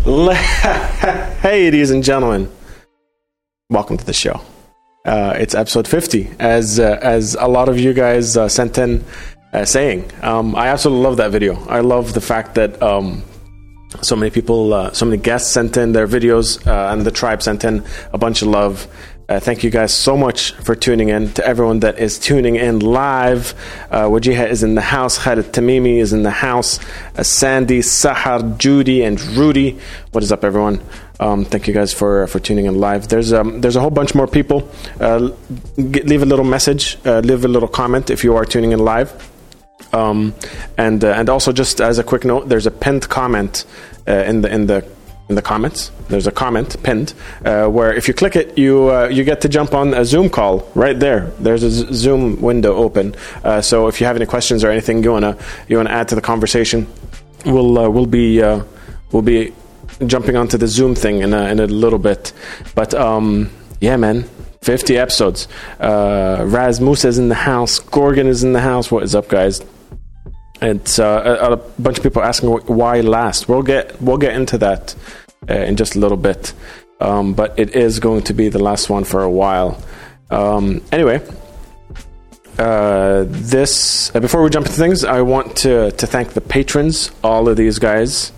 Hey ladies and gentlemen, welcome to the show. Uh, it's episode 50, as uh, as a lot of you guys uh, sent in uh, saying. Um, I absolutely love that video. I love the fact that um, so many people, uh, so many guests sent in their videos, uh, and the tribe sent in a bunch of love. Uh, thank you guys so much for tuning in. To everyone that is tuning in live, uh, Wajiha is in the house. Khalid Tamimi is in the house. Uh, Sandy, Sahar, Judy, and Rudy. What is up, everyone? Um, thank you guys for for tuning in live. There's um, there's a whole bunch more people. Uh, g- leave a little message, uh, leave a little comment if you are tuning in live. Um, and uh, and also just as a quick note, there's a pinned comment uh, in the in the in the comments. There's a comment pinned uh, where if you click it, you uh, you get to jump on a Zoom call right there. There's a Z- Zoom window open. Uh, so if you have any questions or anything you wanna you wanna add to the conversation, we'll uh, we'll be uh, we'll be jumping onto the Zoom thing in a, in a little bit. But um, yeah, man. 50 episodes. Uh, Raz Musa is in the house. Gorgon is in the house. What is up, guys? It's uh, a, a bunch of people asking why last. We'll get we'll get into that in just a little bit, um, but it is going to be the last one for a while. Um, anyway, uh, this uh, before we jump into things, I want to to thank the patrons, all of these guys,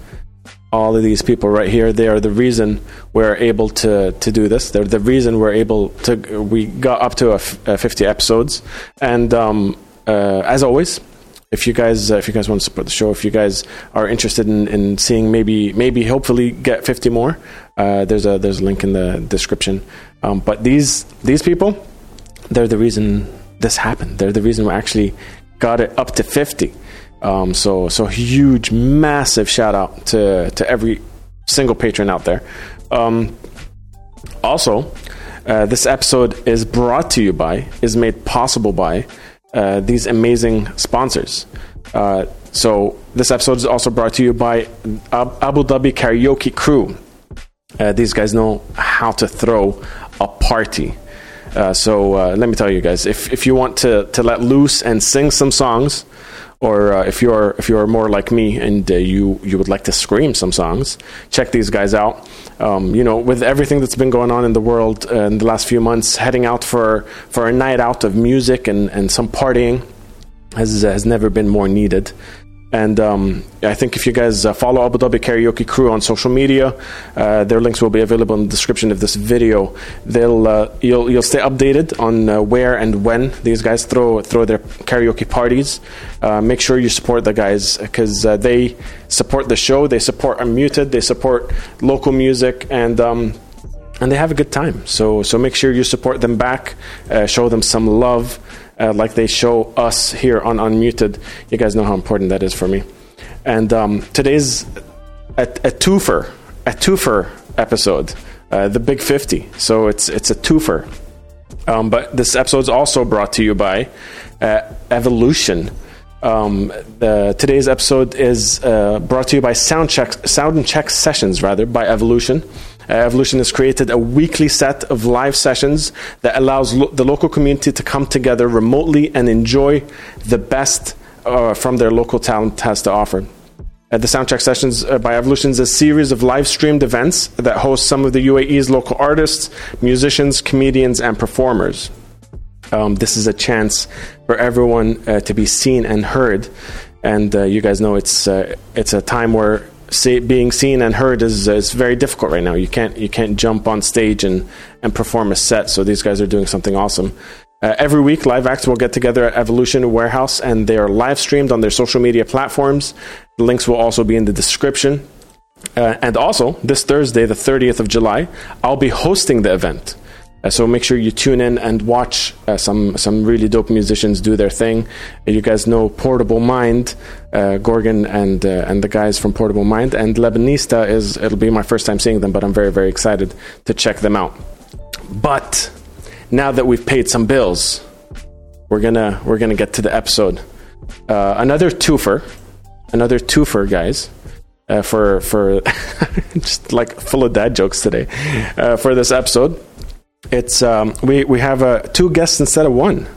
all of these people right here. They are the reason we're able to to do this. They're the reason we're able to. We got up to a f- uh, 50 episodes, and um, uh, as always, if you guys uh, if you guys want to support the show, if you guys are interested in, in seeing maybe maybe hopefully get 50 more, uh, there's a there's a link in the description. Um, but these these people, they're the reason this happened. They're the reason we actually got it up to 50. Um, so so huge, massive shout out to to every single patron out there. Um, also, uh, this episode is brought to you by, is made possible by uh, these amazing sponsors. Uh, so this episode is also brought to you by Ab- Abu Dhabi Karaoke Crew. Uh, these guys know how to throw a party. Uh, so uh, let me tell you guys, if, if you want to, to let loose and sing some songs, or uh, if you're if you're more like me and uh, you you would like to scream some songs, check these guys out. Um, you know, with everything that's been going on in the world uh, in the last few months, heading out for for a night out of music and and some partying has has never been more needed. And um, I think if you guys uh, follow Abu Dhabi Karaoke Crew on social media, uh, their links will be available in the description of this video. They'll uh, you'll you'll stay updated on uh, where and when these guys throw throw their karaoke parties. Uh, make sure you support the guys because uh, they support the show, they support Unmuted, they support local music, and um, and they have a good time. So so make sure you support them back, uh, show them some love, uh, like they show us here on Unmuted. You guys know how important that is for me. And um, today's a, a twofer, a twofer episode, uh, the Big Fifty. So it's it's a twofer. Um, but this episode is also brought to you by uh, Evolution. Um, today's episode is uh, brought to you by Soundcheck, Sound Check Sessions, rather, by Evolution. Uh, Evolution has created a weekly set of live sessions that allows lo- the local community to come together remotely and enjoy the best uh, from their local talent has to offer. Uh, the Soundtrack Sessions uh, by Evolution is a series of live streamed events that host some of the UAE's local artists, musicians, comedians, and performers. Um, this is a chance for everyone uh, to be seen and heard, and uh, you guys know it's it's a time where see, being seen and heard is is very difficult right now. You can't you can't jump on stage and and perform a set. So these guys are doing something awesome. Uh, every week, live acts will get together at Evolution Warehouse, and they are live streamed on their social media platforms. The links will also be in the description. Uh, and also, this Thursday, the 30th of July, I'll be hosting the event. Uh, so make sure you tune in and watch uh, some some really dope musicians do their thing. You guys know Portable Mind, uh, Gorgon, and uh, and the guys from Portable Mind, and Lebanista is. It'll be my first time seeing them, but I'm very very excited to check them out. But now that we've paid some bills, we're gonna we're gonna get to the episode. Uh, another twofer, another twofer, guys. Uh, for for just like full of dad jokes today for this episode it's um, we we have uh, two guests instead of one.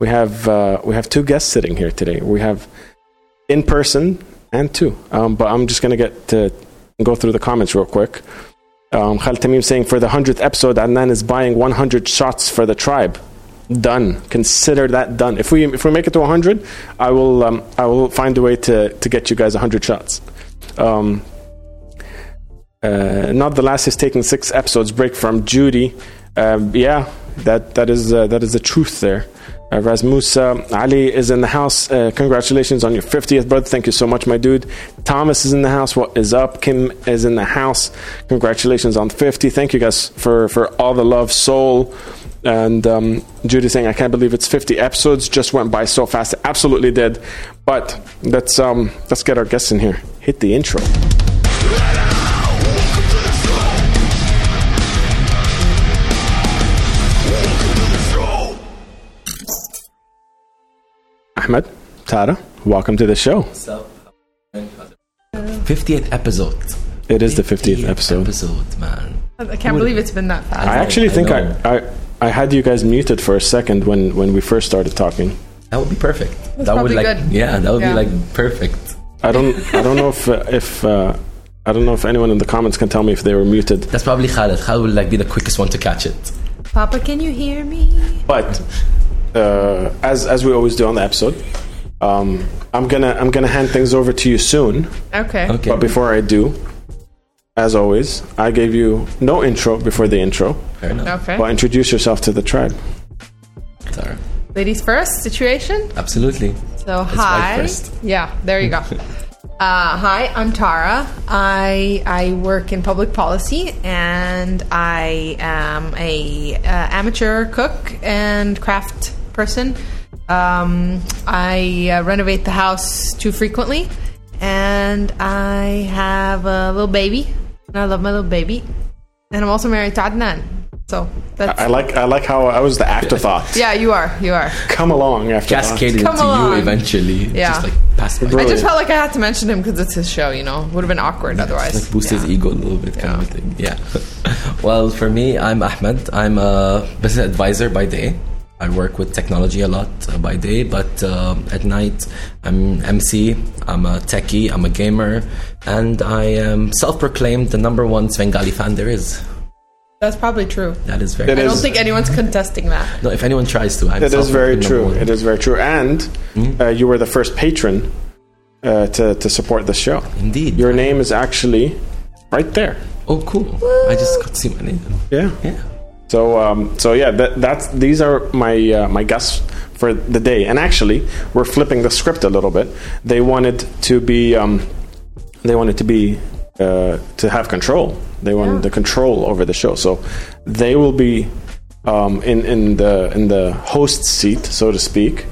We have uh, we have two guests sitting here today. We have in person and two. Um, but I'm just gonna get to go through the comments real quick. Um, Khalid Tamim saying for the hundredth episode, Adnan is buying 100 shots for the tribe. Done. Consider that done. If we if we make it to 100, I will um, I will find a way to to get you guys 100 shots. Um, uh, not the last is taking six episodes break from Judy. Um, yeah, that that is uh, that is the truth there. Uh, Rasmus Ali is in the house. Uh, congratulations on your 50th birthday. Thank you so much, my dude. Thomas is in the house. What is up? Kim is in the house. Congratulations on 50. Thank you guys for, for all the love. Soul and um, Judy saying, I can't believe it's 50 episodes. Just went by so fast. It absolutely did. But let's um, let's get our guests in here. Hit the intro. Ahmed, Tara, welcome to the show. So, 50th episode. It is the 50th episode. Episode, man. I can't believe it's been that fast. I actually think I. I, I had you guys muted for a second when, when we first started talking. That would be perfect. That's that would probably like good. yeah, that would Yeah. be like perfect. I don't I don't know if uh, if uh, I don't know if anyone in the comments can tell me if they were muted. That's probably Khaled. Khaled will like be the quickest one to catch it. Papa, can you hear me? But uh, as as we always do on the episode, um, I'm gonna I'm gonna hand things over to you soon. Okay. Okay. But before I do, as always, I gave you no intro before the intro. Fair enough. Okay. But introduce yourself to the tribe. Tara. Ladies first situation. Absolutely. So wife hi. first. Yeah, there you go. uh, hi, I'm Tara. I I work in public policy and I am a uh, amateur cook and craft person. Um, I uh, renovate the house too frequently, and I have a little baby. And I love my little baby, and I'm also married to Adnan. So that's I like I like how I was the afterthought. yeah. You are. You are. Come along after Cascaded Come into along. you eventually. Yeah. Just like past by. I Brilliant. just felt like I had to mention him because it's his show. You know, would have been awkward otherwise. like boost his Yeah. ego a little bit kind Yeah. of thing. Yeah. well, for me, I'm Ahmed. I'm a business advisor by day. I work with technology a lot uh, by day, but um at night I'm MC. I'm a techie. I'm a gamer, and I am self-proclaimed the number one Svengali fan there is. That's probably true. That is very. It I is- don't think anyone's contesting that. No, if anyone tries to, I'm It is very true. It is very true. And Hmm? uh, you were the first patron uh, to, to support the show. Indeed. Your name is actually right there. oh, cool. I just got to see my name. Yeah. Yeah. So um, so yeah, that, that's these are my uh, my guests for the day. And actually, we're flipping the script a little bit. They wanted to be um, they wanted to be uh, to have control. They wanted the control over the show. So they will be um, in in the in the host seat, so to speak.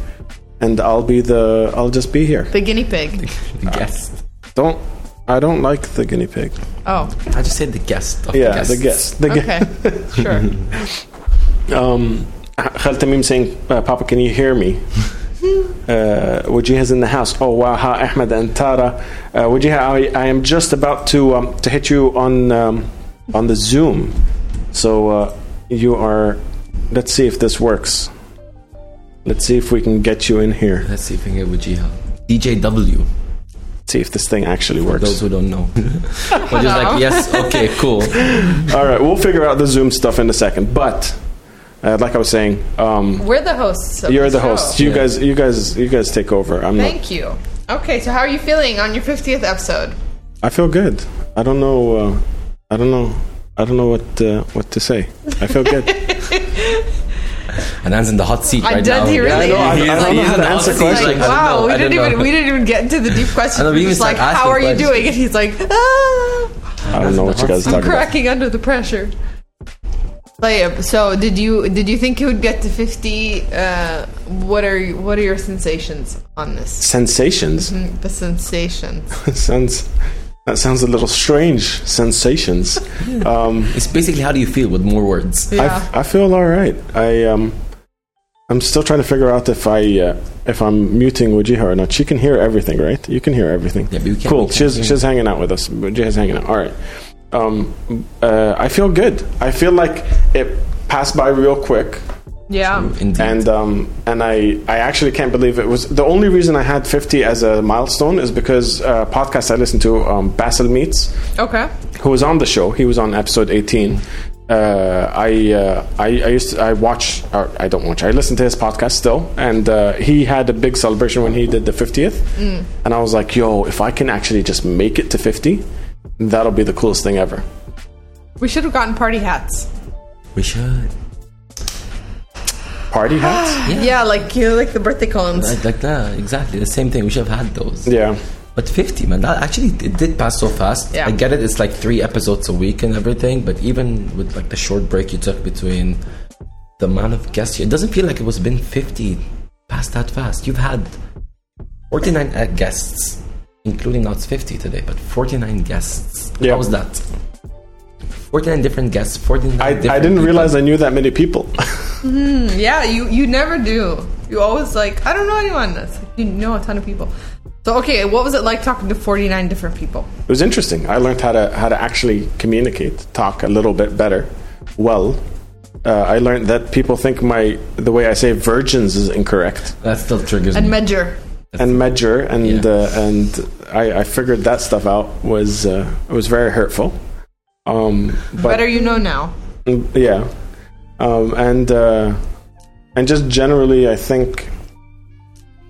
And I'll be the I'll just be here. The guinea pig. The guest. Don't I don't like the guinea pig. Oh, I just said the guest. Of Yeah, the the guest. The guest. okay, sure. Um, Khal Tamim saying, uh, Papa, can you hear me? uh, Wajiha is in the house. Oh, wow. Hi, Ahmed and Tara. Uh, Wajiha, I, I am just about to um, to hit you on um, on the Zoom. So uh, you are. Let's see if this works. Let's see if we can get you in here. Let's see if we can get with Jiha. DJW. See if this thing actually For works. those who don't know. We're just like, yes, okay, cool. All right, we'll figure out the Zoom stuff in a second. But uh, like I was saying, um, We're the hosts. Of you're the the host. show. You Yeah. guys, you guys, you guys take over. I'm not. Thank you. Okay, so how are you feeling on your 50th episode? I feel good. I don't know. Uh, I don't know. I don't know what uh, what to say. I feel good. And Anne's in the hot seat I right now. he really? Yeah, I know, He is- I don't know how to answer questions. like, wow, we didn't even we didn't even get into the deep questions. I know, we We're just like, how are you doing? And he's like, ah, I don't know what you guys are talking about. cracking under the pressure. Like, so did you did you think you would get to 50? Uh, what are what are your sensations on this? Sensations Mm, The sensations. sounds. That sounds a little strange. Sensations. Um, It's basically how do you feel with more words? Yeah. I, I feel all right. I um, I'm still trying to figure out if I uh, if I'm muting Wajiha or not. She can hear everything, right? You can hear everything. Yeah, but we can't- cool. we can't She's she's hanging out with us. Wajiha's hanging out. All right. Um, uh, I feel good. I feel like it passed by real quick. Yeah. Indeed. and um, and I I actually can't believe it was the only reason I had 50 as a milestone is because uh, podcast I listened to um, Basil Meets Okay. who was on the show. He was on episode 18. Uh, I, uh, I I used to, I watch or I don't watch I listen to his podcast still and uh, he had a big celebration when he did the 50th and I was like yo if I can actually just make it to 50 that'll be the coolest thing ever We should have gotten party hats. we should. party hats Yeah, like you know, like the birthday cones. Like, like that, exactly. The same thing. We should have had those. yeah But 50, man, that actually it did pass so fast. Yeah. I get it, it's like three episodes a week and everything, but even with like the short break you took between the amount of guests, it doesn't feel like it was been 50 past that fast. You've had 49 uh, guests, including not 50 today, but 49 guests. Yeah. How was that? 49 different guests, 49 I, different I didn't people. realize I knew that many people Yeah, you you never do. You always like I don't know anyone. It's like you know a ton of people. So okay, what was it like talking to forty nine different people? it was interesting I learned how to how to actually communicate talk a little bit better well uh, I learned that people think my the way I say virgins is incorrect That still triggers And me. measure. and measure and Yeah. uh, and I, I figured that stuff out was uh, was very hurtful. Um, but Better you know now. yeah, um, and uh, and just generally, I think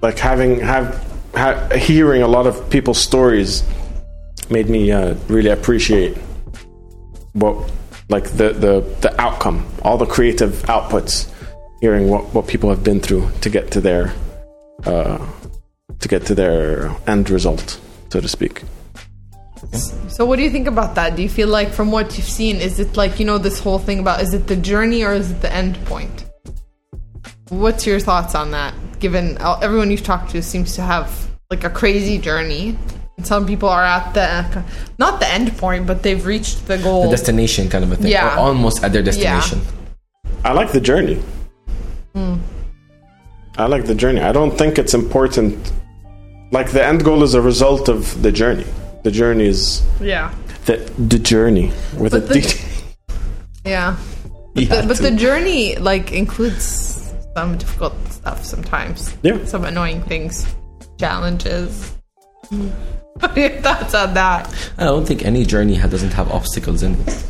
like having have ha- hearing a lot of people's stories made me uh, really appreciate what like the, the the outcome, all the creative outputs, hearing what what people have been through to get to their uh, to get to their end result, so to speak. So what do you think about that? Do you feel like from what you've seen, is it like you know this whole thing about is it the journey or is it the end point? What's your thoughts on that? Given everyone you've talked to seems to have like a crazy journey, and some people are at the not the end point, but they've reached the goal. The destination kind of a thing. Yeah. Or almost at their destination. I like the journey. Hmm. I like the journey. I don't think it's important. Like the end goal is a result of the journey. The journey is yeah, the the journey with But a the- D. yeah. You But, had but the journey like includes some difficult stuff sometimes. Yeah. Some annoying things, challenges. What are your thoughts on that? I don't think any journey doesn't have obstacles in it.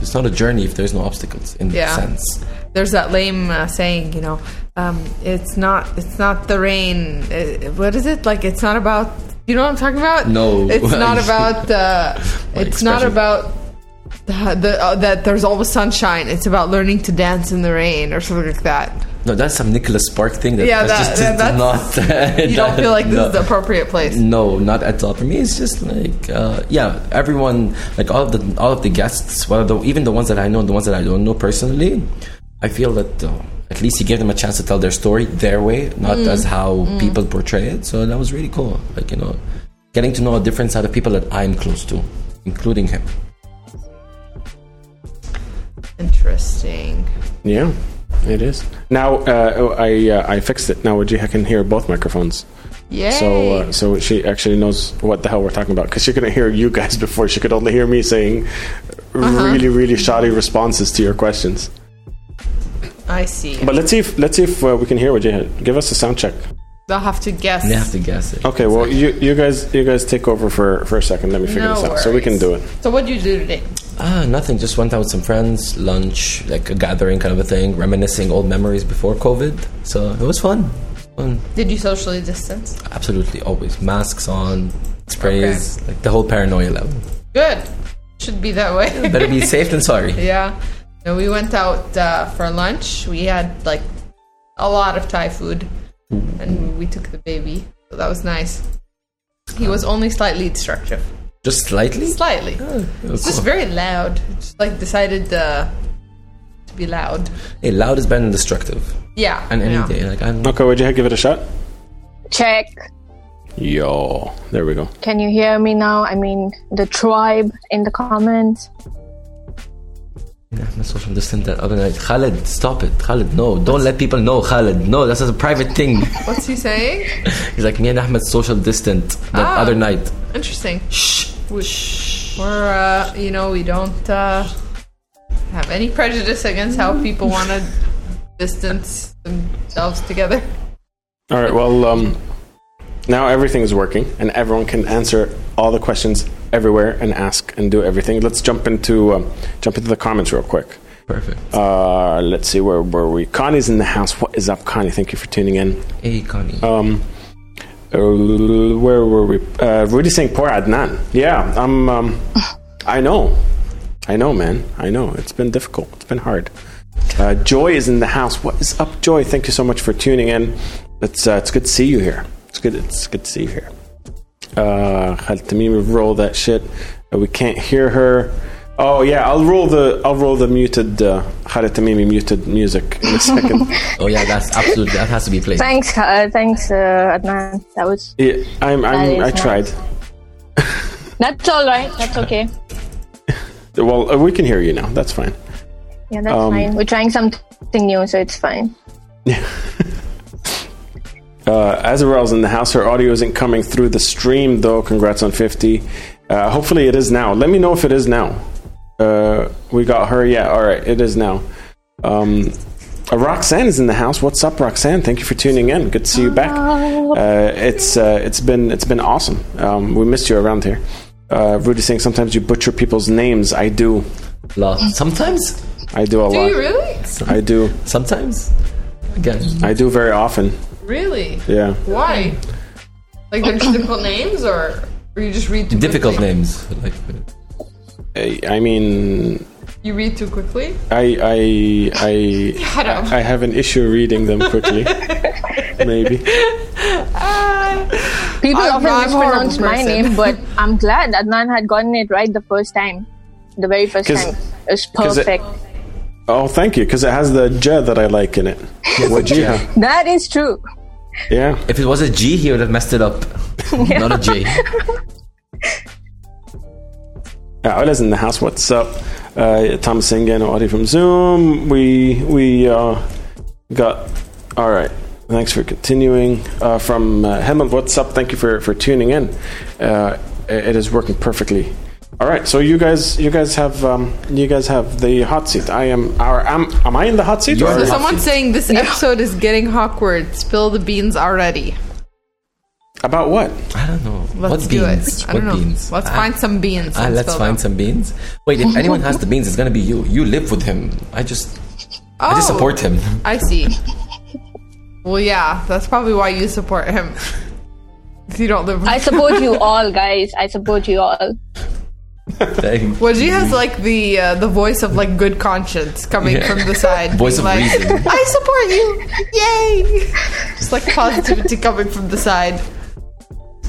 It's not a journey if there's no obstacles in Yeah. that sense. There's that lame uh, saying, you know, um, it's not it's not the rain. Uh, what is it like? It's not about. You know what I'm talking about? No. it's not about. Uh, My it's not about. The, the, uh, that there's always sunshine. It's about learning to dance in the rain or something like that. No, that's some Nicholas Spark thing. That, Yeah, that's that- just that- not. You don't feel like this no. is the appropriate place. No, not at all. For me, it's just like uh, yeah, everyone, like all of the all of the guests, well, the, even the ones that I know, and the ones that I don't know personally, I feel that uh, at least you gave them a chance to tell their story their way, not Mm. as how people portray it. So that was really cool. Like you know, getting to know a different side of people that I'm close to, including him. Interesting. Yeah, it is. Now uh, I uh, I fixed it. Now Wajiha can hear both microphones. Yeah. So uh, so she actually knows what the hell we're talking about because she couldn't hear you guys before. She could only hear me saying Uh-huh. really really shoddy responses to your questions. I see. But let's see if let's see if uh, we can hear Wajiha. Give us a sound check. They'll have to guess. They have to guess it. Okay, well you you guys you guys take over for for a second. Let me figure No this out so we can do it. So what did you do today? Ah, nothing. Just went out with some friends, lunch, like a gathering kind of a thing, reminiscing old memories before COVID. So it was fun. Fun. Did you socially distance? Absolutely, always masks on, sprays, like the whole paranoia level. Good. Should be that way. Better be safe than sorry. Yeah. No, we went out uh, for lunch. We had like a lot of Thai food, and we took the baby. So that was nice. He was only slightly destructive. Just slightly. Slightly. Oh, It's just cool. very loud. Just like decided uh, to be loud. Hey, loud is better than destructive. Yeah. And any yeah. day, like I'm. Okay, Wajiha, give it a shot. Check. Yo, there we go. Can you hear me now? I mean, the tribe in the comments. Yeah, I'm social distant that other night. Khaled, stop it. Khaled, no. Don't let people know, Khaled. No, that's a private thing. What's he saying? He's like, me and Ahmed social distant that Ah. other night. Interesting. Shh. We, we're, uh, you know, we don't uh, have any prejudice against how people want to distance themselves together. All right. Well, um, now everything is working, and everyone can answer all the questions everywhere and ask and do everything. Let's jump into um, jump into the comments real quick. Perfect. Uh, let's see where were we. Connie's in the house. What is up, Connie? Thank you for tuning in. Hey, Connie. Um, where were we? Uh, saying poor Adnan. Yeah, I'm. Um, I know, I know, man. I know. It's been difficult. It's been hard. Uh, Joy is in the house. What is up, Joy? Thank you so much for tuning in. It's uh, it's good to see you here. It's good. It's good to see you here. Uh, Khalid Tamimi, roll that shit. Uh, we can't hear her. Oh yeah, I'll roll the I'll roll the muted uh, Khalid Tamimi muted music in a second. oh yeah, that's absolutely that has to be played. Thanks, uh, thanks, uh, Adnan. That was. yeah, I'm, I'm is I nice. tried. That's all right. That's okay. Well, uh, we can hear you now. That's fine. Yeah, that's Um, fine. We're trying something new, so it's fine. Uh, Azarel's in the house. Her audio isn't coming through the stream, though. Congrats on 50. Uh, hopefully, it is now. Let me know if it is now. Uh, we got her. Yeah, all right. It is now. Um, uh, Roxanne is in the house. What's up, Roxanne? Thank you for tuning in. Good to see you back. Uh, it's uh, it's been it's been awesome. Um, we missed you around here. Uh, Rudy saying sometimes you butcher people's names. I do. Lot. Sometimes, I do a Do lot. Do you really? I do. sometimes, again. I do very often. Really? Yeah. Why? Like they're difficult names, or or you just read Difficult quickly? names. Like, I, I mean, You read too quickly. I I I Shut. I have an issue reading them quickly. Maybe. Uh, People I'm- often I'm a horrible mispronounce my name, but I'm glad Adnan had gotten it right the first time. The very first time. It was 'cause it- perfect. Oh, thank you, because it has the J that I like in it. Wajiha. that is true. Yeah. if it was a G, he would have messed it up. Not a J. Yeah, Ola's in the house. What's up? Uh, Thomas Singen, Audie from Zoom. We we uh, got. All right. Thanks for continuing. Uh, from uh, Hemel, what's up? Thank you for, for tuning in. Uh, it is working perfectly. All right, so you guys, you guys have, um, you guys have the hot seat. I am. Our, am, am I in the hot seat? Or- So the someone's seat. saying this episode is getting awkward. Spill the beans already. About what? I don't know. Let's what do beans? it. I what don't know. beans? Let's Ah, find some beans. and let's find them. some beans. Wait, if anyone has the beans, it's gonna be you. You live with him. I just, I just Oh, support him. I see. Well, yeah, that's probably why you support him. If you don't live with I support you all, guys. I support you all. Thank- Well, she has like the uh, the voice of like good conscience coming Yeah. from the side. Voice of like, reason. I support you. Yay! Just like positivity coming from the side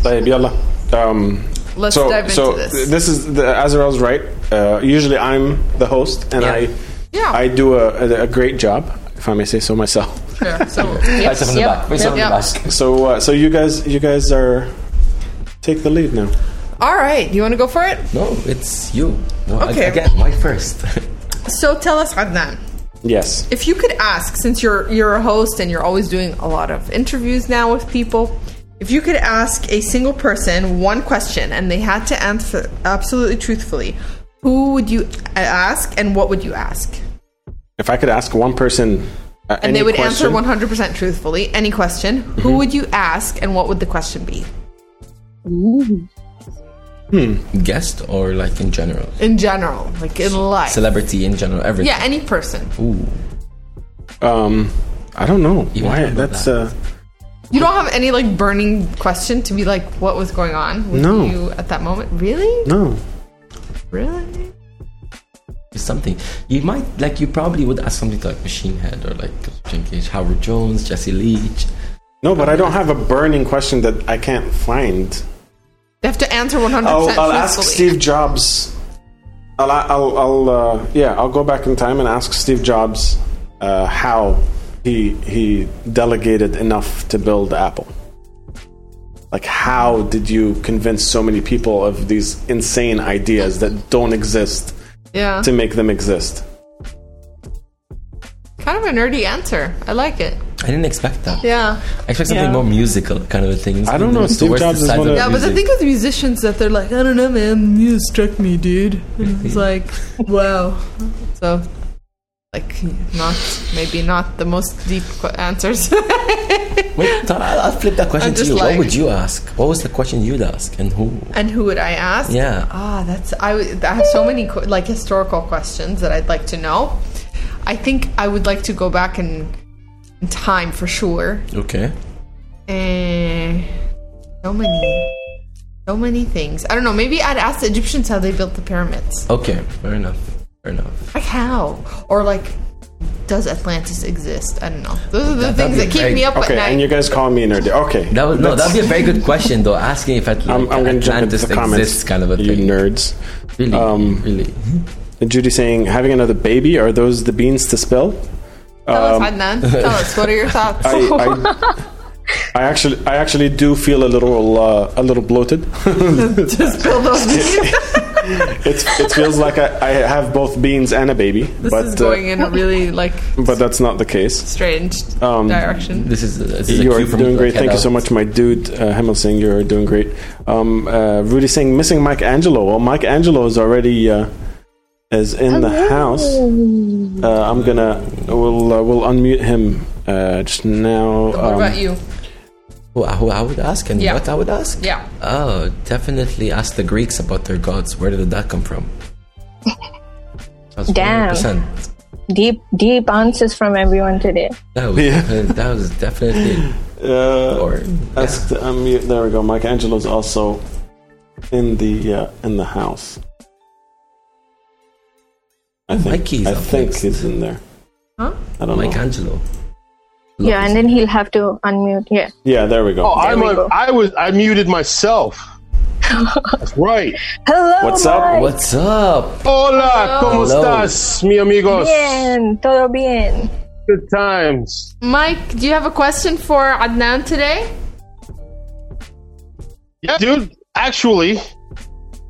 طيب يلا. Um, Let's so, dive into so this. is the Azrael's right. Uh, usually I'm the host, and Yeah. I Yeah. I do a, a, a great job, if I may say so myself. Sure. So Right from the Yep. back. Right from Yep. the back. So uh, so you guys you guys are take the lead now. all right, you want to go for it? No, it's you. Well, Okay. Again, why first? So tell us, Adnan. Yes. If you could ask, since you're you're a host and you're always doing a lot of interviews now with people, if you could ask a single person one question and they had to answer absolutely truthfully, who would you ask and what would you ask? If I could ask one person, uh, And any they would question, answer 100% truthfully. Any question, Mm-hmm. who would you ask and what would the question be? Hmm. Guest or like in general? In general, like in life. Celebrity in general, everything. yeah, any person. Ooh. Um, I don't know Even why. That's that. uh, You don't have any like burning question to be like what was going on with No. you at that moment? Really? no. Really? something you might like you probably would ask something to like machine head or like Jim Cage, howard jones jesse leach No, but I don't have a burning question that I can't find. They have to answer 100% I'll, I'll ask. Steve Jobs. I'll, I'll, I'll uh, yeah, I'll go back in time and ask Steve Jobs uh, how he he delegated enough to build Apple. Like, how did you convince so many people of these insane ideas that don't exist Yeah. to make them exist? Kind of a nerdy answer. I like it. i didn't expect that Yeah. i expect something Yeah. more musical kind of a thing I don't know, Towards Steve the Jobs is side one of- Yeah, but the music. thing with musicians that they're like, I don't know, man, the music struck me, dude. And it's like, wow. So like not maybe not the most deep answers. Wait, I'll flip that question to you. like- what would you ask? What was the question you'd ask, and who? and who would I ask? Yeah. Ah, that's I. I have so many like historical questions that I'd like to know. I think I would like to go back in, in time for sure. Okay. Eh, so many, so many things. I don't know. Maybe I'd ask the Egyptians how they built the pyramids. Okay. Fair enough. Fair enough. Like how, or like, does Atlantis exist? I don't know. Those are the That- things that keep very- me up Okay, at and you guys call me a nerd. Okay. That would no. That'd be a very good question, though. Asking if Atl- I'm, I'm going jump into Atlantis the comments. exists, kind of a you thing. nerds. Really, Um, really. Judy saying, having another baby, are those the beans to spill? Tell us, Adnan. Tell us. What are your thoughts? I, I, I actually, I actually do feel a little, uh, a little bloated. Just spill those beans. It's, it feels like I, I have both beans and a baby, This but is going uh, in a really like but that's not the case. strange Um, direction. This is, this is a You are from doing the great. Thank you so much, my dude. Uh, Himmel saying you're doing great. Um, uh, Rudy saying missing Mike Angelo. Well, Mike Angelo is already uh, is in the house. Uh, I'm gonna we'll uh, we'll unmute him uh, just now. what Um, about you? Who, who I would ask and Yeah. what I would ask? Yeah. Oh, definitely ask the Greeks about their gods. Where did that come from? Damn. 100%. Deep, deep answers from everyone today. That was, Yeah. definitely, that was definitely. Uh, Or ask to unmute. There we go. Mike Angelo's also in the uh, in the house. I think, Mikey's I think next. he's in there. Huh? I don't Mike know. Angelo. Yeah, and then he'll have to unmute. Yeah. Yeah, there we go. Oh, I'm we on, go. I was I muted myself. That's right. Hello. What's up? What's up? Hola, ¿cómo estás, mi amigos? Bien, todo bien. Good times. Mike, do you have a question for Adnan today? Yeah, dude. Actually,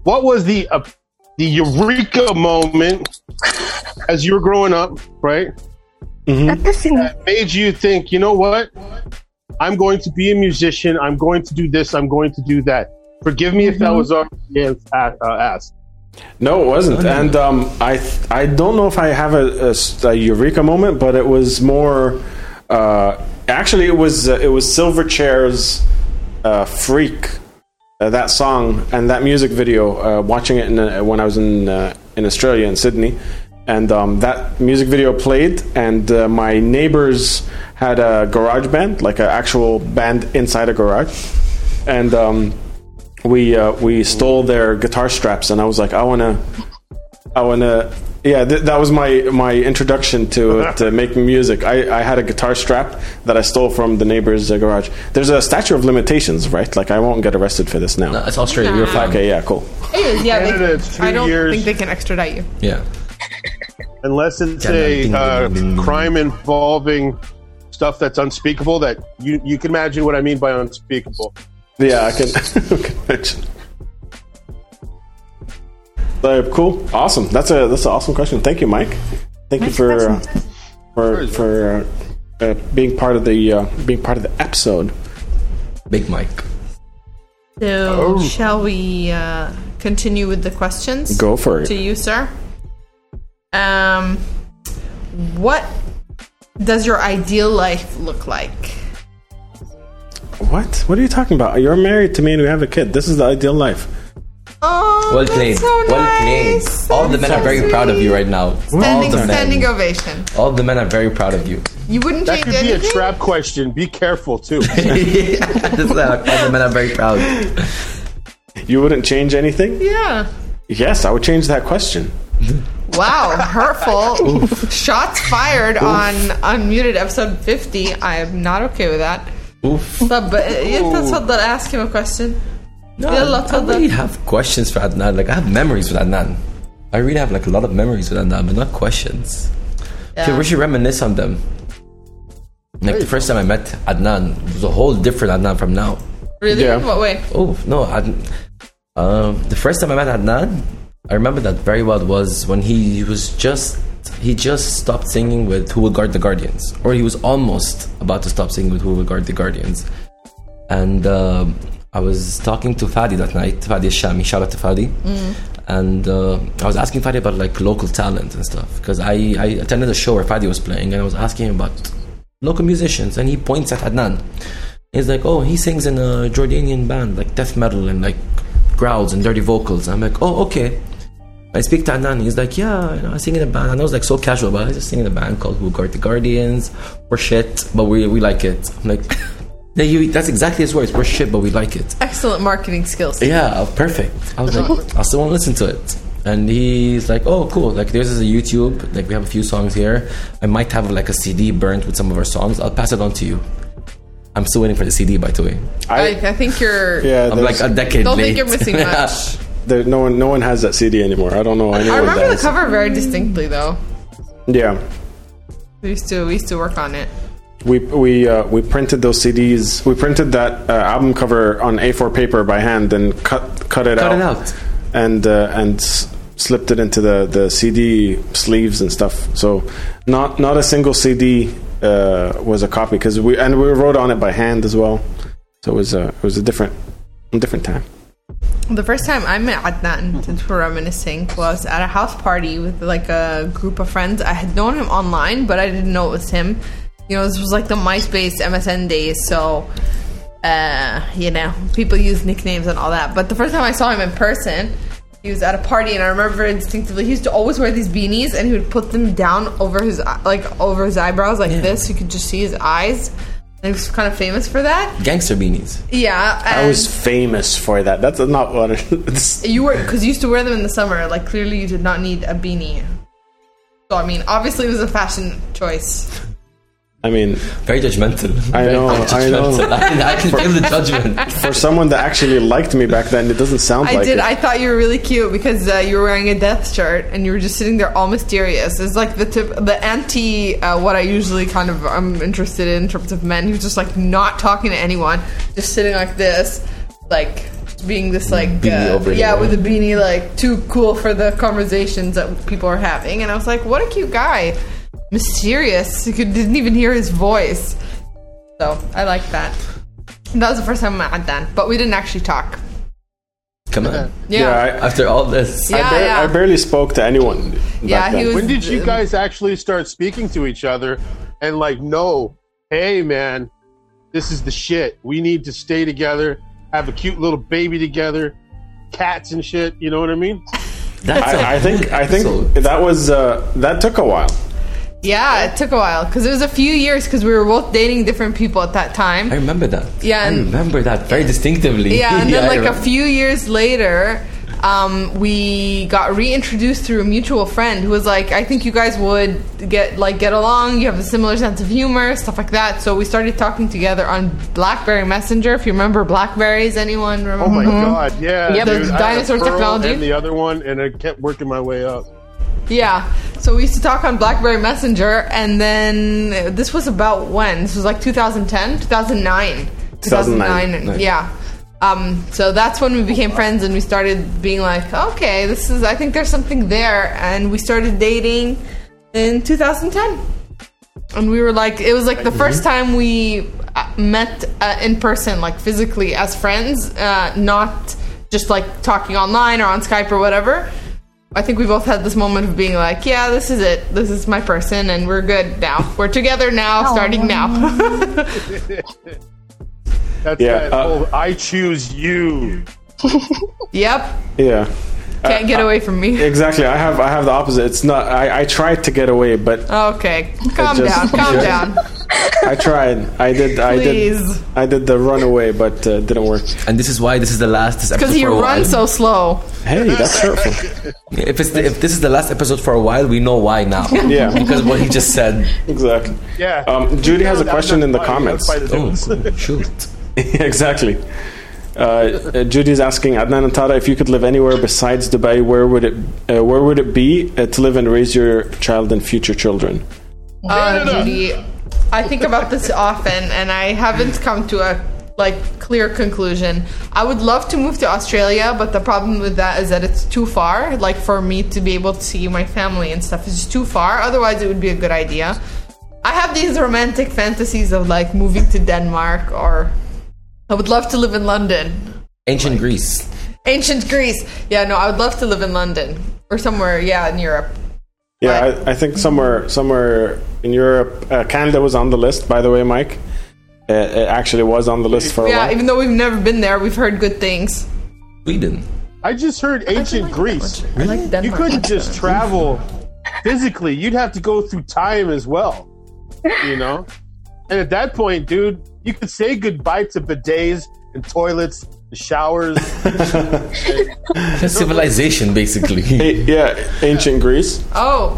what was the uh, the eureka moment as you were growing up, right? That doesn't. That made you think, you know what? I'm going to be a musician. I'm going to do this. I'm going to do that. Forgive me if that was already uh, asked. No, it wasn't. And um, I I don't know if I have a eureka moment, but it was more. Uh, actually, it was uh, it was Silverchair's uh, "Freak," uh, that song and that music video. Uh, watching it in, uh, when I was in uh, in Australia in Sydney, and um, that music video played, and uh, my neighbors had a garage band, like an actual band inside a garage, and. Um, we uh, we stole their guitar straps, and I was like, I wanna, I wanna, yeah. Th- that was my my introduction to to making music. I, I had a guitar strap that I stole from the neighbor's uh, garage. There's a statute of limitations, right? Like I won't get arrested for this now. No, it's Australia. You're fine. Okay, yeah, cool. Anyways, yeah, they, I don't years. think they can extradite you. Yeah. Unless it's a uh, crime involving stuff that's unspeakable, that you you can imagine what I mean by unspeakable. Yeah, I can, I can imagine. Cool, awesome. That's a that's an awesome question. Thank you, Mike. Thank you for uh, for for uh, uh, being part of the uh, being part of the episode. Big Mike. So, shall we uh, continue with the questions? Go for it. To you, sir. Um, what does your ideal life look like? What? What are you talking about? You're married to me and we have a kid. This is the ideal life. Oh, Well that's played. so well nice. played. All the men are very proud of you right now. All Standing, the standing men. ovation. All the men are very proud of you. You wouldn't That change could be a trap question. Be careful too. Just all the men are very proud. You wouldn't change anything? Yeah. Yes, I would change that question. Wow, hurtful. Shots fired on unmuted episode 50. I am not okay with that. Oof. طب انت تفضل ask him a question. No, يلا I تفضل. really have questions for Adnan. Like I have memories with Adnan. I really have like a lot of memories with Adnan, but not questions. Okay, Yeah. we should reminisce on them. Like the first time I met Adnan, it was a whole different Adnan from now. Really? Yeah. What way? Oh no! Adn- um, the first time I met Adnan, I remember that very well. Was when he was just he just stopped singing with "Who Will Guard the Guardians," or he was almost about to stop singing with "Who Will Guard the Guardians." And um I was talking to Fadi that night, Fadi Shami, shout out to Fadi, and uh, I was asking Fadi about like local talent and stuff because I, I attended a show where Fadi was playing and I was asking him about local musicians and he points at Adnan. He's like, oh, he sings in a Jordanian band like death metal and like growls and dirty vocals. I'm like, oh, okay. I speak to Adnan. He's like, yeah, you know, I sing in a band. And I was like so casual, but I just sing in a band called Who Guard the Guardians. We're shit, but we we like it. I'm like, yeah, you, that's exactly his words. We're shit, but we like it. Excellent marketing skills. Yeah, perfect. I was like, I still want to listen to it. And he's like, oh, cool. Like, there's a YouTube. Like, we have a few songs here. I might have like a CD burnt with some of our songs. I'll pass it on to you. I'm still waiting for the CD, by the way. I, I think you're. yeah, I'm like a decade Don't late. think you're missing much. There, no one no one has that CD anymore. I don't know anyone I remember that the has- cover very distinctly, though. Yeah, We used to we used to work on it. we we uh, we printed those CDs. We printed that uh, album cover on A4 paper by hand and cut cut it Cut out, it out. and uh, and s- slipped it into the, the CD sleeves and stuff. So not not a single CD uh, was a copy because we and we wrote on it by hand as well. So it was a it was a different a different time. The first time I met Adnan, since we're reminiscing, was at a house party with like a group of friends. I had known him online, but I didn't know it was him. You know, this was like the MySpace MSN days, so uh, you know, people use nicknames and all that. But the first time I saw him in person, he was at a party, and I remember instinctively. He used to always wear these beanies, and he would put them down over his like over his eyebrows like Yeah. this. You could just see his eyes. And he was kind of famous for that. Gangster beanies. Yeah, I was famous for that. That's not what it, it's. You were because you used to wear them in the summer. Like clearly, you did not need a beanie. So I mean, obviously, it was a fashion choice. I mean, Very judgmental. I Very know, I know. judgmental. I can, I can feel the judgment. for someone that actually liked me back then, it doesn't sound like I like did. it. I thought you were really cute because uh, you were wearing a death shirt and you were just sitting there all mysterious. It's like the tip, the anti uh, what I usually kind of I'm interested in in terms of men who's just like not talking to anyone, just sitting like this, like being this like uh, over yeah here. with a beanie like too cool for the conversations that people are having. And I was like, what a cute guy, mysterious. You could didn't even hear his voice. So I like that. And that was the first time I met Adnan, but we didn't actually talk. Come on. Yeah. I, After all this. Yeah, I, bar- yeah. I barely spoke to anyone. Yeah, he then. was- When did you guys actually start speaking to each other and like, no, hey man, this is the shit. We need to stay together, have a cute little baby together, cats and shit. You know what I mean? That's a I, I think I think So- that was uh, that took a while. Yeah, it took a while because it was a few years because we were both dating different people at that time. I remember that. Yeah, I remember that very distinctively. Yeah, and then I like a few years later, um, we got reintroduced through a mutual friend who was like, "I think you guys would get like get along. You have a similar sense of humor, stuff like that." So we started talking together on BlackBerry Messenger. If you remember Blackberries, anyone remember? Oh my god, yeah, yeah, dude. The I had dinosaur Pearl technology? and the other one, and I kept working my way up. Yeah. So we used to talk on BlackBerry Messenger, and then this was about when? This was like 2010, 2009. 2009. Yeah. Um, so that's when we became friends, and we started being like, okay, this is. I think there's something there, and we started dating in 2010. And we were like, it was like the first time we uh, met uh, in person, like physically as friends, uh, not just like talking online or on Skype or whatever. I think we both had this moment of being like, yeah, this is it. This is my person, and we're good now. We're together now, starting now. That's Yeah, that uh, whole I choose you. yep. Yeah, Can't get away from me. exactly. I have I have the opposite. It's not. I, I tried to get away, but Okay, calm just- down, calm just- down. I tried. I did. I did. I did the runaway, but uh, didn't work. And this is why this is the last this episode Because he for a while. runs so slow. Hey, that's hurtful. If it's the, if this is the last episode for a while, we know why now. Yeah. because what he just said. Exactly. Yeah. Um, Judy has a question in the comments. That's fine. Oh, shoot. exactly. Uh, uh, Judy's asking Adnan and Tara if you could live anywhere besides Dubai, where would it uh, where would it be uh, to live and raise your child and future children? Uh, Judy, I think about this often, and I haven't come to a like clear conclusion. I would love to move to Australia, but the problem with that is that it's too far. Like for me to be able to see my family and stuff is too far. Otherwise, it would be a good idea. I have these romantic fantasies of like moving to Denmark, or I would love to live in London. Ancient Greece. Ancient Greece. Yeah, no, I would love to live in London or somewhere. Yeah, in Europe. Yeah, I, I think somewhere somewhere in Europe, uh, Canada was on the list. By the way, Mike, uh, it actually was on the list for a Yeah, while. even though we've never been there, we've heard good things. Sweden. I just heard ancient Greece. I like Denmark. You couldn't just travel physically. You'd have to go through time as well. You know? And at that point, dude, you could say goodbye to bidets and toilets, the showers. Civilization, basically. Yeah, ancient Greece. Oh.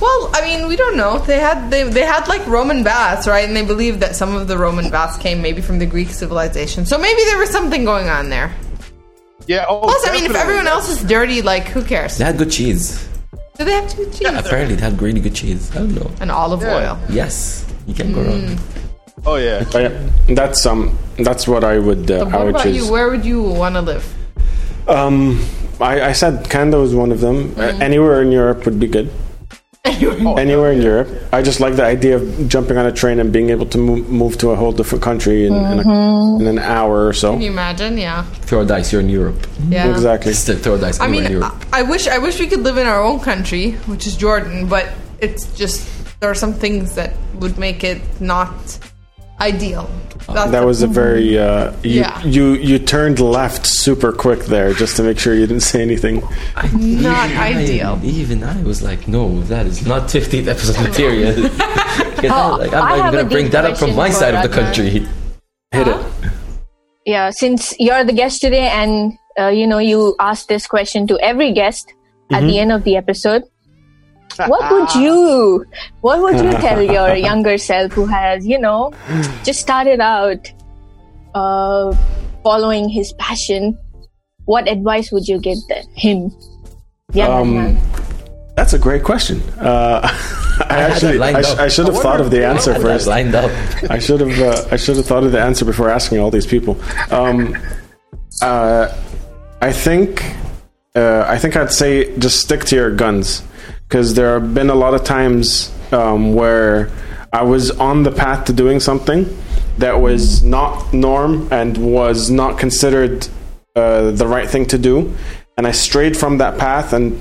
Well, I mean, we don't know. They had they, they had like Roman baths, right? And they believe that some of the Roman baths came maybe from the Greek civilization. So maybe there was something going on there. Yeah. Oh, Plus, I mean, if everyone else is dirty, like who cares? They had good cheese. Do they have good cheese Apparently, they had really good cheese. I don't know. and olive Yeah. oil? Yes, you can't go mm. wrong. Oh yeah. But yeah, that's um, that's what I would uh, So I what would about choose. you? Where would you want to live? Um, I, I said Canada was one of them. Uh, anywhere in Europe would be good. Anywhere in Europe. I just like the idea of jumping on a train and being able to move, move to a whole different country in, in, a, in an hour or so. Can you imagine? Yeah, Throw a dice, you're in Europe. yeah. Exactly. Still throw a dice I anywhere in mean, Europe. I, I wish I wish we could live in our own country, which is Jordan, but it's just there are some things that would make it not ideal. That's That was a very uh, you, Yeah. you you turned left super quick there just to make sure you didn't say anything. not I- ideal. even I was like, no, that is not 15th episode material. Because Oh, like, I I'm not have even going to bring that up from my for side of the Adnan. country. Hit it. Yeah, since you're the guest today, and uh, you know you ask this question to every guest at the end of the episode. What would you, what would you tell your younger self who has, you know, just started out uh, following his passion? What advice would you give the, him? Young Um, man. That's a great question. Uh, I, had that actually I, sh- I should have I thought of the answer I first. lined up. I should have uh, I should have thought of the answer before asking all these people. Um, uh, I think uh, I think I'd say just stick to your guns because there have been a lot of times um, where I was on the path to doing something that was not norm and was not considered uh, the right thing to do, and I strayed from that path and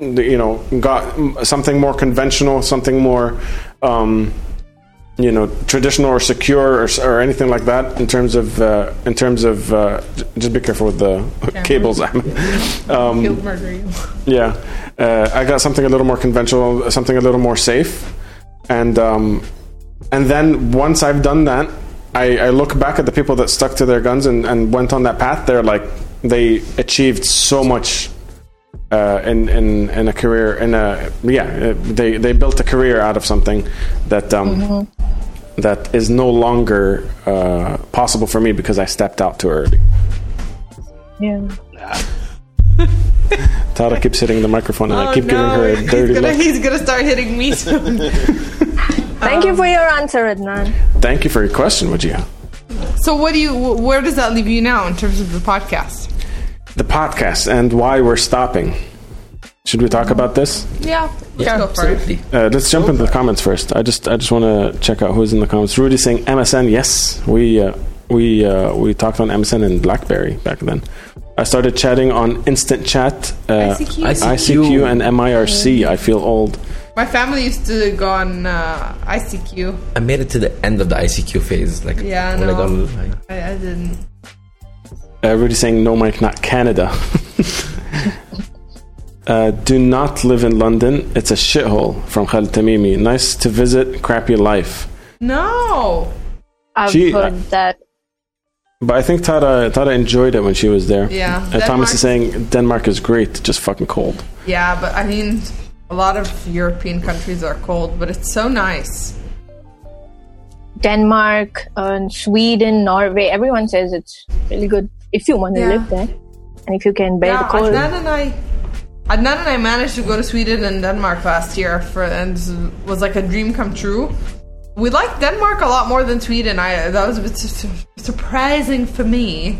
you know got something more conventional, something more. Um, you know traditional or secure or, or anything like that in terms of uh, in terms of uh, j- just be careful with the cables um, He'll murder you. yeah uh, I got something a little more conventional something a little more safe and um, and then once I've done that I, I look back at the people that stuck to their guns and, and went on that path they're like they achieved so much uh, in, in in a career in a yeah uh, they they built a career out of something that um that is no longer uh, possible for me because I stepped out too early. Yeah. Tara keeps hitting the microphone and I Oh, keep giving her a he's dirty gonna, look. he's gonna start hitting me soon. Thank you for your answer, Adnan. Thank you for your question, Wajia. so, what do you? Where does that leave you now in terms of the podcast? The podcast and why we're stopping. Should we talk about this? Yeah, let's Yeah, go for it. Uh, let's jump into the comments first. I just I just want to check out who's in the comments. Rudy saying MSN. Yes, we uh, we uh, we talked on MSN and BlackBerry back then. I started chatting on Instant Chat, uh, ICQ. ICQ and MIRC. I feel old. My family used to go on uh, ICQ. I made it to the end of the ICQ phase. Like, Yeah, I when I got, like, I, I didn't. Uh, Rudy saying no, Mike, not Canada. uh, do not live in London. It's a shithole. From Khalid Tamimi. Nice to visit. Crappy life. No. I've She- heard that. But I think Tara Tara enjoyed it when she was there. Yeah, Uh, Thomas is saying Denmark is great, just fucking cold. Yeah, but I mean, a lot of European countries are cold, but it's so nice. Denmark, uh, Sweden, Norway. Everyone says it's really good if you want to Yeah. live there and if you can bear Yeah, the cold. Adnan and I, Adnan and I managed to go to Sweden and Denmark last year for, and it was like a dream come true. We liked Denmark a lot more than Sweden. I that was a bit su- su- surprising for me.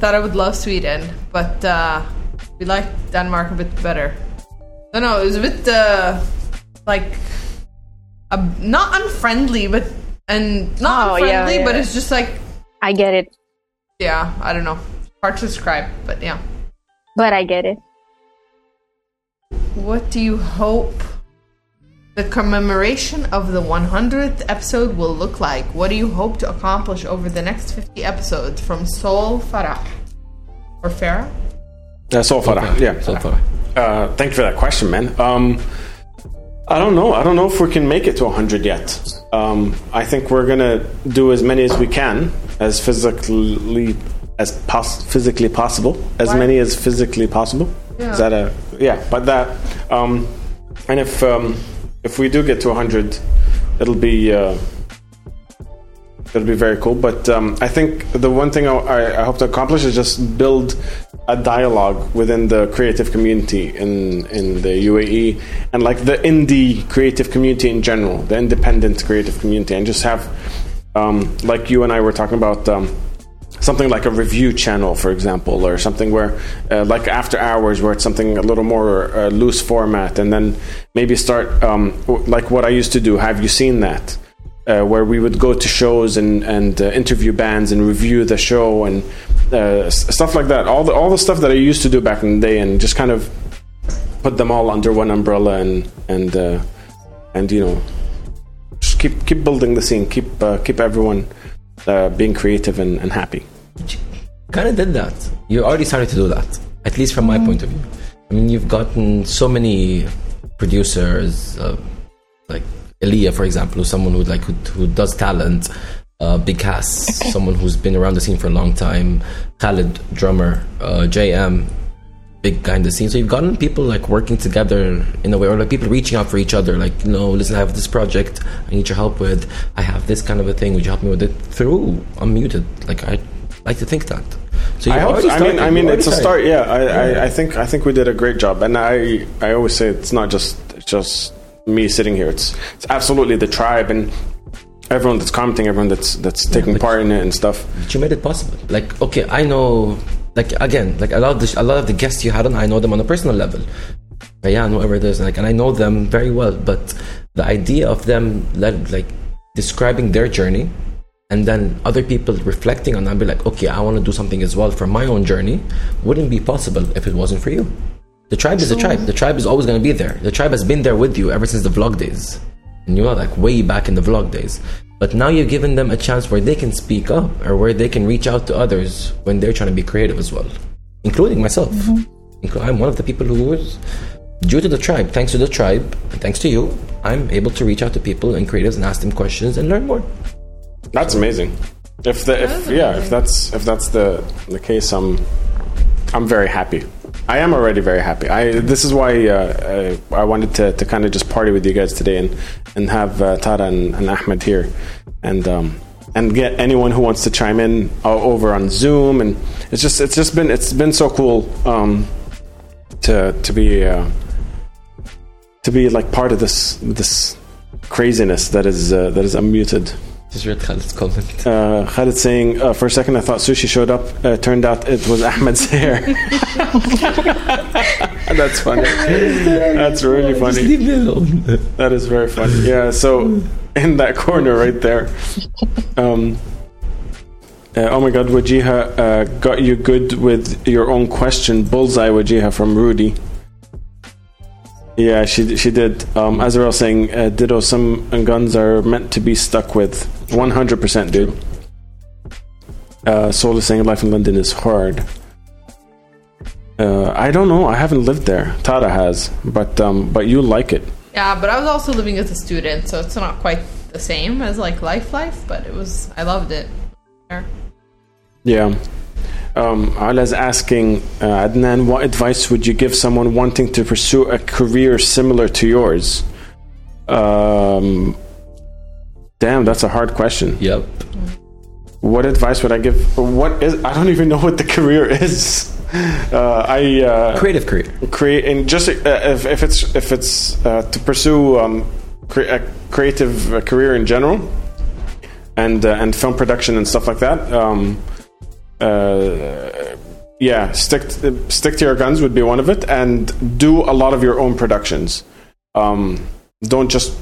Thought I would love Sweden, but uh, we liked Denmark a bit better. I don't know. It was a bit uh, like uh, not unfriendly, but and not Oh, yeah, unfriendly, but it's just like I get it. Yeah, I don't know. Hard to describe, but yeah. but I get it. What do you hope the commemoration of the 100th episode will look like? What do you hope to accomplish over the next 50 episodes from Sol Farah? Or Farah? Uh, Sol Farah, yeah. So far. Uh, thank you for that question, man. Um, I don't know. I don't know if we can make it to 100 yet. Um, I think we're gonna do as many as we can, as physically as pos- physically possible, as Why? many as physically possible. Yeah. Is that a yeah? But that, um, and if um, if we do get to 100, it'll be. Uh, It'll be very cool, but um, I think the one thing I, I hope to accomplish is just build a dialogue within the creative community in in the UAE and like the indie creative community in general, the independent creative community, and just have um, like you and I were talking about. Um, something like a review channel, for example, or something where, uh, like after hours, where it's something a little more uh, loose format, and then maybe start um, like what I used to do. Have you seen that? Uh, where we would go to shows and and uh, interview bands and review the show and uh, stuff like that. All the all the stuff that I used to do back in the day, and just kind of put them all under one umbrella and and uh, and you know just keep keep building the scene, keep uh, keep everyone uh, being creative and, and happy. kind of did that. You already started to do that, at least from my point of view. I mean, you've gotten so many producers, uh, like Elia, for example, who's someone who like who, who does talent. Uh, Big Cass, someone who's been around the scene for a long time. Khaled, drummer. Uh, JM, big guy in the scene. So you've gotten people like working together in a way, or like people reaching out for each other. Like, you know, listen, I have this project I need your help with. I have this kind of a thing. Would you help me with it? Through unmuted. Like I like to think that. So I hope. I mean. I mean, it's a start. Yeah, I, I, I think I think we did a great job, and I I always say it's not just just me sitting here. It's it's absolutely the tribe and everyone that's commenting, everyone that's that's taking part in it and stuff. But you made it possible. Like, okay, I know. Like again, like a lot of the, a lot of the guests you had on, I know them on a personal level. Yeah, and whoever it is, like, and I know them very well. But the idea of them, like, describing their journey, and then other people reflecting on that, and be like, okay, I want to do something as well for my own journey, wouldn't be possible if it wasn't for you. The tribe is a tribe. The tribe is always going to be there. The tribe has been there with you ever since the vlog days. And you know, like way back in the vlog days. But now you've given them a chance where they can speak up or where they can reach out to others when they're trying to be creative as well, including myself. Inclu- I'm one of the people who was, due to the tribe, thanks to the tribe, thanks to you, I'm able to reach out to people and creatives and ask them questions and learn more. That's amazing. If the if is yeah if that's if that's the the case, I'm I'm very happy. I am already very happy. I this is why uh, uh, I wanted to, to kind of just party with you guys today and and have uh, Tara and, and Ahmed here and um, and get anyone who wants to chime in over on Zoom and it's just it's just been it's been so cool um, to to be uh, to be like part of this this craziness that is uh, that is unmuted. Just read Khalid's comment. Uh, Khalid saying, uh, for a second I thought sushi showed up. Uh, turned out it was Ahmed's hair. That's funny. That's really Just funny. leave me alone. That is very funny. Yeah, so in that corner right there. Um, uh, oh my god, Wajiha uh, got you good with your own question. Bullseye Wajiha from Rudy. Yeah, she she did. Um, Azrael saying, uh, "Ditto. Some guns are meant to be stuck with. One hundred percent, dude." Uh, Soul is saying, "Life in London is hard." Uh, I don't know. I haven't lived there. Tara has, but um, but you like it. Yeah, but I was also living as a student, so it's not quite the same as like life life, but it was I loved it. There. Yeah. Um, Ala's asking, uh, Adnan, what advice would you give someone wanting to pursue a career similar to yours? Um, damn, that's a hard question. Yep. What advice would I give? What is? I don't even know what the career is. Uh, I uh, Creative career. create and just uh, if, if it's if it's uh, to pursue um, cre- a creative uh, career in general and uh, and film production and stuff like that um, uh, yeah stick stick to your guns would be one of it and do a lot of your own productions um, don't just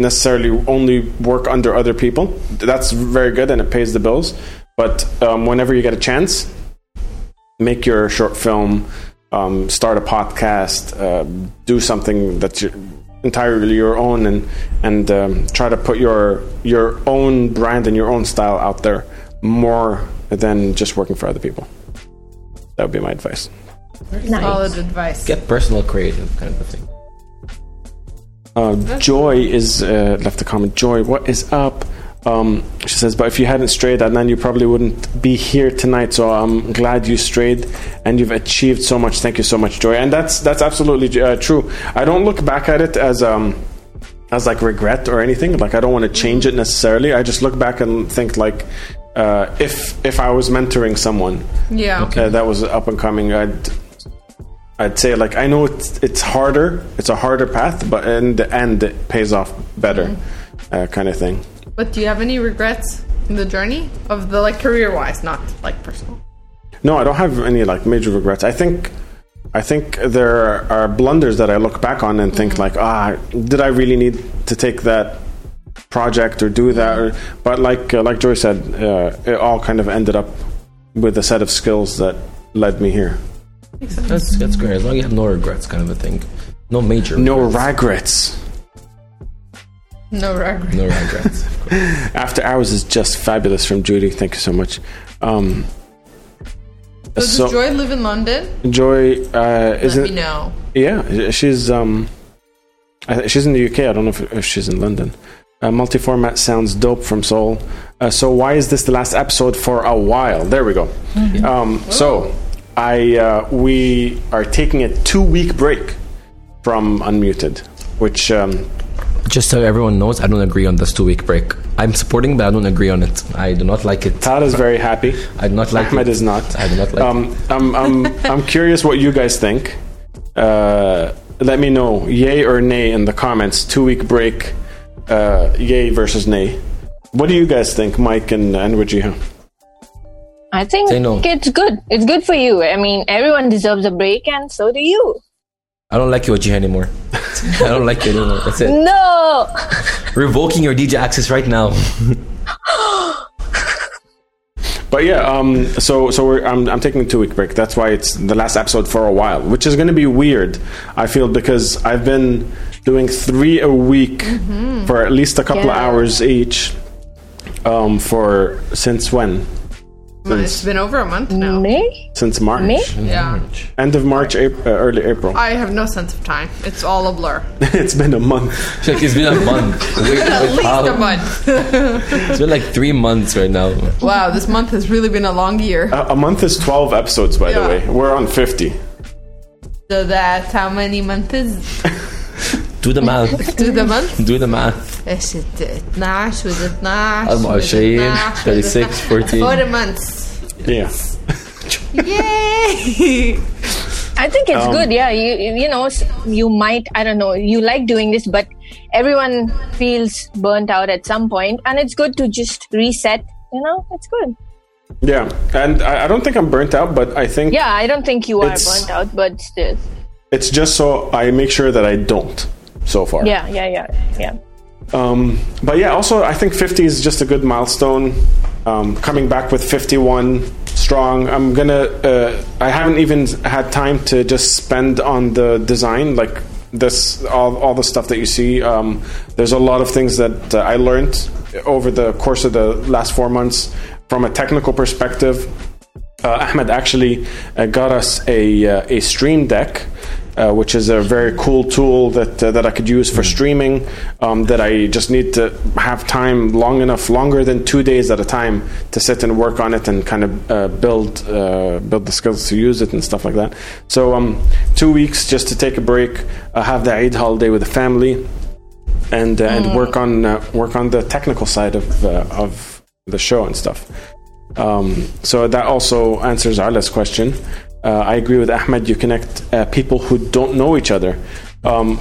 necessarily only work under other people that's very good and it pays the bills but um, whenever you get a chance make your short film um, start a podcast, uh, do something that's your, entirely your own, and and um, try to put your your own brand and your own style out there more than just working for other people. That would be my advice. Nice. Solid advice. Get personal, creative kind of a thing. Uh, Joy is uh, left a comment. Joy, what is up? Um, she says, but if you hadn't strayed, Adnan, you probably wouldn't be here tonight. So I'm glad you strayed, and you've achieved so much. Thank you so much, Joy. And that's that's absolutely uh, true. I don't look back at it as um as like regret or anything. Like I don't want to change it necessarily. I just look back and think like. Uh, if if I was mentoring someone Yeah. uh, that was up and coming, I'd I'd say like I know it's it's harder, it's a harder path, but in the end it pays off better, uh, kind of thing. But do you have any regrets in the journey of the like career wise, not like personal? No, I don't have any like major regrets. I think I think there are blunders that I look back on and think like, ah, did I really need to take that project or do that? Or, but like uh, like Joy said, uh, it all kind of ended up with a set of skills that led me here. That's that's great. As long as you have no regrets, kind of a thing. No major. No regrets. regrets. No regrets. No regrets. After Hours is just fabulous from Judy. Thank you so much. Um, So does so Joy live in London? Joy uh, Let me isn't know. yeah she's um I th- she's in the UK. I don't know if, if she's in London. Uh, multi-format sounds dope from Soul. Uh, so why is this the last episode for a while? There we go. Um, so I uh, we are taking a two-week break from Unmuted, which um, Just so everyone knows, I don't agree on this two-week break. I'm supporting, but I don't agree on it. I do not like it. Todd is very happy. I do not like Ahmed it. is not. I do not like it. Um, I'm, I'm, I'm curious what you guys think. Uh, let me know, yay or nay, in the comments. Two week break, uh, yay versus nay. What do you guys think, Mike and, and Wajiha? I think Say no. it's good. It's good for you. I mean, everyone deserves a break, and so do you. I don't like you, Wajiha, anymore. I don't like you anymore. That's it. No. Revoking your DJ access right now. But yeah, um, so so we're, I'm, I'm taking a two week break. That's why it's the last episode for a while, which is going to be weird. I feel because I've been doing three a week for at least a couple of hours each. Um, for since when? It's been over a month now. May? Since March. May? Yeah. End of March, April, uh, early April. I have no sense of time. It's all a blur. it's been a month. It's like it's been a month. Wait, At least how? a month. It's been like three months right now. Wow, this month has really been a long year. A, a month is 12 episodes, by the way. We're on 50. So that's how many months is Do the math. to the month? Do the math. ايش 12 و 12 24 36 14 Four months. Yeah. Yay! I think it's Um, good. Yeah, you you know s- you might I don't know you like doing this, but everyone feels burnt out at some point, and it's good to just reset. You know, it's good. Yeah. And I, I don't think I'm burnt out, but I think Yeah, I don't think you are It's- burnt out, but still, it's just so I make sure that I don't so far. yeah, yeah, yeah, yeah. Um, but yeah, also I think 50 is just a good milestone. Um, coming back with 51 strong. I'm gonna. Uh, I haven't even had time to just spend on the design, like this, all, all the stuff that you see. Um, there's a lot of things that uh, I learned over the course of the last four months from a technical perspective. Uh, Ahmed actually uh, got us a uh, a Stream Deck, uh, which is a very cool tool that uh, that I could use for streaming. Um, that I just need to have time long enough, longer than two days at a time, to sit and work on it and kind of uh, build uh, build the skills to use it and stuff like that. So um, two weeks just to take a break, uh, have the Eid holiday with the family, and uh, and work on uh, work on the technical side of uh, of the show and stuff. Um, so that also answers Ala's question. Uh, I agree with Ahmed. You connect uh, people who don't know each other. Um,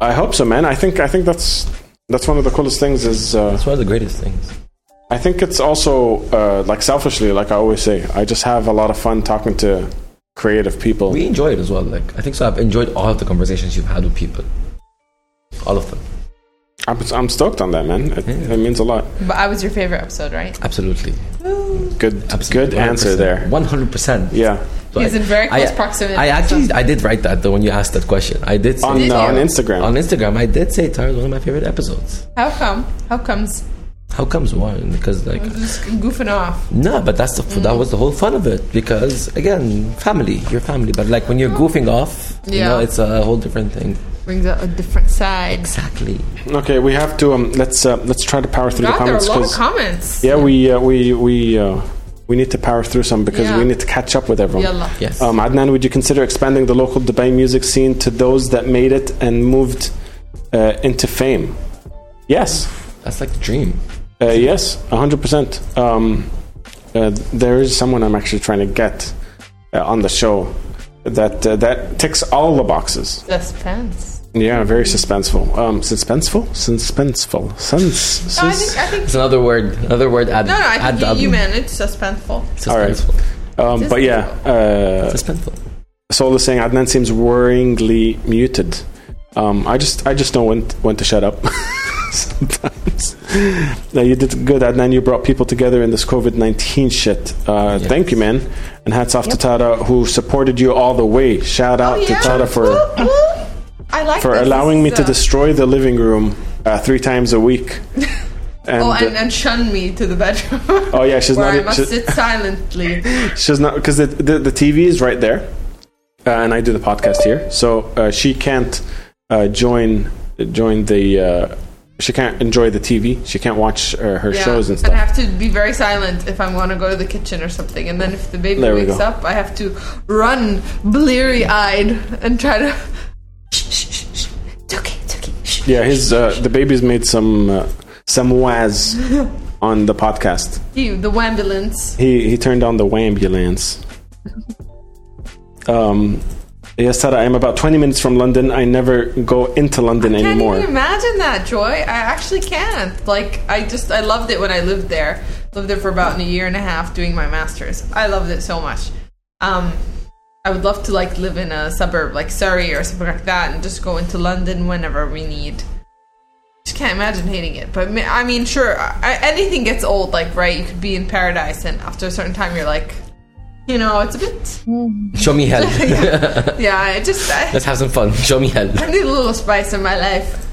I hope so, man. I think I think that's that's one of the coolest things. Is uh, It's one of the greatest things. I think it's also uh, like selfishly, like I always say, I just have a lot of fun talking to creative people. We enjoy it as well. Like I think so. I've enjoyed all of the conversations you've had with people. All of them. I'm, I'm stoked on that, man. It, it means a lot. But I was your favorite episode, right? Absolutely. Good, Absolutely. good answer there. One hundred percent. Yeah. He's in very close I, proximity, I actually, I did write that though when you asked that question. I did say on, Did uh, on Instagram. on Instagram. I did say Tara is one of my favorite episodes. How come? How comes? How comes? Why? Because like Just goofing off. no, but that's the that was the whole fun of it. Because again, family, your family. But like when you're goofing off, you Yeah. know, it's a whole different thing. Brings out a different side. Exactly. okay, we have to um, let's uh, let's try to power through God, the there are a comments lot of 'cause- comments. yeah, we uh, we we uh, we need to power through some because Yeah. we need to catch up with everyone. Yes. Um, Adnan, would you consider expanding the local Dubai music scene to those that made it and moved uh, into fame? Yes. That's like the dream. Uh, yes, 100%. Um, uh, there is someone I'm actually trying to get uh, on the show that uh, that ticks all the boxes. Suspense. Yeah, very suspenseful. Um, suspenseful? Suspenseful. Sens- No, I think I think It's another word. Another word. Add, no, no. I add think the you, you other- meant it's suspenseful. All right. Suspenseful. um, but yeah, uh, Suspenseful. Soul is saying Adnan seems worryingly muted. Um, I just I just know when when to shut up. Sometimes. now you did good, Adnan. You brought people together in this COVID nineteen shit. Uh, Yes. Thank you, man. And hats off to Tara, who supported you all the way. Shout out Oh, to yeah. Tara for Woo, woo. I like for this. allowing me to uh, destroy the living room uh, three times a week. And, Oh, and, uh, and shun me to the bedroom. oh yeah, she's not. I must she- sit silently. She's not because the, the the TV is right there, uh, and I do the podcast here, so uh, she can't uh, join join the. Uh, she can't enjoy the TV. She can't watch her Yeah. shows and stuff. I have to be very silent if I want to go to the kitchen or something. And then if the baby wakes go. up, I have to run bleary eyed and try to. Shh, shh, shh, shh. It's okay, it's okay. Shh. Yeah, his uh, the baby's made some uh, some waz on the podcast. You, the ambulance. He he turned on the wambulance. Um, yes, Tara, I'm about 20 minutes from London. I never go into London anymore. Can't anymore. even imagine that, Joy. I actually can't. Like, I just, I loved it when I lived there. Lived there for about a year and a half doing my master's. I loved it so much. Um, I would love to like live in a suburb like Surrey or something like that, and just go into London whenever we need. Just can't imagine hating it. But I mean, sure, I, anything gets old. Like, right? You could be in paradise, and after a certain time, you're like, you know, it's a bit. Show me hell. Yeah, I just, I, Let's have some fun. Show me hell. I need a little spice in my life.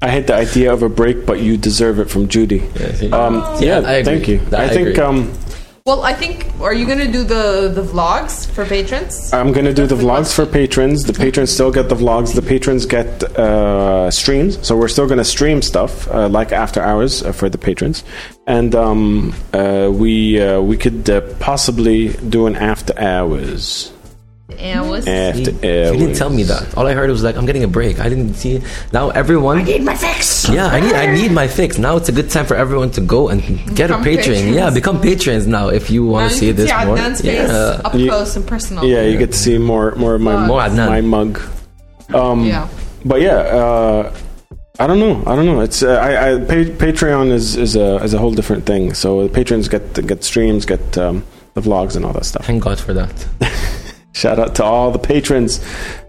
I hate the idea of a break, but you deserve it from Judy. Yeah, see? Um, yeah, I agree. thank you. I, I think agree. um, Well, I think. Are you gonna do the the vlogs for patrons? I'm going to do the vlogs for patrons. The patrons still get the vlogs. The patrons get uh, streams. So we're still going to stream stuff uh, like after hours uh, for the patrons, and um, uh, we uh, we could uh, possibly do an after hours. And was After He hours. didn't tell me that. All I heard was like, I'm getting a break. I didn't see. Now everyone. I need my fix. Yeah, I need. I need my fix. Now it's a good time for everyone to go and get Become a patron. patrons. Yeah, become patrons now if you want to see can this see more. Adnan's face Yeah. up You- close and personal. Yeah, you get to see more more of my More Adnan. my mug. Um, Yeah. But yeah, uh, I don't know. I don't know. It's uh, I, I pa- Patreon is is a is a whole different thing. So the patrons get get streams, get um, the vlogs and all that stuff. Thank God for that. Shout out to all the patrons.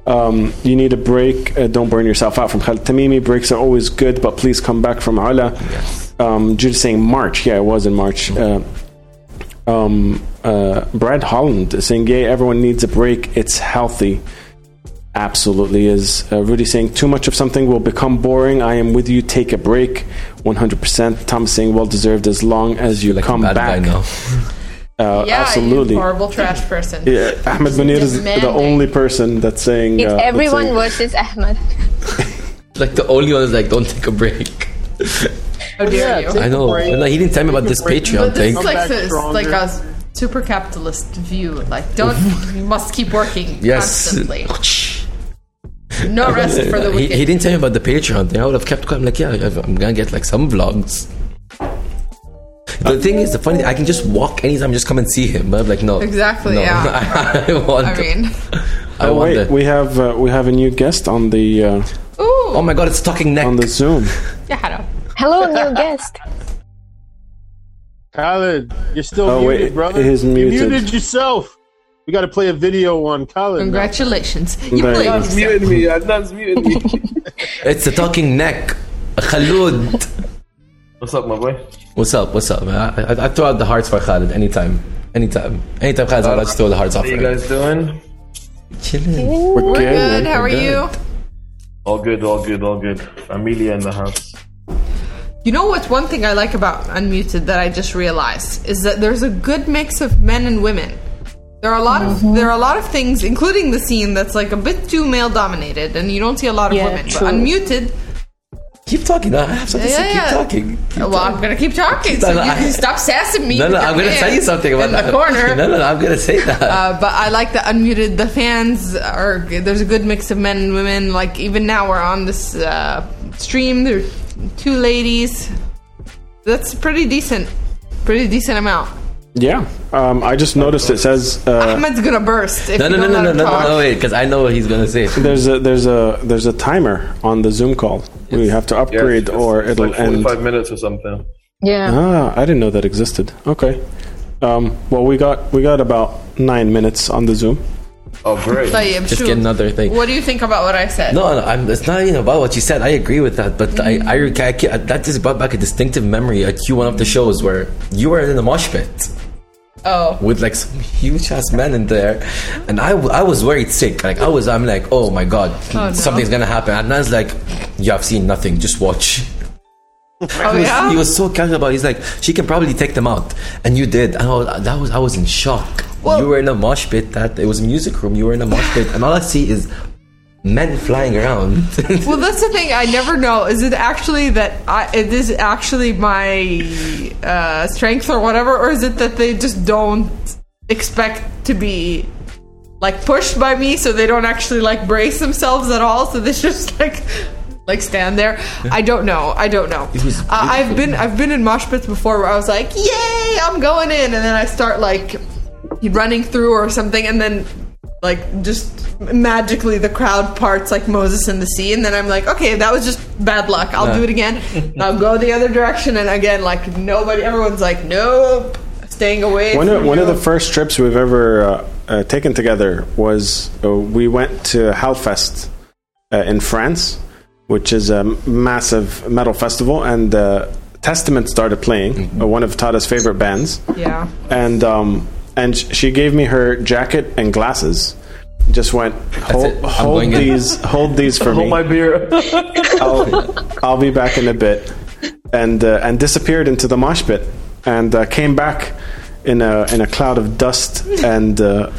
Um, you need a break. Uh, don't burn yourself out from Khalid Tamimi. Breaks are always good, but please come back from Ala. Yes. Um, Judy saying March. Yeah, it was in March. Uh, um, uh, Brad Holland is saying, "Yeah, everyone needs a break. It's healthy." Absolutely is. Uh, Rudy saying, "Too much of something will become boring." I am with you. Take a break. One hundred percent. Tom saying, "Well deserved." As long as you Like come back. now. Uh, yeah, absolutely. You horrible trash person. Yeah, Ahmed Munir is the only person that's saying. It's uh, everyone saying- versus Ahmed. Like the only one is like, don't take a break. How dare Yeah, you? take I know. a. And, like, he didn't tell me about this. Patreon But this thing. is like this, stronger. like a super capitalist view. Like, don't you must keep working Yes. constantly. No rest for the he, wicked. he didn't tell me about the Patreon thing. I would have kept quiet. I'm like, yeah, I'm gonna get like some vlogs. The thing is, the funny thing, I can just walk anytime, just come and see him. But I'm like, no, Exactly, no. yeah. I want. I mean, I Oh want wait, it. we have uh, we have a new guest on the uh, ooh, Oh my god, it's talking neck. on the Zoom. yeah, hello. Hello, new guest. Khalid, you're still Oh, muted, wait, brother. it is You muted. muted yourself. We got to play a video on Khalid. now. Congratulations. You There played you go. yourself. muting me. Adnan's muting me. It's a talking neck. Khalud. What's up, my boy? What's up? What's up? man? I, I, I throw out the hearts for Khalid anytime. Anytime. Anytime Khalid's on, I just throw the hearts off. How you for him. guys doing? Chilling. We're, We're good. man. How are good. you? All good, all good, all good. Amelia in the house. You know what's one thing I like about Unmuted that I just realized is that there's a good mix of men and women. There are a lot Mm-hmm. of there are a lot of things, including the scene that's like a bit too male dominated, and you don't see a lot of Yeah, women. true. But Unmuted, Keep talking. I have something to say. Yeah, Keep talking. Keep well, talking. I'm gonna keep talking, so you can stop sassing me. No, no, I'm gonna tell you something about in that. the corner. No, no, no, I'm gonna say that. Uh, but I like the unmuted. The fans are. There's a good mix of men and women. Like even now, we're on this uh, stream. There are two ladies. That's pretty decent. Pretty decent amount. Yeah. Um, I just noticed it says uh, Ahmed's gonna burst. If no, no, you no, don't no, let no, him no, no, talk. no, wait, because I know what he's gonna say. there's a there's a there's a timer on the Zoom call. We have to Yeah, upgrade it's- or it's it'll like end. 45 minutes or something. Yeah. Ah, I didn't know that existed. Okay. Um, well, we got we got about nine minutes on the Zoom. Oh, great. Tayyib, Just shoot. get another thing. What do you think about what I said? No, no, I'm, it's not even about what you said. I agree with that, but I, I, I, can't- that just brought back a distinctive memory at Q1 of the shows where you were in the mosh pit Oh, with like some huge ass men in there, and I, I was worried sick. Like I was, I'm like, oh my god, Oh, no. something's gonna happen. And Adnan's like, you have seen nothing, just watch. oh He was, yeah. he was so casual about. it. He's like, she can probably take them out, and you did. And I was, that was, I was in shock. Well- you were in a mosh pit. That it was a music room. You were in a mosh pit, and all I see is men flying around. Well, that's the thing. I never know. Is it actually that I, it is actually my uh, strength or whatever, or is it that they just don't expect to be like pushed by me, so they don't actually like brace themselves at all? So they just like like stand there. I don't know. I don't know. Uh, I've been I've been in mosh pits before where I was like, "Yay, I'm going in," and then I start like running through or something, and then like just magically the crowd parts like Moses in the sea, and then I'm like, okay, that was just bad luck. I'll Yeah. do it again. I'll go the other direction, and again, like nobody, everyone's like, nope, staying away. One of, one of the first trips we've ever uh, uh, taken together was uh, we went to Hellfest uh, in France, which is a massive metal festival, and uh, Testament started playing, uh, one of Tara's favorite bands, yeah. and um, and she gave me her jacket and glasses. Just went hold, hold going in." these hold these for Hold me. Hold my beer. I'll, I'll be back in a bit, and uh, and disappeared into the mosh pit, and uh, came back in a in a cloud of dust and uh,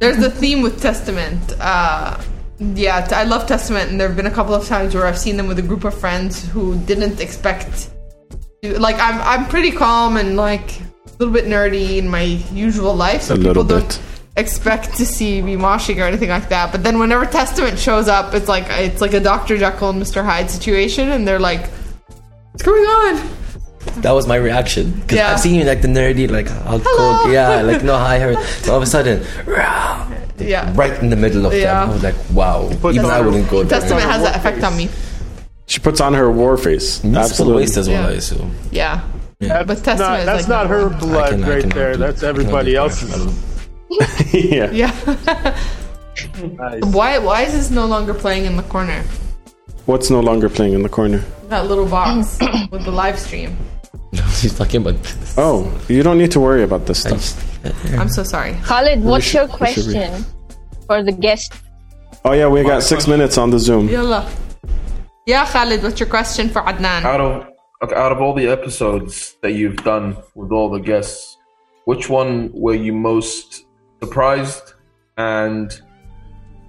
There's the theme with Testament. Uh, yeah, I love Testament, and there have been a couple of times where I've seen them with a group of friends who didn't expect. To, like, I'm I'm pretty calm and like a little bit nerdy in my usual life, so A people don't bit. expect to see me moshing or anything like that. But then whenever Testament shows up, it's like it's like a Dr. Jekyll and Mr. Hyde situation, and they're like, "What's going on?" that was my reaction because Yeah. I've seen you like the nerdy, like I'll Hello. cook, yeah, like no hi, her. So all of a sudden, rah, Yeah. right in the middle of Yeah. them, I was like, wow. Even I wouldn't go there. Testament has that effect on me. she puts on her war face. Absolutely. waste as well, Yeah. I assume. Yeah. That's But not, that's like not number her one. blood can- right there. do- That's everybody else's. yeah. Yeah. Nice. why why is this no longer playing in the corner? What's no longer playing in the corner? That little box with the live stream. No he's talking about. Oh, you don't need to worry about this stuff. just- uh, uh. I'm so sorry. Khalid, what's should- your we should be- question for the guest? Oh yeah, we got six minutes on the Zoom. Yalla. Yeah, Khalid, what's your question for Adnan? out of okay, out of all the episodes that you've done with all the guests, which one were you most surprised? And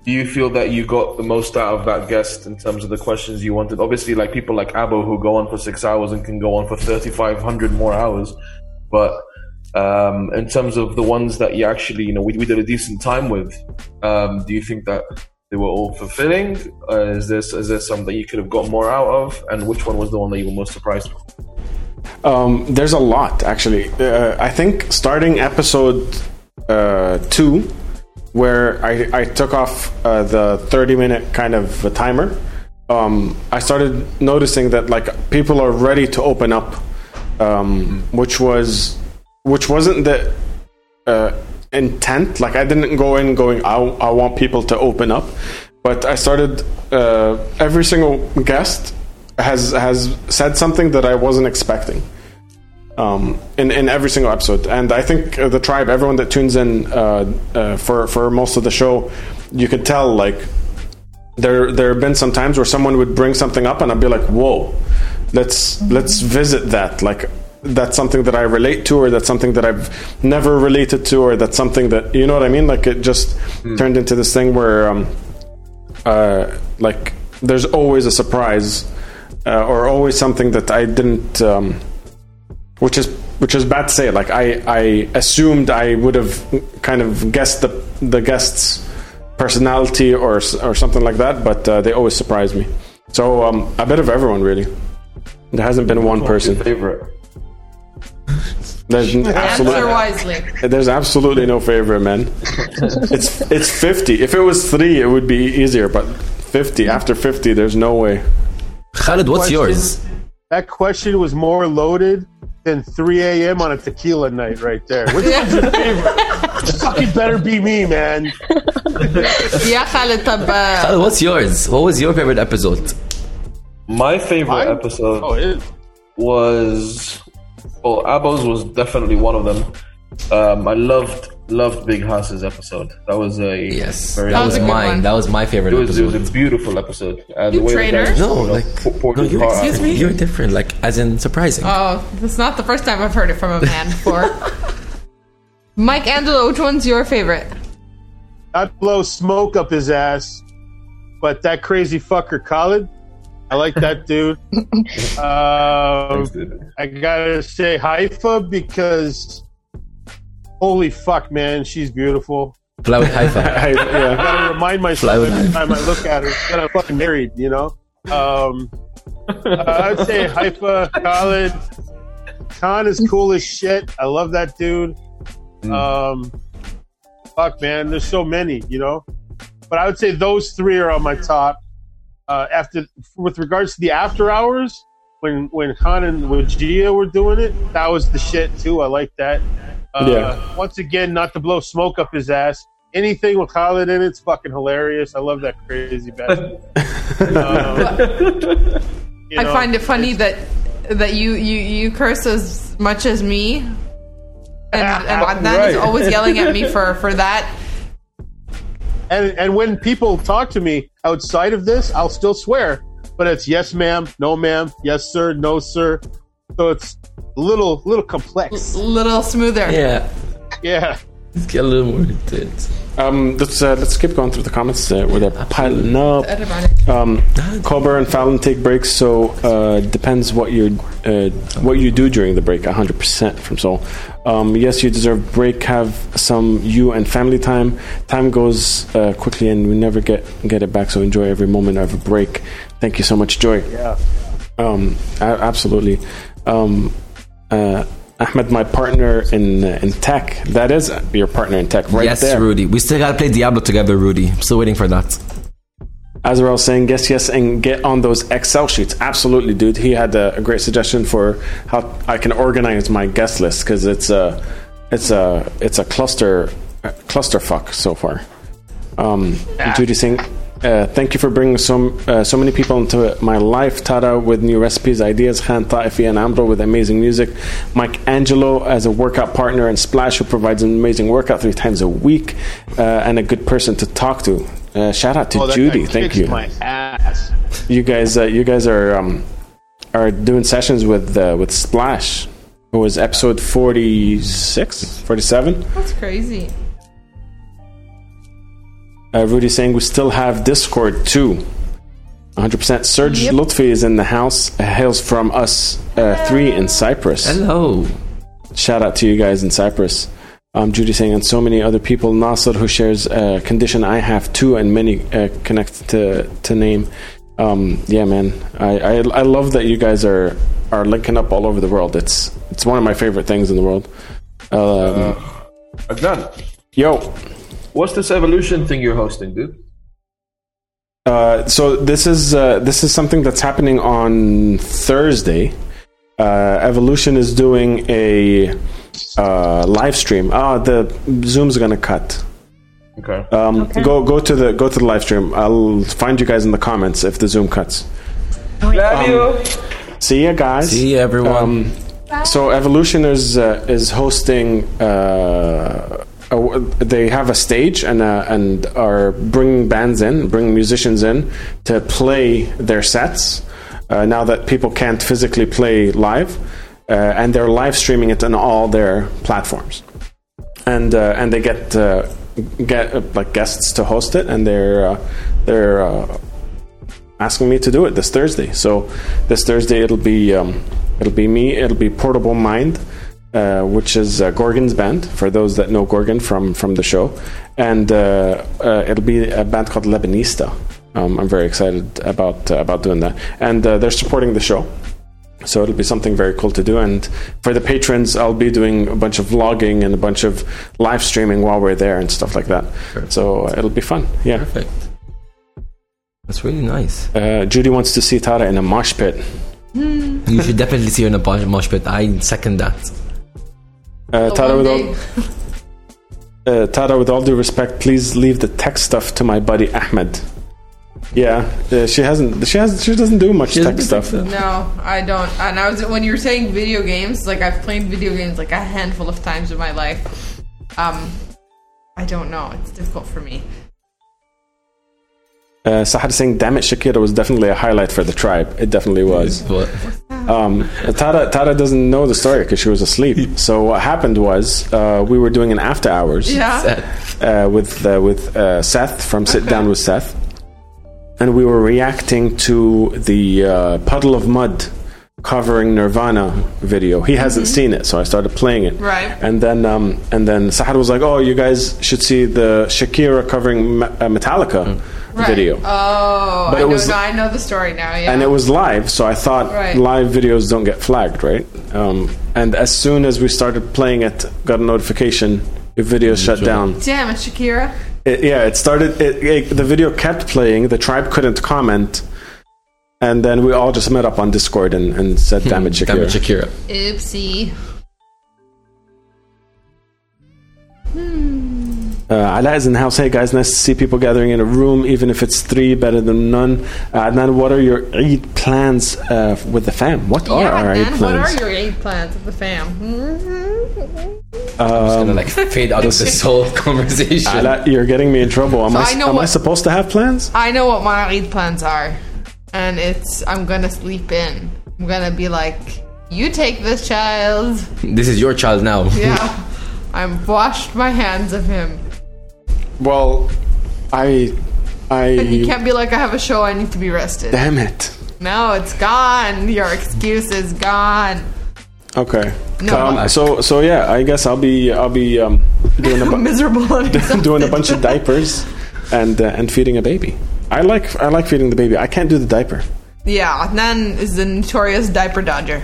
do you feel that you got the most out of that guest in terms of the questions you wanted? Obviously, like people like Abo who go on for six hours and can go on for thirty five hundred more hours, but um, in terms of the ones that you actually, you know, we, we did a decent time with, um, do you think that they were all fulfilling? Uh, is this is there some that you could have got more out of? And which one was the one that you were most surprised with? Um, there's a lot actually. Uh, I think starting episode uh, two, where I, I took off uh, the 30 minute kind of timer, um, I started noticing that like people are ready to open up, um, which was which wasn't the intent. Like I didn't go in going I, I want people to open up, but I started uh, every single guest has has said something that I wasn't expecting. um, in in every single episode. And I think the tribe, everyone that tunes in uh, uh, for for most of the show, you could tell like there there have been some times where someone would bring something up, and I'd be like, "Whoa, let's let's visit that." Like that's something that I relate to, or that's something that I've never related to, or that's something that you know what I mean. Like it just turned into this thing where, um, uh, like, there's always a surprise, uh, or always something that I didn't, um, which is which is bad to say. Like I I assumed I would have kind of guessed the the guest's personality or or something like that, but uh, they always surprise me. So um, a bit of everyone really. There hasn't been one person. Favorite. There's Answer absolutely wisely. there's absolutely no favorite, man. It's it's fifty. If it was three, it would be easier. But fifty after fifty, there's no way. Khalid, what's Question- yours? That question was more loaded than 3 a.m. on a tequila night right there. Which one's your favorite? fucking better be me, man. Yeah, Khalid, طب, uh, Khalid, what's yours? What was your favorite episode? My favorite Mine? episode Oh, it, was well, Abos was definitely one of them. Um, I loved loved Big Haas's episode. That was a Yes, very that was was good mine. one. That was my favorite It was, it was a beautiful episode. And You the way the traitor. guys, No, you know, like pou- no, you're. Excuse me? you're different. Like as in surprising. oh, that's not the first time I've heard it from a man before. Mike Angelo, which one's your favorite? not blow smoke up his ass, but that crazy fucker Khalid, I like that dude. um, Thanks, dude. I gotta say Haifa because holy fuck, man, she's beautiful. Fly with Haifa. I, I yeah. gotta remind myself with every time I look at her that I'm fucking married, you know. Um, uh, I'd say Haifa, Khalid, Khan is cool as shit. I love that dude. Um, fuck, man, there's so many, you know. But I would say those three are on my top. Uh, after, with regards to the after hours, when when Khan and Wajia were doing it, that was the shit too. I like that. Uh, Yeah. Once again, not to blow smoke up his ass. Anything with Khalid in it's fucking hilarious. I love that crazy bastard. Um, you I find it funny that that you you you curse as much as me, and and Adnan is always yelling at me for for that. And and when people talk to me outside of this, I'll still swear, but it's yes, ma'am, no, ma'am, yes, sir, no, sir. So it's a little little complex. A little smoother. yeah, Yeah. Let's get a little more intense. Um, let's uh, let's keep going through the comments uh, where they're piling up. Um, Colbert and Fallon take breaks, so uh, depends what you uh, what you do during the break. hundred percent from Soul. Um, yes, you deserve break. Have some you and family time. Time goes uh, quickly, and we never get get it back. So enjoy every moment of a break. Thank you so much, Joy. Yeah. Um, absolutely. Um, uh, Ahmed, my partner in uh, in tech. That is your partner in tech, right yes, there. Rudy. We still gotta play Diablo together, Rudy. I'm still waiting for that. Azrael saying yes, yes, and get on those Excel sheets. Absolutely, dude. He had a, a great suggestion for how I can organize my guest list because it's a, it's a, it's a cluster, uh, clusterfuck so far. Um, Judy saying, uh, thank you for bringing so uh, so many people into my life. Tara with new recipes, ideas. Khan Taifi and Amro with amazing music. Mike Angelo as a workout partner, and Splash who provides an amazing workout three times a week, uh, and a good person to talk to. Uh, shout out to Oh, that Judy. Thank you. My ass. You guys, uh, you guys are um, are doing sessions with uh, with Splash. It was episode 46, 47. That's crazy. Uh, Rudy saying we still have Discord too. 100%. Serge Yep. Lutfi is in the house. Uh, hails from us uh, three in Cyprus. Hello. Shout out to you guys in Cyprus. Um, Judy saying, and so many other people. Nasser, who shares a condition I have too, and many uh, connect to to name. Um, yeah, man, I, I I love that you guys are are linking up all over the world. It's it's one of my favorite things in the world. Um, Adnan, yo, what's this evolution thing you're hosting, dude? Uh, so this is uh, this is something that's happening on Thursday. Uh, Evolution is doing a uh, live stream. Ah, the Zoom's gonna cut. Okay. Um, Go go to the go to the live stream. I'll find you guys in the comments if the Zoom cuts. Love you. See ya, guys. See you, everyone. Um, so Evolution is uh, is hosting. They have a stage and and are bringing bands in, bringing musicians in to play their sets. Uh, now that people can't physically play live, uh, and they're live streaming it on all their platforms, and uh, and they get uh, get uh, like guests to host it, and they're uh, they're asking me to do it this Thursday. So this Thursday it'll be um, it'll be me. It'll be Portable Mind, uh, which is uh, Gorgon's band for those that know Gorgon from from the show, and uh, uh, it'll be a band called Lebanista. Um, I'm very excited about uh, about doing that, and uh, they're supporting the show. So it'll be something very cool to do. And for the patrons, I'll be doing a bunch of vlogging and a bunch of live streaming while we're there and stuff like that. So uh, it'll be fun. Yeah. Perfect. That's really nice. Uh, Judy wants to see Tara in a mosh pit. You should definitely see her in a bo- mosh pit. I second that. Uh, Tara, with all, uh, Tara, with all due respect, please leave the tech stuff to my buddy Ahmed. Yeah, uh, she hasn't. She has. She doesn't do much tech stuff. No, I don't. And I was when you were saying video games, like I've played video games like a handful of times in my life. Um, I don't know. It's difficult for me. Uh, Sahar saying, "Damn it, Shakira was definitely a highlight for the tribe. It definitely was." But Um, Tara, Tara doesn't know the story because she was asleep. So what happened was uh, we were doing an after hours Yeah. uh, with uh, with uh, Seth from Sit Down with Seth, and we were reacting to the uh, Puddle of Mudd covering Nirvana video. He hasn't seen it, so I started playing it. Right. And then um, and then Sahar was like, "Oh, you guys should see the Shakira covering Me- uh, Metallica Right. video." Oh, But I it know, was- no, I know the story now. Yeah. and it was live, so I thought Right. live videos don't get flagged, right? Um, and as soon as we started playing it, got a notification your video shut down. Damn it, Shakira. It, yeah, it started. It, it, the video kept playing. The tribe couldn't comment, and then we all just met up on Discord and, and said, "Damn it, Shakira." damn it, Shakira. Oopsie. Uh, Ala is in the house. Hey guys, nice to see people gathering in a room, even if it's three, better than none. Uh, Adnan, what are your Eid plans uh, with the fam? What are yeah, our Eid man. What are your eight plans with the fam? Just gonna like fade out of this whole conversation. Ala, you're getting me in trouble. Am, So I, I know am I supposed to have plans? I know what my Eid plans are, and it's I'm gonna sleep in. I'm gonna be like, you take this child. This is your child now. Yeah, I'm washed my hands of him. Well, I, And you I, can't be like, I have a show, I need to be rested. damn it. No, it's gone. Your excuse is gone. Okay. No. Um, so so yeah, I guess I'll be I'll be um, doing a Miserable. doing a bunch of diapers and uh, and feeding a baby. I like I like feeding the baby. I can't do the diaper. Yeah, Adnan is the notorious diaper dodger.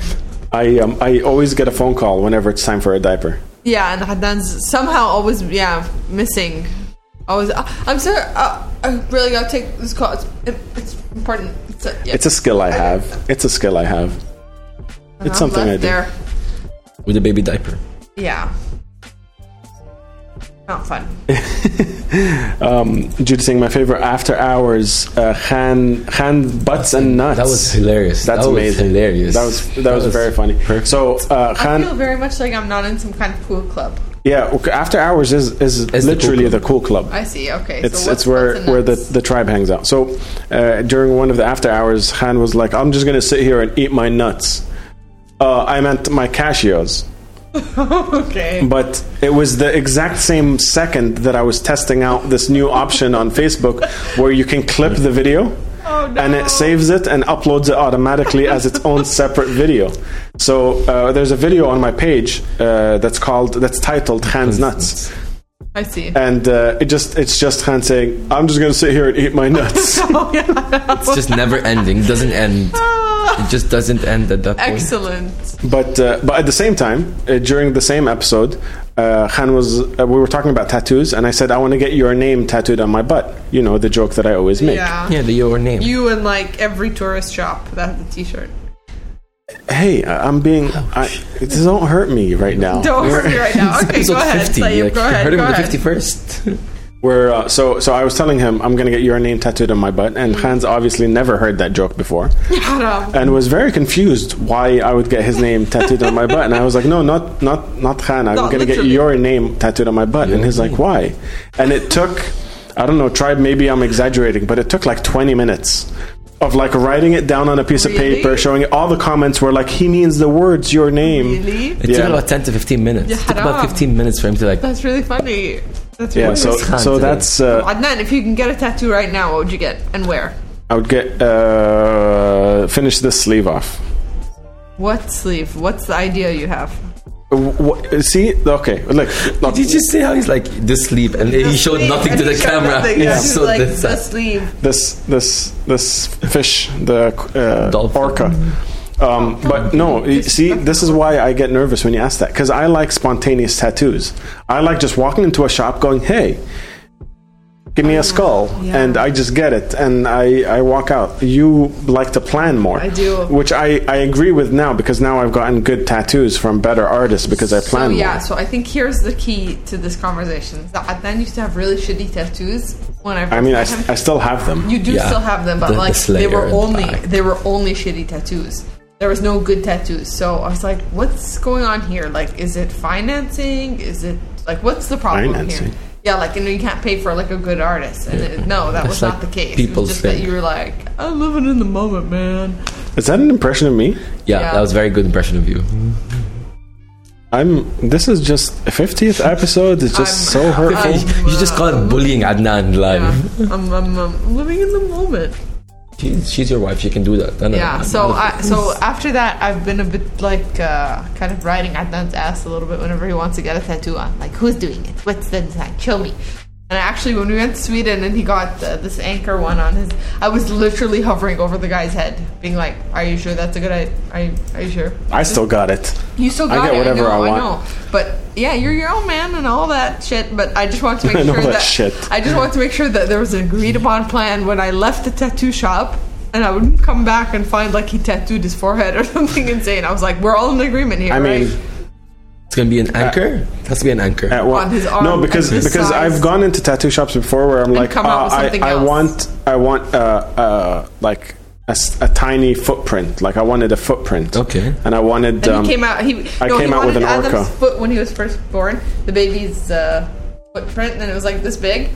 I um, I always get a phone call whenever it's time for a diaper. Yeah, and Adnan's somehow always yeah missing. Always, uh, I'm sorry. Uh, I really gotta take this call. It's, it, it's important. It's a, yeah. It's a skill I have. It's a skill I have. And It's I'm something I do. There. With a baby diaper. Yeah. Not fun. Um, Judy saying my favorite after hours uh, Khan Khan butts and nuts. That was hilarious. That's that amazing. Was hilarious. That was that, was, very funny. So uh, I feel very much like I'm not in some kind of cool club. Yeah, okay, after hours is is the literally cool the cool club. I see. Okay. It's so it's where what's where the, the tribe hangs out. So uh, during one of the after hours, Khan was like, "I'm just gonna sit here and eat my nuts." Uh, I meant my cashews, okay. but it was the exact same second that I was testing out this new option on Facebook where you can clip the video. Oh, no. And it saves it and uploads it automatically as its own separate video. So uh, there's a video on my page uh, that's called that's titled "Khan's Nuts," I see. and uh, it just it's just Khan saying, "I'm just gonna sit here and eat my nuts." oh yeah. It's just never ending. Doesn't end. It just doesn't end at that point. Excellent. But uh, but at the same time, uh, during the same episode, uh, Khan was uh, we were talking about tattoos, and I said I want to get your name tattooed on my butt. You know the joke that I always make. Yeah. Yeah, the your name. You and like every tourist shop that has a T-shirt. Hey, I- I'm being. I, don't hurt me right now. Don't hurt me right now. It's Okay, episode go ahead. 50. Say, like, go you ahead. heard him Go in the 51st. Where uh, so so I was telling him I'm gonna get your name tattooed on my butt, and Khan's obviously never heard that joke before, Haram. and was very confused why I would get his name tattooed on my butt. And I was like, no, not not not Khan. I'm No, gonna get your name tattooed on my butt. And he's like, why? And it took I don't know. Tribe maybe I'm exaggerating, but it took like 20 minutes. Of like writing it down on a piece Really? of paper, showing it. all the comments were like, he means the words, your name. Really? It Yeah. took about 10 to 15 minutes. It took about 15 minutes for him to like. That's really funny. That's Yeah, so Khan so today. that's uh, Adnan, if you can get a tattoo right now, what would you get and where? I would get uh, finish this sleeve off. What sleeve? What's the idea you have? W- w- see, okay, look, look. Did you see how he's like this sleeve and he The showed sleeve, nothing to the camera? nothing. Yeah, Yeah, so like this- the sleeve. this this this fish, the uh, Dolphin. orca. Um, but no, see, this is why I get nervous when you ask that because I like spontaneous tattoos. I like just walking into a shop, going, "Hey, give me a skull," yeah. and I just get it, and I I walk out. You like to plan more, I do. which I I agree with now because now I've gotten good tattoos from better artists because I plan So more. yeah, so I think here's the key to this conversation. is that Adnan used to have really shitty tattoos when I. I mean, I. I still have them. You do Yeah. still have them, but The- the like they were only they were only shitty tattoos. There was no good tattoos. So I was like, "What's going on here? Like, is it financing? Is it like what's the problem Financing? here?" Yeah, like you know, you can't pay for like a good artist, and it, no, that was That's not the case. it people's was just that you were like, "I'm living in the moment, man." Is that an impression of me? Yeah, Yeah. that was a very good impression of you. I'm. This is just fiftieth episode. It's just I'm- so hurtful. I'm, you just call it bullying Adnan live. Yeah, I'm, I'm, I'm living in the moment. She's, she's your wife. She can do that. No, no, Yeah. I'm So I, so after that, I've been a bit like uh, kind of riding Adnan's ass a little bit whenever he wants to get a tattoo on. Like, who's doing it? What's the design? Show me. And actually, when we went to Sweden and he got uh, this anchor one on his, I was literally hovering over the guy's head, being like, "Are you sure that's a good idea? Are you, are you sure?" I still got it. You still I got get it. whatever I know, I I, want. know. But yeah, you're your own man and all that shit. But I just want to make sure that that, shit. I just want to make sure that there was an agreed upon plan when I left the tattoo shop. And I wouldn't come back and find like he tattooed his forehead or something insane. I was like, we're all in agreement here, I mean, right? It's gonna be an anchor. it has to be an anchor. at what? On his arm no, because because size. I've gone into tattoo shops before where I'm like, come out with uh, I, I want I want uh, uh, like a, s- a tiny footprint. Like I wanted a footprint. Okay. And I wanted. And um, he came out. He I no, came he out with wanted an Adam's orca. foot when he was first born. The baby's uh, footprint, and it was like this big.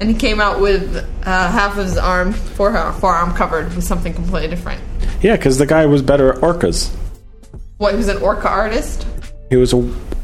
And he came out with uh, half of his arm, forearm, forearm covered with something completely different. yeah, because the guy was better at orcas. What? He was an orca artist. He was a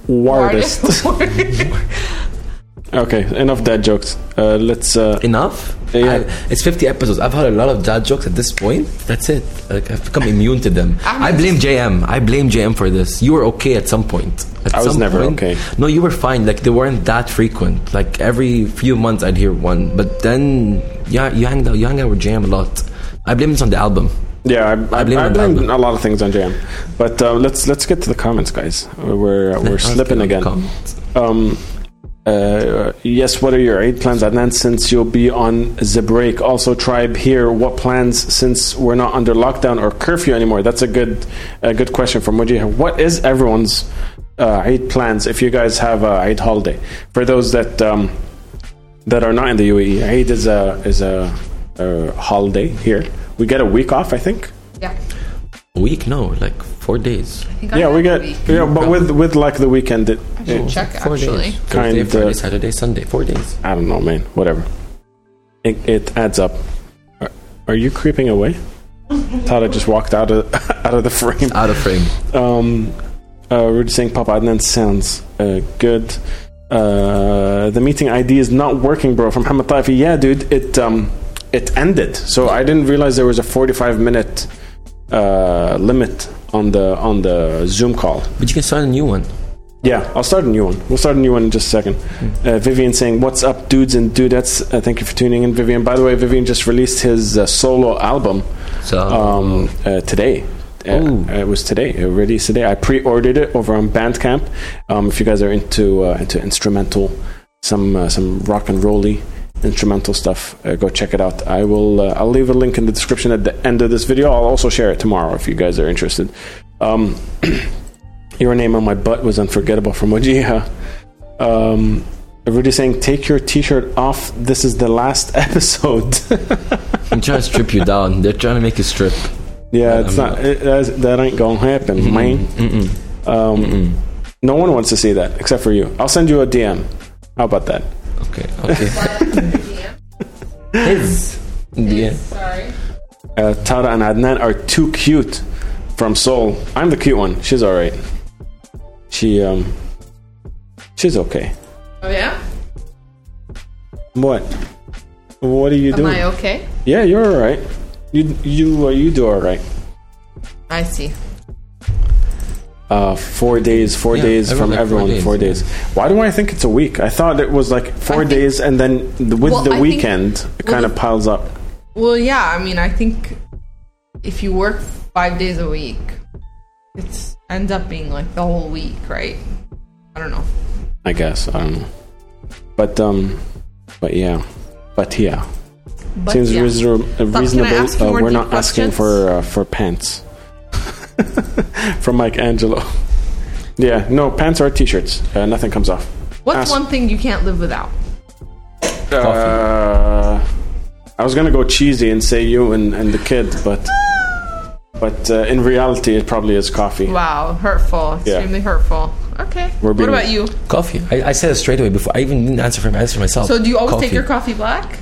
wardist. okay, enough dad jokes. Uh, let's. Uh, Enough. Yeah. I- it's 50 episodes. I've had a lot of dad jokes at this point. That's it. Like I've become immune to them. I I blame JM. I blame JM for this. You were okay at some point. At I was some never point- okay. No, you were fine. Like they weren't that frequent. Like every few months I'd hear one. But then yeah, you hang out. You hang out with JM a lot. I blame this on the album. Yeah, I, I, I blame blame, on the a lot of things on JM, but uh, let's let's get to the comments, guys. We're we're slipping again. Um, uh, yes, what are your eight plans, Adnan, since you'll be on the break? Also, Tribe here, what plans since we're not under lockdown or curfew anymore? That's a good a good question from Mujih. What is everyone's uh, Eid plans if you guys have a Eid holiday? For those that um, that are not in the UAE, Eid is a is a, a holiday here. We get a week off, I think. yeah. A week? No, like four days. I think I Yeah, we get week. yeah, but with with like the weekend, it, I should check Four actually. days. Kind Thursday, of- Friday, Saturday, Sunday. Four days. I don't know, man. Whatever. It, it adds up. Are, are you creeping away? Thought I just walked out of out of the frame. Out of frame. Um, uh, Rudy saying Papa Adnan sounds uh, good. Uh, the meeting ID is not working, bro. From Hamad Taifi. Yeah, dude. It um, it ended. So I didn't realize there was a 45 minute uh, limit on the on the Zoom call. But you can start a new one. Yeah, I'll start a new one. We'll start a new one in just a second. Uh, Vivian saying, "What's up, dudes and dudettes?" Uh, thank you for tuning in, Vivian. By the way, Vivian just released his uh, solo album So um, uh, today. Uh, it was today. It released today. I pre-ordered it over on Bandcamp. Um, if you guys are into uh, into instrumental, some uh, some rock and rolly instrumental stuff, uh, go check it out. I will. Uh, I'll leave a link in the description at the end of this video. I'll also share it tomorrow if you guys are interested. Um, your name on my butt was unforgettable from Wajiha. Um, Rudy saying, "Take your T-shirt off. This is the last episode." I'm trying to strip you down. They're trying to make you strip. yeah, it's I'm not. It, that's- that ain't gonna happen, man. Um, no one wants to see that except for you. I'll send you a DM. How about that? Okay, okay. His. Yeah. Sorry. Uh, Tara and Adnan are too cute from Soul. I'm the cute one. She's all right. She um, she's okay. Oh yeah. What? What are you Am doing? Am I okay? Yeah, you're all right. You you uh, you do all right. I see. Uh, four days, four Yeah, days from everyone four days, four days. Why do I think it's a week? I thought it was like four think- days, and then the, with Well, the I think- weekend, it well, kind of the- piles up. Well, yeah. I mean, I think if you work five days a week, it's ends up being like the whole week, right? I don't know. I guess I don't know, but um, but yeah, but yeah, But seems yeah. reasonable. Uh, reasonable. Uh, we're deep not asking for uh, for pants from Mike Angelo. Yeah, no pants or t-shirts. Uh, nothing comes off. What's ask- one thing you can't live without? Uh, I was gonna go cheesy and say you and, and the kid, but but uh, in reality, it probably is coffee. Wow, hurtful. Yeah. Extremely hurtful. Okay. What about you? Coffee. I, I said it straight away before. I even didn't answer for my answer myself. So, do you always Coffee. take your coffee black?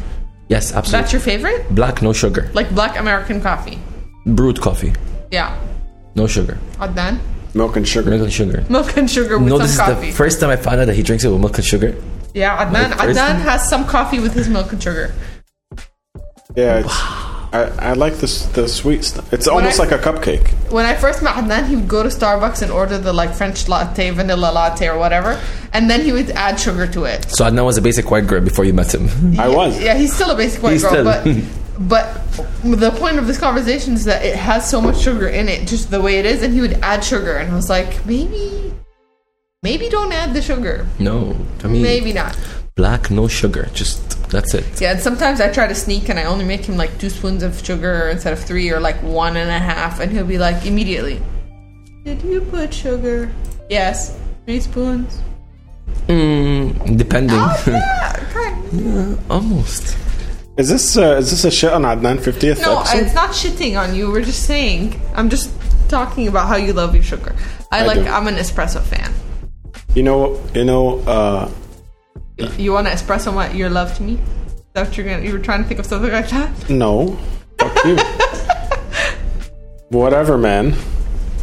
Yes, absolutely. That's your favorite? Black, no sugar. Like black American coffee? Brewed coffee, Yeah. No sugar. Adnan? Milk and sugar. Milk and sugar. Milk and sugar with no, some this coffee. is the first time I found out that he drinks it with milk and sugar. yeah, Adnan. Like, Adnan time? has some coffee with his milk and sugar. Yeah, it's, I, I like this the sweet stuff. It's When almost I- like a cupcake. When I first met Adnan, he would go to Starbucks and order the like French latte, vanilla latte, or whatever, and then he would add sugar to it. So Adnan was a basic white girl before you met him. I was. Yeah, he's still a basic white He's girl, still- but but the point of this conversation is that it has so much sugar in it, just the way it is, and he would add sugar, and I was like, maybe, maybe don't add the sugar, no, I mean maybe not. black, no sugar. Just that's it. Yeah, and sometimes I try to sneak, and I only make him like two spoons of sugar instead of three, or like one and a half, and he'll be like immediately, "Did you put sugar?" Yes, three spoons. Mm, depending. Oh, yeah, kind of. yeah, Almost. Is this uh, is this a shit on Adnan 50th No, episode? it's not shitting on you. We're just saying. I'm just talking about how you love your sugar. I, I like. do. I'm an espresso fan. You know, you know. Uh, You want to espresso my your love to me? Is that what you're gonna? You were trying to think of something like that? no, fuck you. Whatever, man.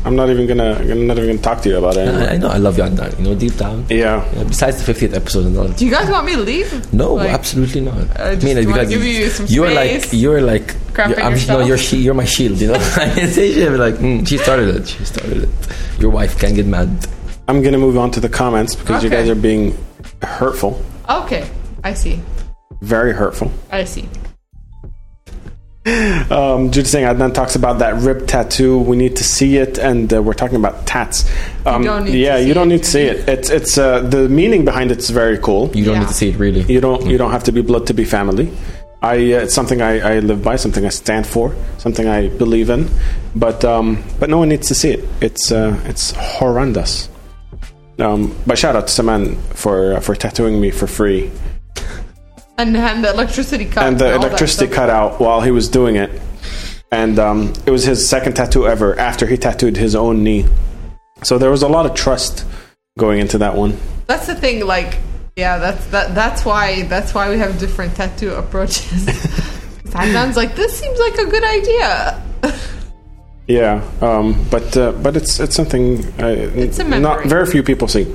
I'm not even gonna. I'm not even gonna talk to you about it. I, Anymore. I know I love you, Adnan. You know, deep down. Yeah. Yeah, besides the 50th episode and all. Do you guys want me to leave? No, Like, absolutely not. I just wanna because give you some you're like you're like you're, I'm, yourself. no, you're she, you're my shield. You know, I can say shit, like mm, she started it. She started it. Your wife can't get mad. I'm gonna move on to the comments because you guys are being hurtful, Okay, I see. very hurtful. I see. Um, Jude saying Adnan talks about that rib tattoo. We need to see it, and uh, we're talking about tats. Um, don't need to yeah, see you don't it. need to see it. It's it's uh, the meaning behind it's very cool. You don't Yeah. need to see it really. You don't you don't have to be blood to be family. I uh, it's something I, I live by, something I stand for, something I believe in. But um, but no one needs to see it. It's uh, it's horrendous. Um, but shout out to Saman for uh, for tattooing me for free, And and the electricity cut. and the that electricity cut out while he was doing it, and um, it was his second tattoo ever after he tattooed his own knee. So there was a lot of trust going into that one. That's the thing. Like, yeah, that's that. That's why. That's why we have different tattoo approaches. Adnan's like, this seems like a good idea. Yeah, um, but uh, but it's it's something uh, It's a not very few people see.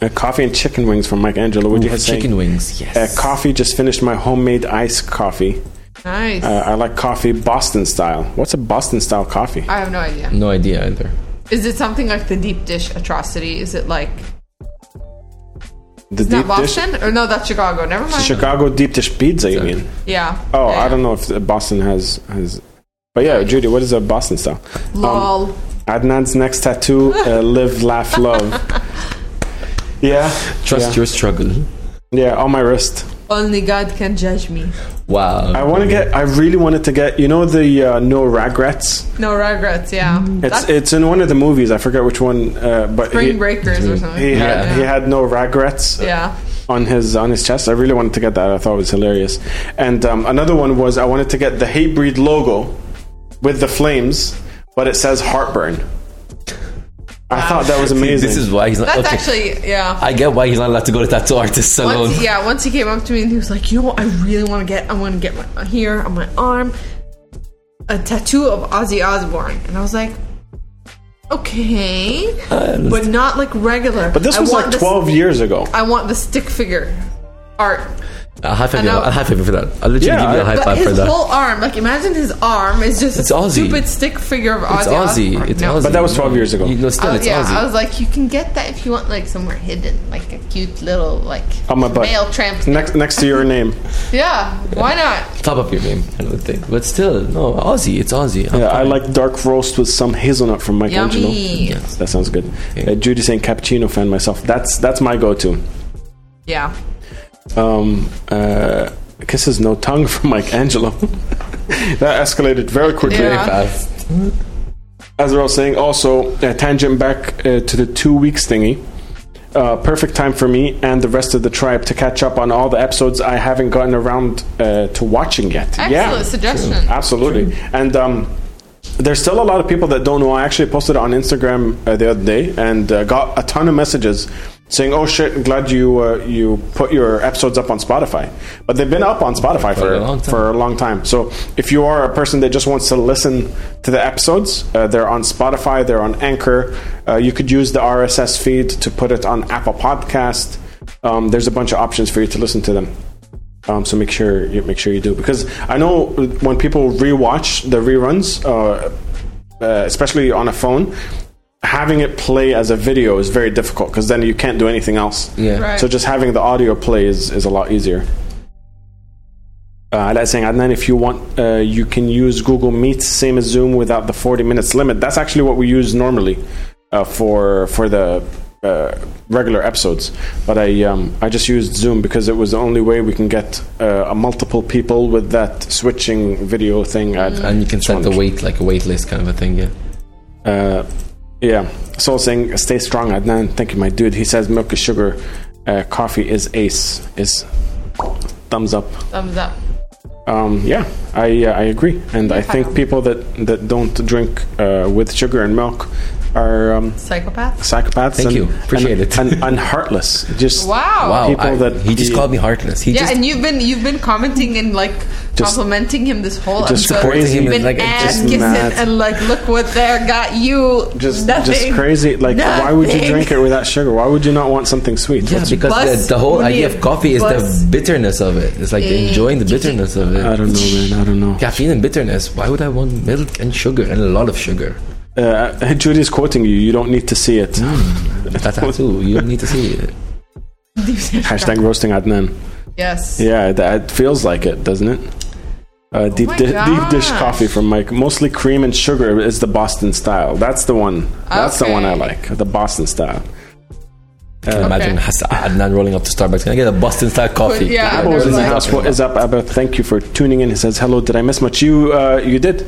Uh, coffee and chicken wings from Mike Angelo. Would you Ooh, have chicken wings, yes. Uh, coffee just finished my homemade iced coffee. Nice. Uh, I like coffee Boston style. What's a Boston style coffee? I have no idea. No idea either. Is it something like the deep dish atrocity? Is it like The is that Boston or no? That's Chicago. Never mind. Chicago deep dish pizza. You mean? Yeah. Oh, Yeah. I don't know if Boston has has. But yeah, Judy, what is a Boston style? Lol. Adnan's next tattoo: uh, live, laugh, love. Yeah, Trust yeah. your struggle. Yeah, on my wrist. Only God can judge me. Wow. I want to get. I really wanted to get. You know the uh, no regrets. No regrets. Yeah. It's That's it's in one of the movies. I forget which one. Uh, but Spring he, Breakers or something. he yeah. had yeah. he had no regrets. Yeah. on his on his chest. I really wanted to get that. I thought it was hilarious. And um, another one was I wanted to get the Hatebreed logo with the flames, but it says heartburn. I thought that was amazing. This is why he's not. That's okay. actually yeah. I get why he's not allowed to go to tattoo artist salon. Once, yeah, once he came up to me and he was like, "You know, what I really want to get. I want to get my here on my arm a tattoo of Ozzy Osbourne." And I was like, "Okay, but not like regular." but this I was want like the- 12 years ago. I want the stick figure art. I'll high five I you. know. I'll high five you for that. I'll literally Yeah, give you a I- high But five for his that. whole arm, like imagine his arm is just It's a Ozzy. stupid stick figure of Ozzy. It's Ozzy. Osbourne. It's No. Ozzy. But that was 12 years ago. You know, still, I- it's yeah, Ozzy. I was like, you can get that if you want, like somewhere hidden, like a cute little like On my butt. male tramp. Next, next to your name. Yeah, why not? Top up your name, kind of a thing. But still, no, Ozzy. It's Ozzy. I'm Yeah, I fine. like dark roast with some hazelnut from Michelangelo. Yummy. Yes. That sounds good. Okay. Uh, Judy saying cappuccino fan myself. That's that's my go-to. Yeah. Um, uh, kisses no tongue from Mike Angelo. that escalated very quickly. Yeah. fast. As I was saying, also uh, tangent back uh, to the two weeks thingy. Uh, perfect time for me and the rest of the tribe to catch up on all the episodes I haven't gotten around uh, to watching yet. Excellent yeah, suggestion. absolutely. And um, there's still a lot of people that don't know. I actually posted it on Instagram uh, the other day and uh, got a ton of messages saying, "Oh shit, glad you uh, you put your episodes up on Spotify." But they've been up on Spotify for a long time. for a long time. So if you are a person that just wants to listen to the episodes, uh, they're on Spotify, they're on Anchor. Uh, you could use the RSS feed to put it on Apple Podcast. Um, there's a bunch of options for you to listen to them. Um, so make sure you make sure you do because I know when people rewatch the reruns, uh, uh, especially on a phone, having it play as a video is very difficult because then you can't do anything else. Yeah. Right. So just having the audio play is, is a lot easier. Uh, that's saying, Adnan, if you want, uh, you can use Google Meet, same as Zoom, without the 40 minutes limit. That's actually what we use normally uh, for for the uh, regular episodes. But I um, I just used Zoom because it was the only way we can get uh, multiple people with that switching video thing. I- And you can set the wanted- weight like a wait list kind of a thing. Yeah. uh, yeah. So saying, stay strong, Adnan. Thank you, my dude. He says milk is sugar, uh, coffee is ace. Is thumbs up. Thumbs up. Um, yeah, I uh, I agree, and I think people that that don't drink uh, with sugar and milk are um, Psychopath. psychopaths. Thank and, you. Appreciate and, it. And, and heartless. Just Wow. Wow. People I- that he just he- called me heartless. He Yeah, just and you've been you've been commenting and like Just- complimenting him this whole just episode. crazy. You've Him been like- ass just kissing mad. and like look what there got you. just Nothing. just crazy. Like, why would you drink it without sugar? Why would you not want something sweet? Yeah, What's- because the, the whole idea of coffee is bus. the bitterness of it. It's like enjoying the bitterness of it. I don't know, man. I don't know. Caffeine and bitterness. Why would I want milk and sugar and a lot of sugar? Uh, Judy's quoting you. You don't need to see it. That too. You don't need to see it. Hashtag roasting Adnan. Yes. Yeah, that feels like it, doesn't it? Uh, deep, Oh di- deep dish coffee from Mike. Mostly cream and sugar is the Boston style. That's the one. That's the one I like. The Boston style. Can you imagine Adnan rolling up to Starbucks? Can I get a Boston style coffee? yeah, Abba was in the house. What is up, Abba? Thank you for tuning in. He says, "Hello. Did I miss much? You, uh, you did.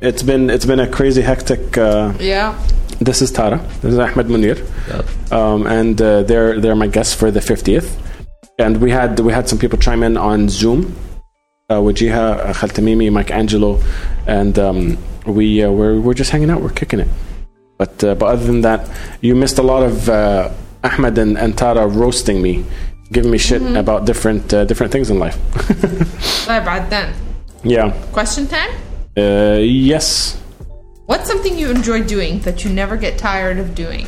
It's been it's been a crazy hectic. Uh, Yeah. this is Tara. This is Ahmed Munir, Yeah. um, and uh, they're they're my guests for the fiftieth. And we had we had some people chime in on Zoom. Uh, Wajiha, uh, Khaltamimi, Mike Angelo, and um, we uh, we're we're just hanging out. We're kicking it. But uh, but other than that, you missed a lot of uh, Ahmed and, and Tara roasting me, giving me shit about different uh, different things in life. Right, yeah. Question time. Uh, yes. What's something you enjoy doing that you never get tired of doing?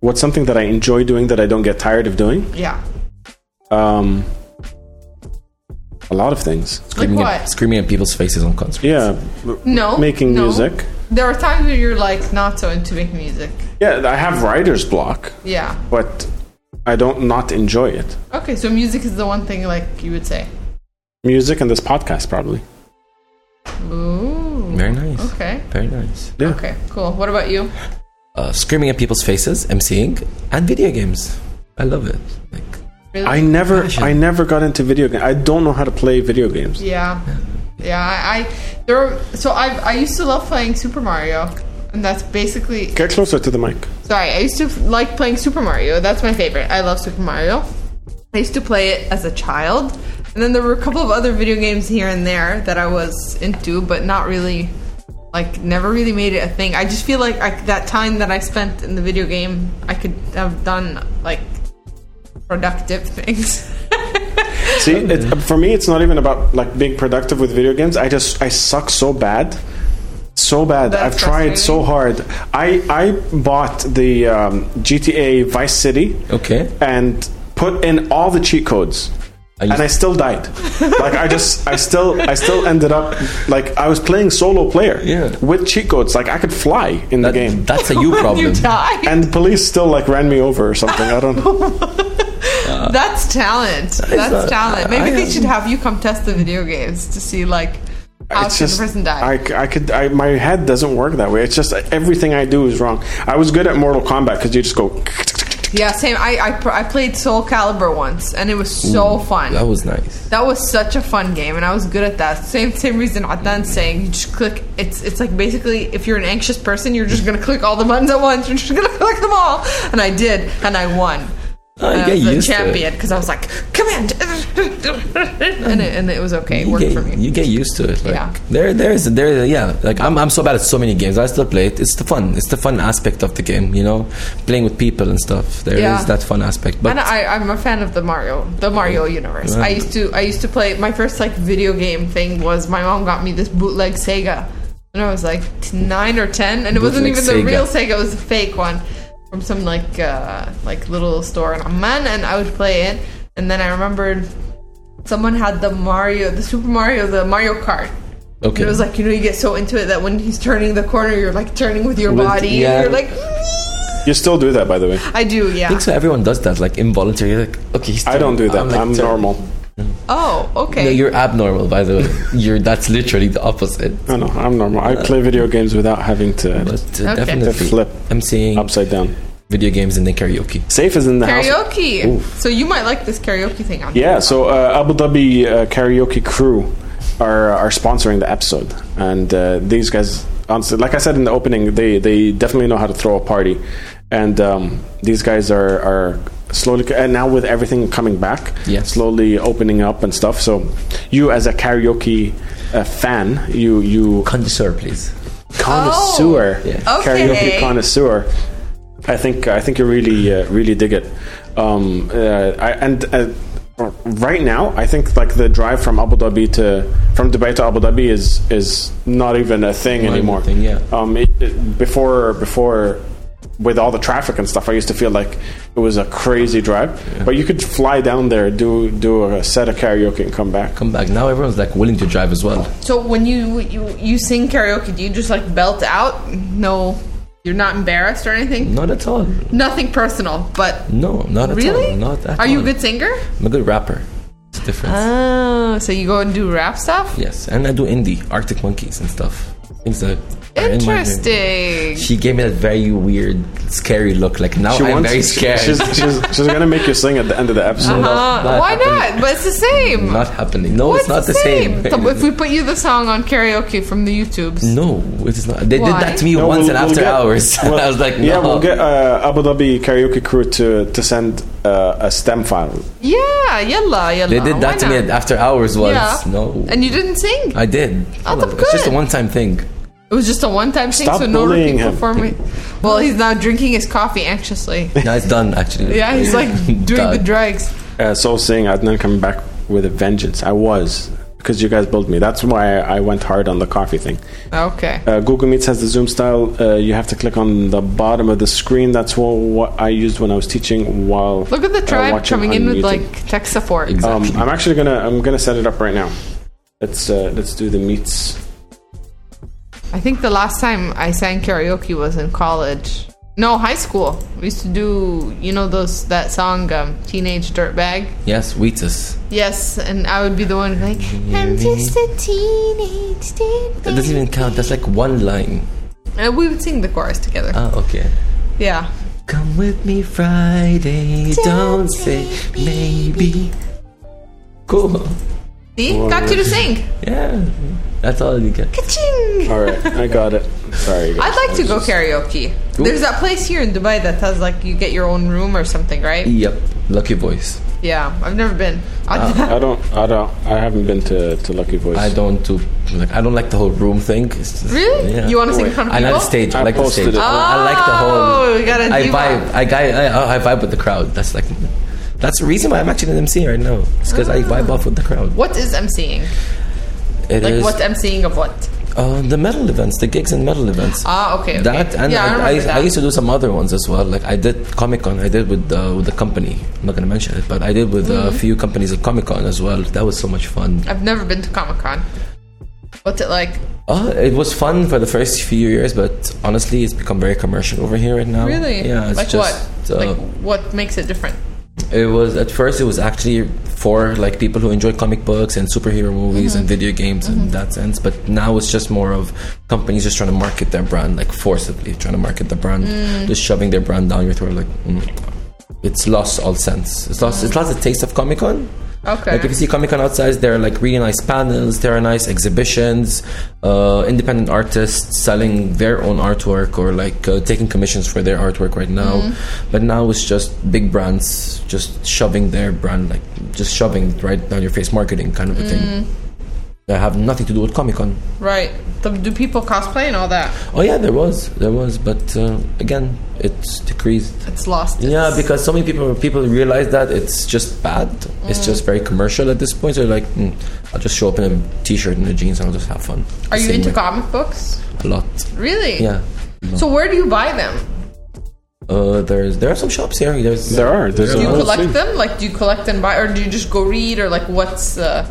What's something that I enjoy doing that I don't get tired of doing? Yeah. Um, a lot of things. Screaming, Like at, what? screaming at people's faces on concerts. Yeah. No. Making no. music. There are times where you're like not so into making music. Yeah, I have writer's block, Yeah. but I don't not enjoy it. Okay, so music is the one thing like you would say. Music and this podcast, probably. Ooh. Very nice. Okay. Very nice. Yeah. Okay. Cool. What about you? Uh, screaming at people's faces, emceeing, and video games. I love it. Like, Really? I never, Passion. I never got into video games. I don't know how to play video games. Yeah. Yeah. I, I there. Are, so I I used to love playing Super Mario, and that's basically Get closer to the mic. sorry. I used to like playing Super Mario. That's my favorite. I love Super Mario. I used to play it as a child, and then there were a couple of other video games here and there that I was into, but not really. Like, never really made it a thing. I just feel like I, that time that I spent in the video game, I could have done like productive things. See, it, for me, it's not even about like being productive with video games. I just I suck so bad, so bad. That's I've tried so hard. I I bought the um, GTA Vice City Okay. and put in all the cheat codes. I and I still died. like I just, I still, I still ended up like I was playing solo player Yeah. with cheat codes. Like I could fly in the game, That's a you you problem. die. and the police still like ran me over or something. I don't know. That's talent. That's not- talent. Maybe I they am- should have you come test the video games to see like how it's just the person die. I, I could I, my head doesn't work that way. It's just everything I do is wrong. I was good at Mortal Kombat because you just go. Yeah, same. I, I I played Soul Calibur once, and it was so fun. That was nice. That was such a fun game, and I was good at that. Same same reason Adnan's saying. You just click. It's it's like basically if you're an anxious person, you're just gonna click all the buttons at once. You're just gonna click them all, and I did, and I won. I uh, get was the champion because I was like, command, and it, and it was okay. It You worked get, for me. you get used to it. Like, Yeah. There, there's, there, yeah. Like I'm, I'm so bad at so many games. I still play it. It's the fun. It's the fun aspect of the game. You know, playing with people and stuff. There is Yeah. that fun aspect. But and I, I'm a fan of the Mario, the Mario universe. I used to, I used to play. My first like video game thing was my mom got me this bootleg Sega, and I was like nine or ten, and it wasn't Bootleg even the real Sega; it was a fake one from some like uh, like little store in Amman, and I would play it. And then I remembered someone had the Mario, the Super Mario, the Mario Kart. Okay. And okay, it was like you know you get so into it that when he's turning the corner, you're like turning with your With- body. yeah. And you're like, You still do that, by the way. I do, yeah. I think so. Everyone does that, like involuntary. You're like, okay, he's I don't do that. I'm, like, turn- normal. Oh, okay. No, you're abnormal, by the way. You're that's literally the opposite. No, no, I'm normal. I play video games without having to But uh, Okay. definitely, To flip I'm seeing upside down. video games and then karaoke. Safe is in the house. Karaoke. So you might like this karaoke thing on Yeah, so uh, Abu Dhabi uh, karaoke crew are are sponsoring the episode, and uh, these guys, honestly, like I said in the opening, they they definitely know how to throw a party, and um, these guys are are slowly and now with everything coming back, Yes. slowly opening up and stuff. So you as a karaoke uh, fan, you you Connoisseur, please. connoisseur, Yeah. karaoke connoisseur. I think I think you really uh, really dig it. Um, uh, I, and uh, right now, I think like the drive from Abu Dhabi to from Dubai to Abu Dhabi is is not even a thing Not anymore. thing, yeah. Um, it, it- before before with all the traffic and stuff, I used to feel like it was a crazy drive. But you could fly down there, do do a set of karaoke, and come back. Come back now. Everyone's like willing to drive as well. So when you you you sing karaoke, do you just like belt out? No, you're not embarrassed or anything. Not at all. Nothing personal, but No, not at really, all. Not at are you a good singer? I'm a good rapper. It's a difference. Oh, so you go and do rap stuff? yes, and I do indie, Arctic Monkeys and stuff. Things that are in my- Interesting. She gave me that very weird, scary look. Like now I'm very scared. She's, she's, she's gonna make you sing at the end of the episode. Uh, not why happening. not? But it's the same. not happening. No, What's it's not the same. So if we put you the song on karaoke from the YouTubes, no, it is not. They Why? did that to me No, once we'll- and we'll after get- hours. well, I was like, no. yeah, we'll get uh, Abu Dhabi karaoke crew to to send uh, a stem file. yeah, yalla, yalla. They did Why that to me after hours once. Yeah. No. And you didn't sing. I did. Oh, that's it's just a one-time thing. It was just a one-time thing, Stop so no bullying repeat him. performing. Well, he's now drinking his coffee anxiously. Yeah, it's done, actually. Yeah, he's like doing the Done. drugs. Uh, so saying Adnan coming back with a vengeance. I was because you guys built me. That's why I went hard on the coffee thing. Okay. Uh, Google Meets has the Zoom style. Uh, you have to click on the bottom of the screen. That's what, what I used when I was teaching. While Look at the uh, tribe watching coming on in with YouTube. like tech support. Exactly. Um, I'm actually gonna I'm gonna set it up right now. Let's uh, let's do the meets. I think the last time I sang karaoke was in college. No, high school. We used to do, you know, those that song, um, "Teenage Dirtbag." Yes, Wheatus. Yes, and I would be the one like, "I'm just a teenage dirtbag." That doesn't even count. That's like one line. And we would sing the chorus together. Ah, okay. yeah. Come with me Friday. Don't say maybe. Cool. See, got you to sing. Yeah. That's all you get. Ka-ching! All right, I got it. Sorry. Guys. I'd like to go karaoke. There's that place here in Dubai that has like you get your own room or something, right? Yep. Lucky voice. Yeah, I've never been. Uh, I, I don't. I don't. I haven't been to, to Lucky Voice. I don't do like I don't like the whole room thing. It's just- really? Yeah. You want to sing in front of I like the stage. I, I like the posted stage. it. I like the Oh, whole. you got a I diva. vibe. I, guy, I, I vibe with the crowd. That's like. That's the reason why I'm actually an MC right now. It's because I vibe off with the crowd. What is emceeing? It Like is, what's emceeing of what? uh, the metal events, the gigs and metal events. Ah, okay. okay. That and yeah, I, I, I, that. I used to do some other ones as well. Like I did Comic Con. I did with uh, with the company. I'm not gonna mention it, but I did with Mm-hmm. a few companies at Comic Con as well. That was so much fun. I've never been to Comic Con. What's it like? Uh, it was fun for the first few years, but honestly, it's become very commercial over here right now. Really? Yeah, it's like just. what? Uh, like what makes it different? It was at first. It was actually for like people who enjoy comic books and superhero movies Mm-hmm. and video games in that sense. But now it's just more of companies just trying to market their brand, like forcibly trying to market the brand, Mm. just shoving their brand down your throat. Like mm, it's lost all sense. It's lost. It's lost the taste of Comic Con. Okay. Like if you see Comic Con outside, there are like really nice panels, there are nice exhibitions, uh, independent artists selling their own artwork or like uh, taking commissions for their artwork right now. Mm-hmm. But now it's just big brands just shoving their brand, like just shoving right down your face, marketing kind of a Mm. thing. That have nothing to do with Comic Con. right. Do people cosplay and all that? Oh yeah, there was, there was, but uh, again, it's decreased. It's lost. Yeah, its- because so many people people realize that it's just bad. It's just very commercial at this point. So they're like, mm, I'll just show up in a t-shirt and a jeans and I'll just have fun. Are you into way. comic books? a lot? Really? Yeah. So where do you buy them? Uh, there's there are some shops here. There's There are. There's Do you collect them? Like, do you collect and buy, or do you just go read, or like, what's uh,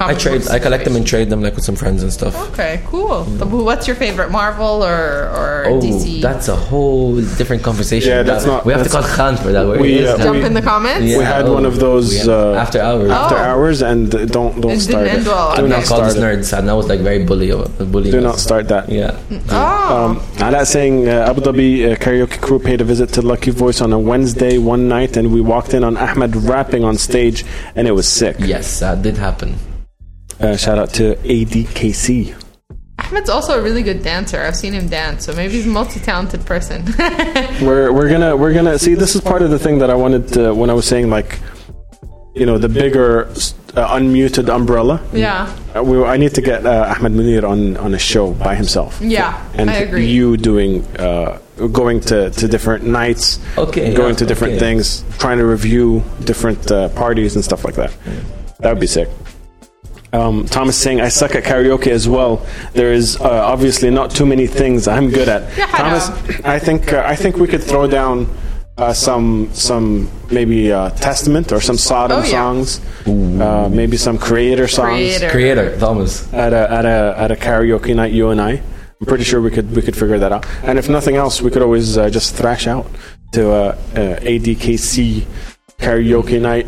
I trade. book I collect them and trade them like with some friends and stuff. Okay, cool. The- What's your favorite Marvel or or Oh, DC? that's a whole different conversation. Yeah, that's That- not- We have to call that's- Khan for that. Where We, he uh. Jump we- in the comments. Yeah, We had oh, one of those, we uh, after hours. after Oh. hours, and uh, don't don't It start didn't it. end well. Do Okay. not called us nerds, and I was like very bully, bullying. Do us. not start that. Yeah. Oh, Um, Ala saying uh, Abu Dhabi uh, karaoke crew paid a visit to Lucky Voice on a Wednesday one night, and we walked in on Ahmed rapping on stage, and it was sick. Yes, that did happen. Uh, shout out to ADKC. Ahmed's also a really good dancer. I've seen him dance, so maybe he's a multi-talented person. We're we're gonna we're gonna see. This is part of the thing that I wanted to, when I was saying like, you know, the bigger uh, unmuted umbrella. yeah, Uh, we, I need to get uh, Ahmed Munir on on a show by himself. yeah, and I agree. you doing uh, going to, to different nights Okay, going yeah, to different okay. things trying to review different uh, parties and stuff like that that would be sick um, Thomas saying I suck at karaoke as well. There is uh, obviously not too many things I'm good at. Yeah, Thomas, I think uh, I think we could throw down uh, some some maybe uh, Testament or some Sodom Oh, yeah. songs, uh, maybe some Creator songs Creator. Creator Thomas. at a at a at a karaoke night, you and I. I'm pretty sure we could we could figure that out. And if nothing else, we could always uh, just thrash out to uh, uh, ADKC karaoke night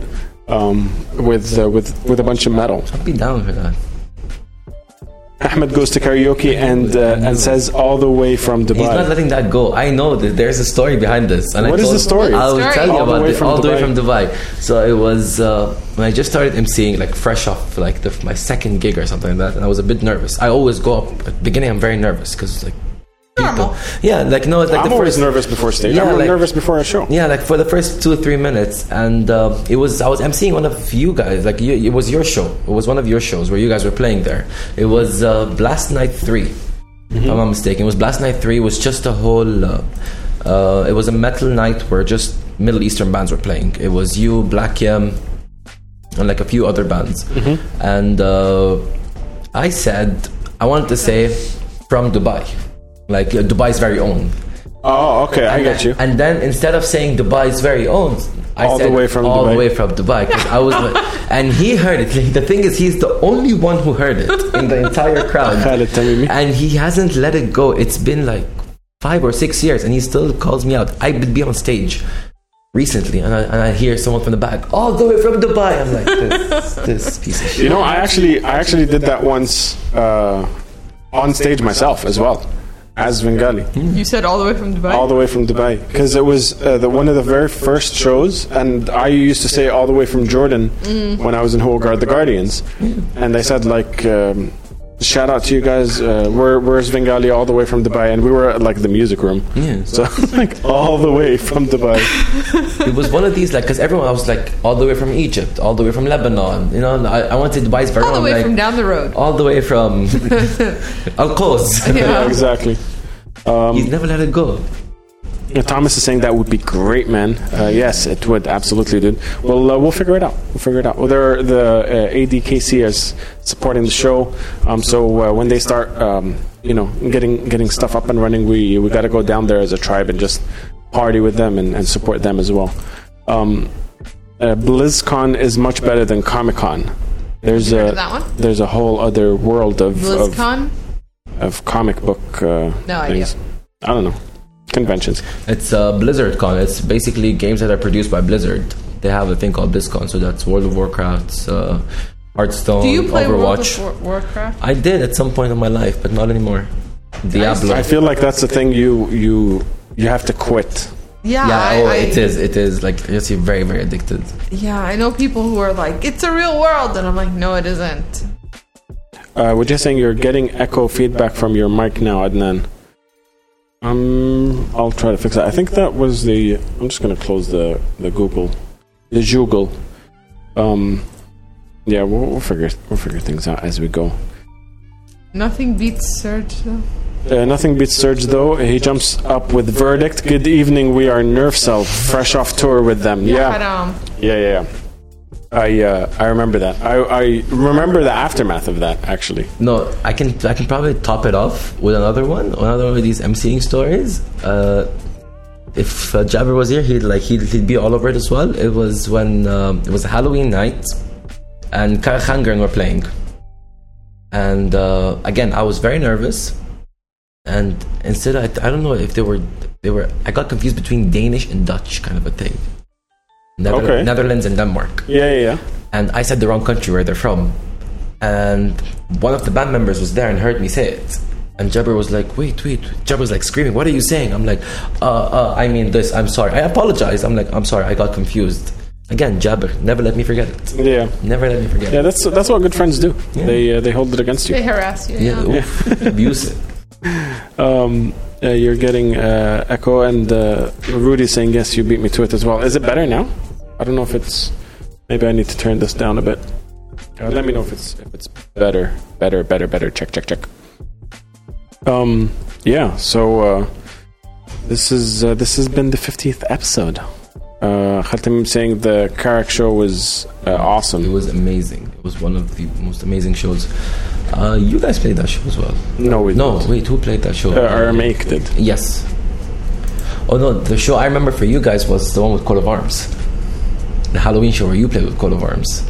um, with uh, with with a bunch of metal. I'd be down for that. Ahmed goes to karaoke and uh, and says all the way from Dubai. He's not letting that go. I know that there's a story behind this. And I What is told- the story? I will Story. tell you All about way it. from All the way from Dubai. So it was uh, when I just started emceeing, like fresh off like the, my second gig or something like that, and I was a bit nervous. I always go up at the beginning. I'm very nervous because like people, Normal. yeah, like no, it's like I'm the always first nervous before stage. Yeah, I'm like- nervous before a show. yeah, like for the first two or three minutes, and uh, it was I was emceeing one of you guys. Like you, it was your show. It was one of your shows where you guys were playing there. It was uh, Blast Night 3 if I'm not mistaken. It was Blast Night Three. It was just a whole. Uh, uh, it was a metal night where just Middle Eastern bands were playing. It was you, Black Yam, and like a few other bands. And uh, I said I wanted to say from Dubai, like uh, Dubai's very own. Oh, okay, I get you. And then instead of saying Dubai's very own, I All the way from all Dubai. the way from Dubai. I was, and he heard it. The thing is, he's the only one who heard it in the entire crowd, and he hasn't let it go. It's been like five or six years, and he still calls me out. I would be on stage recently, and I, and I hear someone from the back, all the way from Dubai. I'm like, this, this piece of shit. You know, I actually I actually did that once uh, on stage myself as well as Svengali. You said all the way from Dubai. all the way from Dubai because it was uh, the one of the very first shows, and I used to say all the way from Jordan when I was in Whole Guard the Guardians, and they said like um, shout out to you guys. Uh, we're we're Svengali all the way from Dubai, and we were at like the music room. Yeah. So like all the way from Dubai. it was one of these like because everyone I was like all the way from Egypt, all the way from Lebanon. You know, I, I went to Dubai for All the everyone, way like, from down the road. all the way from Al Quds. yeah, Yeah. exactly. Um, He's never let it go. Thomas is saying that would be great, man. Uh, yes, it would absolutely, dude. Well, uh, we'll figure it out. We'll figure it out. Well, there, the uh, ADKC is supporting the show, um, so uh, when they start, um, you know, getting getting stuff up and running, we we got to go down there as a tribe and just party with them and, and support them as well. Um, uh, BlizzCon is much better than Comic Con. There's a of that one? there's a whole other world of of, BlizzCon? of comic book uh, No idea. I don't know conventions. It's uh, Blizzard Con. It's basically games that are produced by Blizzard. They have a thing called BlizzCon, so that's World of Warcraft, uh, Hearthstone, Do you play World Overwatch. of War- Warcraft? I did at some point in my life, but not anymore. Diablo. I feel like that's the thing you you you have to quit. Yeah, yeah, I, oh, I, it is. It is like yes, you're very, very addicted. Yeah, I know people who are like, it's a real world, and I'm like, no, it isn't. Uh, we're just saying you're getting echo feedback from your mic now, Adnan. Um, I'll try to fix that. I think that was the. I'm just gonna close the the Google, the Google. Um, yeah, we'll, we'll figure we'll figure things out as we go. Nothing beats Surge though. Uh, nothing beats Surge though. He jumps up with verdict. Good evening. We are Nervecell, fresh off tour with them. Yeah, yeah, yeah. yeah. I uh, I remember that. I, I remember the aftermath of that actually. No, I can I can probably top it off with another one, another one of these emceeing stories. Uh, if uh, Jabber was here, he'd like he'd, he'd be all over it as well. It was when um, it was Halloween night, and Karachangern were playing, and uh, again I was very nervous, and instead I, I don't know if they were they were I got confused between Danish and Dutch kind of a thing. Nether- Okay. Netherlands and Denmark Yeah, yeah, yeah. and I said the wrong country where they're from. And one of the band members was there and heard me say it. And Jabber was like, wait, wait. Jabber was like screaming, what are you saying? I'm like, uh, uh, I mean this, I'm sorry. I apologize. I'm like, I'm sorry, I got confused. Again, Jabber, never let me forget it. Yeah. Never let me forget Yeah, it. that's that's what good friends do. Yeah. They uh, they hold it against you. They harass you. Yeah, Yeah. oof, abuse it. Um, uh, you're getting uh, echo, and uh, Rudy saying yes, you beat me to it as well. Is it better now? I don't know if it's. Maybe I need to turn this down a bit. Uh, let me know if it's if it's better, better, better, better. Check, check, check. Um, yeah. So uh, this is uh, this has been the fiftieth episode. Uh, Khatim saying the Karak show was uh, It was amazing. It was one of the most amazing shows. Uh, you guys played that show as well. No, we No, didn't. wait, who played that show? Uh, Aramaic did. Yes. Oh no, the show I remember for you guys was the one with Coat of Arms. The Halloween show where you played with Coat of Arms.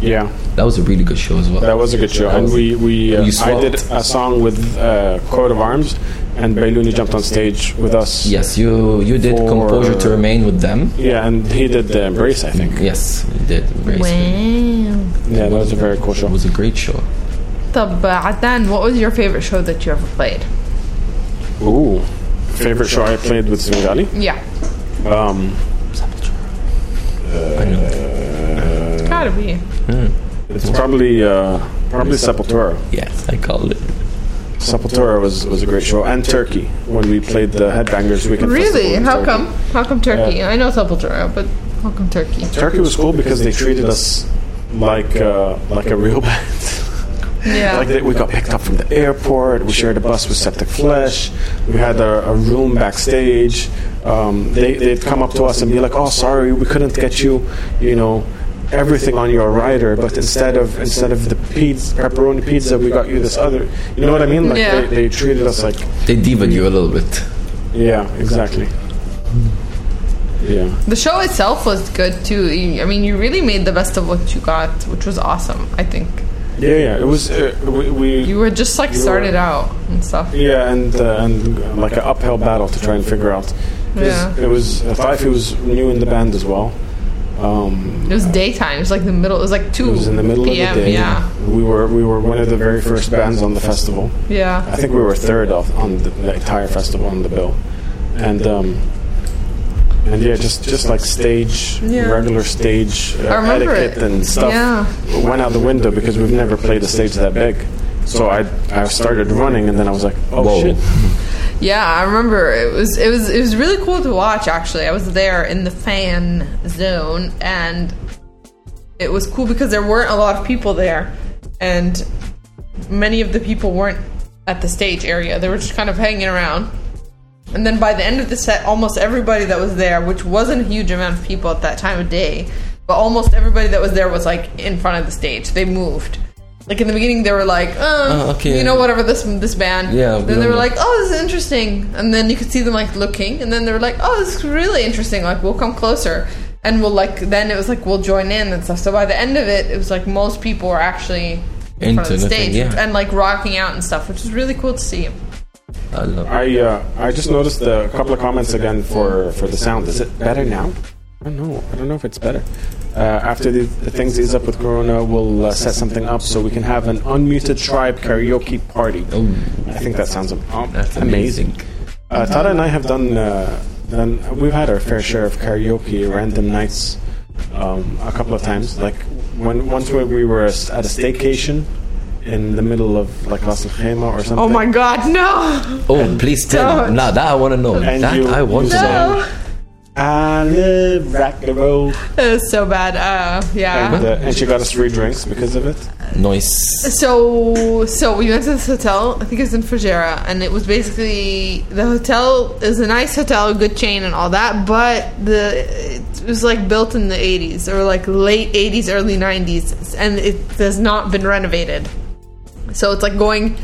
Yeah. That was a really good show as well. That was a good show, and we we uh, I did a song with uh, Coat of Arms, and Bailuni jumped on stage with us. yes, you you did Composure to Remain with them. Yeah, and he did the Embrace, I think. Yes, you did. Embrace it. Wow. Yeah, that was a very cool show. It was a great show. طب Adnan, what was your favorite show that you ever played? Ooh, favorite show I played with Svengali. Yeah. Um, I know. It's gotta be. it's probably uh, probably Sepultura. Yes, I called it. Sepultura was was a great show, and Turkey when we played the Headbangers Weekend. Really? Festival How Turkey. come? How come Turkey? I know Sepultura, but how come Turkey? Turkey was cool because they treated us like uh, like a real band. Yeah. Like they, we got picked up from the airport. We shared a bus with Septic Flesh. We had a, a room backstage. Um, they they'd come up to us and be like, "Oh, sorry, we couldn't get you, you know, everything on your rider, but instead of instead of the pizza, pepperoni pizza, we got you this other." You know what I mean? Like Yeah. they, they treated us like, They diva'd you a little bit. yeah, exactly. Yeah, The show itself was good too. I mean, you really made the best of what you got, which was awesome. I think yeah, yeah. It was uh, we. we you were just like You were- started out and stuff. Yeah, and uh, and like an uphill battle to try and figure out. Yeah. It was uh, Taifi was new in the band as well. Um, It was daytime. It was like the middle. It was like two it was in the middle p.m. of the day. Yeah, We were we were one of the very first bands on the festival. yeah. I think we were third off on the, the entire festival on the bill, and um, and yeah, just just like stage Yeah. regular stage uh, I etiquette it. and stuff Yeah. went out the window because we've never played a stage that big. So I I started running, and then I was like, oh Whoa. shit. Yeah, I remember it was it was it was really cool to watch. Actually, I was there in the fan zone, and it was cool because there weren't a lot of people there, and many of the people weren't at the stage area. They were just kind of hanging around. And then by the end of the set, almost everybody that was there, which wasn't a huge amount of people at that time of day, but almost everybody that was there was like in front of the stage. They moved. Like in the beginning, they were like, "Uh, Oh, okay. you know, whatever this this band." Yeah, we Then they were know. like, "Oh, this is interesting," and then you could see them like looking, and then they were like, "Oh, this is really interesting." Like, we'll come closer, and we'll like. Then it was like we'll join in and stuff. So by the end of it, it was like most people were actually in front of the the thing, stage yeah. and like rocking out and stuff, which was really cool to see. I love I uh, I just noticed a couple of comments again for for the sound. Is it better now? I don't know. I don't know if it's better. Uh, after the, the things ease up with Corona, we'll uh, set something up so we can have an unmuted tribe karaoke party. Oh, I think that sounds um, that's amazing. amazing. Uh, Tara and I have done, uh, done. We've had our fair share of karaoke random nights um, a couple of times. Like when once when we were at a staycation in the middle of like Ras Al Khaimah or something. Oh my god, no! Oh, please tell. Don't. That I want to know. And That you- I want to know. I live rock and roll. It was so bad. Uh, yeah. And, uh, and she got us free drinks because of it. Noise. So, so we went to this hotel. I think it was in Fujairah, and it was basically the hotel is a nice hotel, a good chain, and all that. But the it was like built in the '80s or like late '80s, early '90s, and it has not been renovated. So it's like going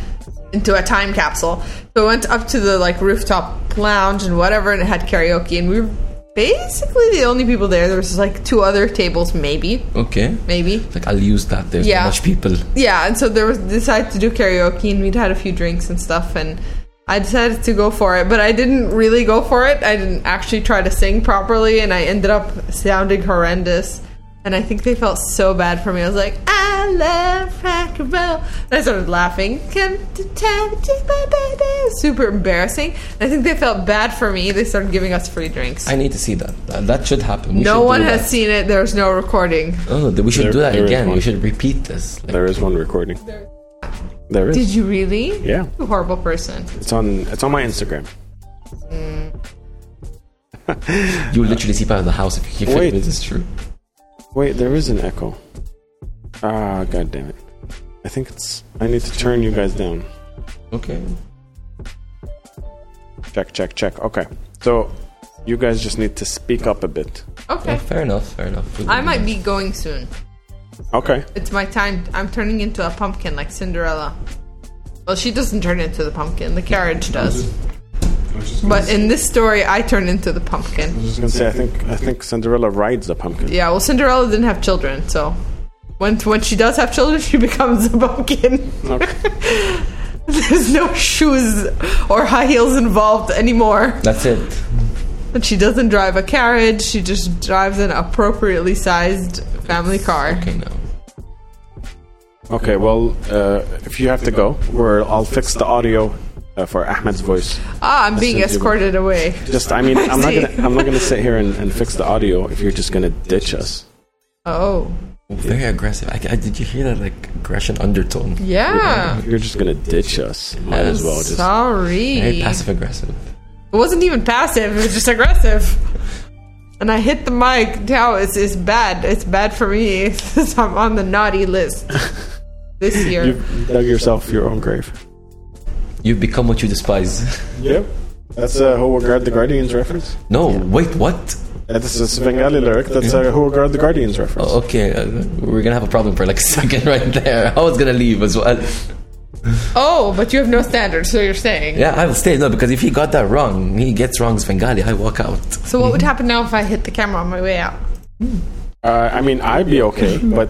into a time capsule. So we went up to the like rooftop lounge and whatever, and it had karaoke, and we were basically the only people there. There was like two other tables, maybe, Okay. maybe. Like I'll use that. There's Yeah. not much people. Yeah, and so there was decided to do karaoke, and we'd had a few drinks and stuff, and I decided to go for it, but I didn't really go for it. I didn't actually try to sing properly, and I ended up sounding horrendous. And I think they felt so bad for me. I was like, I love rock and roll. And I started laughing. Come to town, take my baby. Super embarrassing. And I think they felt bad for me. They started giving us free drinks. I need to see that. That, that should happen. We no should one has that. seen it. There's no recording. Oh, th- we should There- do that again. We should repeat this. Like, There is one recording. There is. Did you really? Yeah, You horrible person. it's on. It's on my Instagram. Mm. you will literally see part of the house if you keep Wait. it. This is true. Wait, there is an echo. Ah, god damn it! I think it's. I need to turn you guys down. Okay. Check, check, check. Okay, so you guys just need to speak up a bit. Okay. Yeah, fair enough. Fair enough. I might be going soon. Okay. It's my time. I'm turning into a pumpkin like Cinderella. Well, she doesn't turn into the pumpkin. The carriage does. But in this story, I turn into the pumpkin. I was just gonna say, I think I think Cinderella rides a pumpkin. Yeah. Well, Cinderella didn't have children, so when when she does have children, she becomes a pumpkin. Okay. There's no shoes or high heels involved anymore. That's it. And she doesn't drive a carriage. She just drives an appropriately sized family car. Okay, now. Okay. Well, uh, if you have to go, we're, I'll fix the audio uh, for Ahmed's voice. Ah, I'm being That's escorted away. Just, I mean, I'm not see. gonna, I'm not gonna sit here and, and fix the audio if you're just gonna ditch us. Oh, Very aggressive. I, I- did you hear that like aggression undertone? yeah. If you're just gonna ditch us, might as well just. Sorry. Very passive aggressive. It wasn't even passive. It was just aggressive. And I hit the mic. Now it's, it's bad. It's bad for me. I'm on the naughty list this year. You've dug yourself your own grave. You've become what you despise. Yep. That's a Who Will Guard the Guardians reference. no, wait, what? That's a Svengali lyric. That's a Who Will Guard the Guardians reference. Oh, okay, uh, we're gonna have a problem for like a second right there. I was gonna leave as well. oh, but you have no standards, so you're saying. Yeah, I will stay. No, because if he got that wrong, he gets wrong Svengali, I walk out. So what would happen now if I hit the camera on my way out? Uh, I mean, I'd be okay, but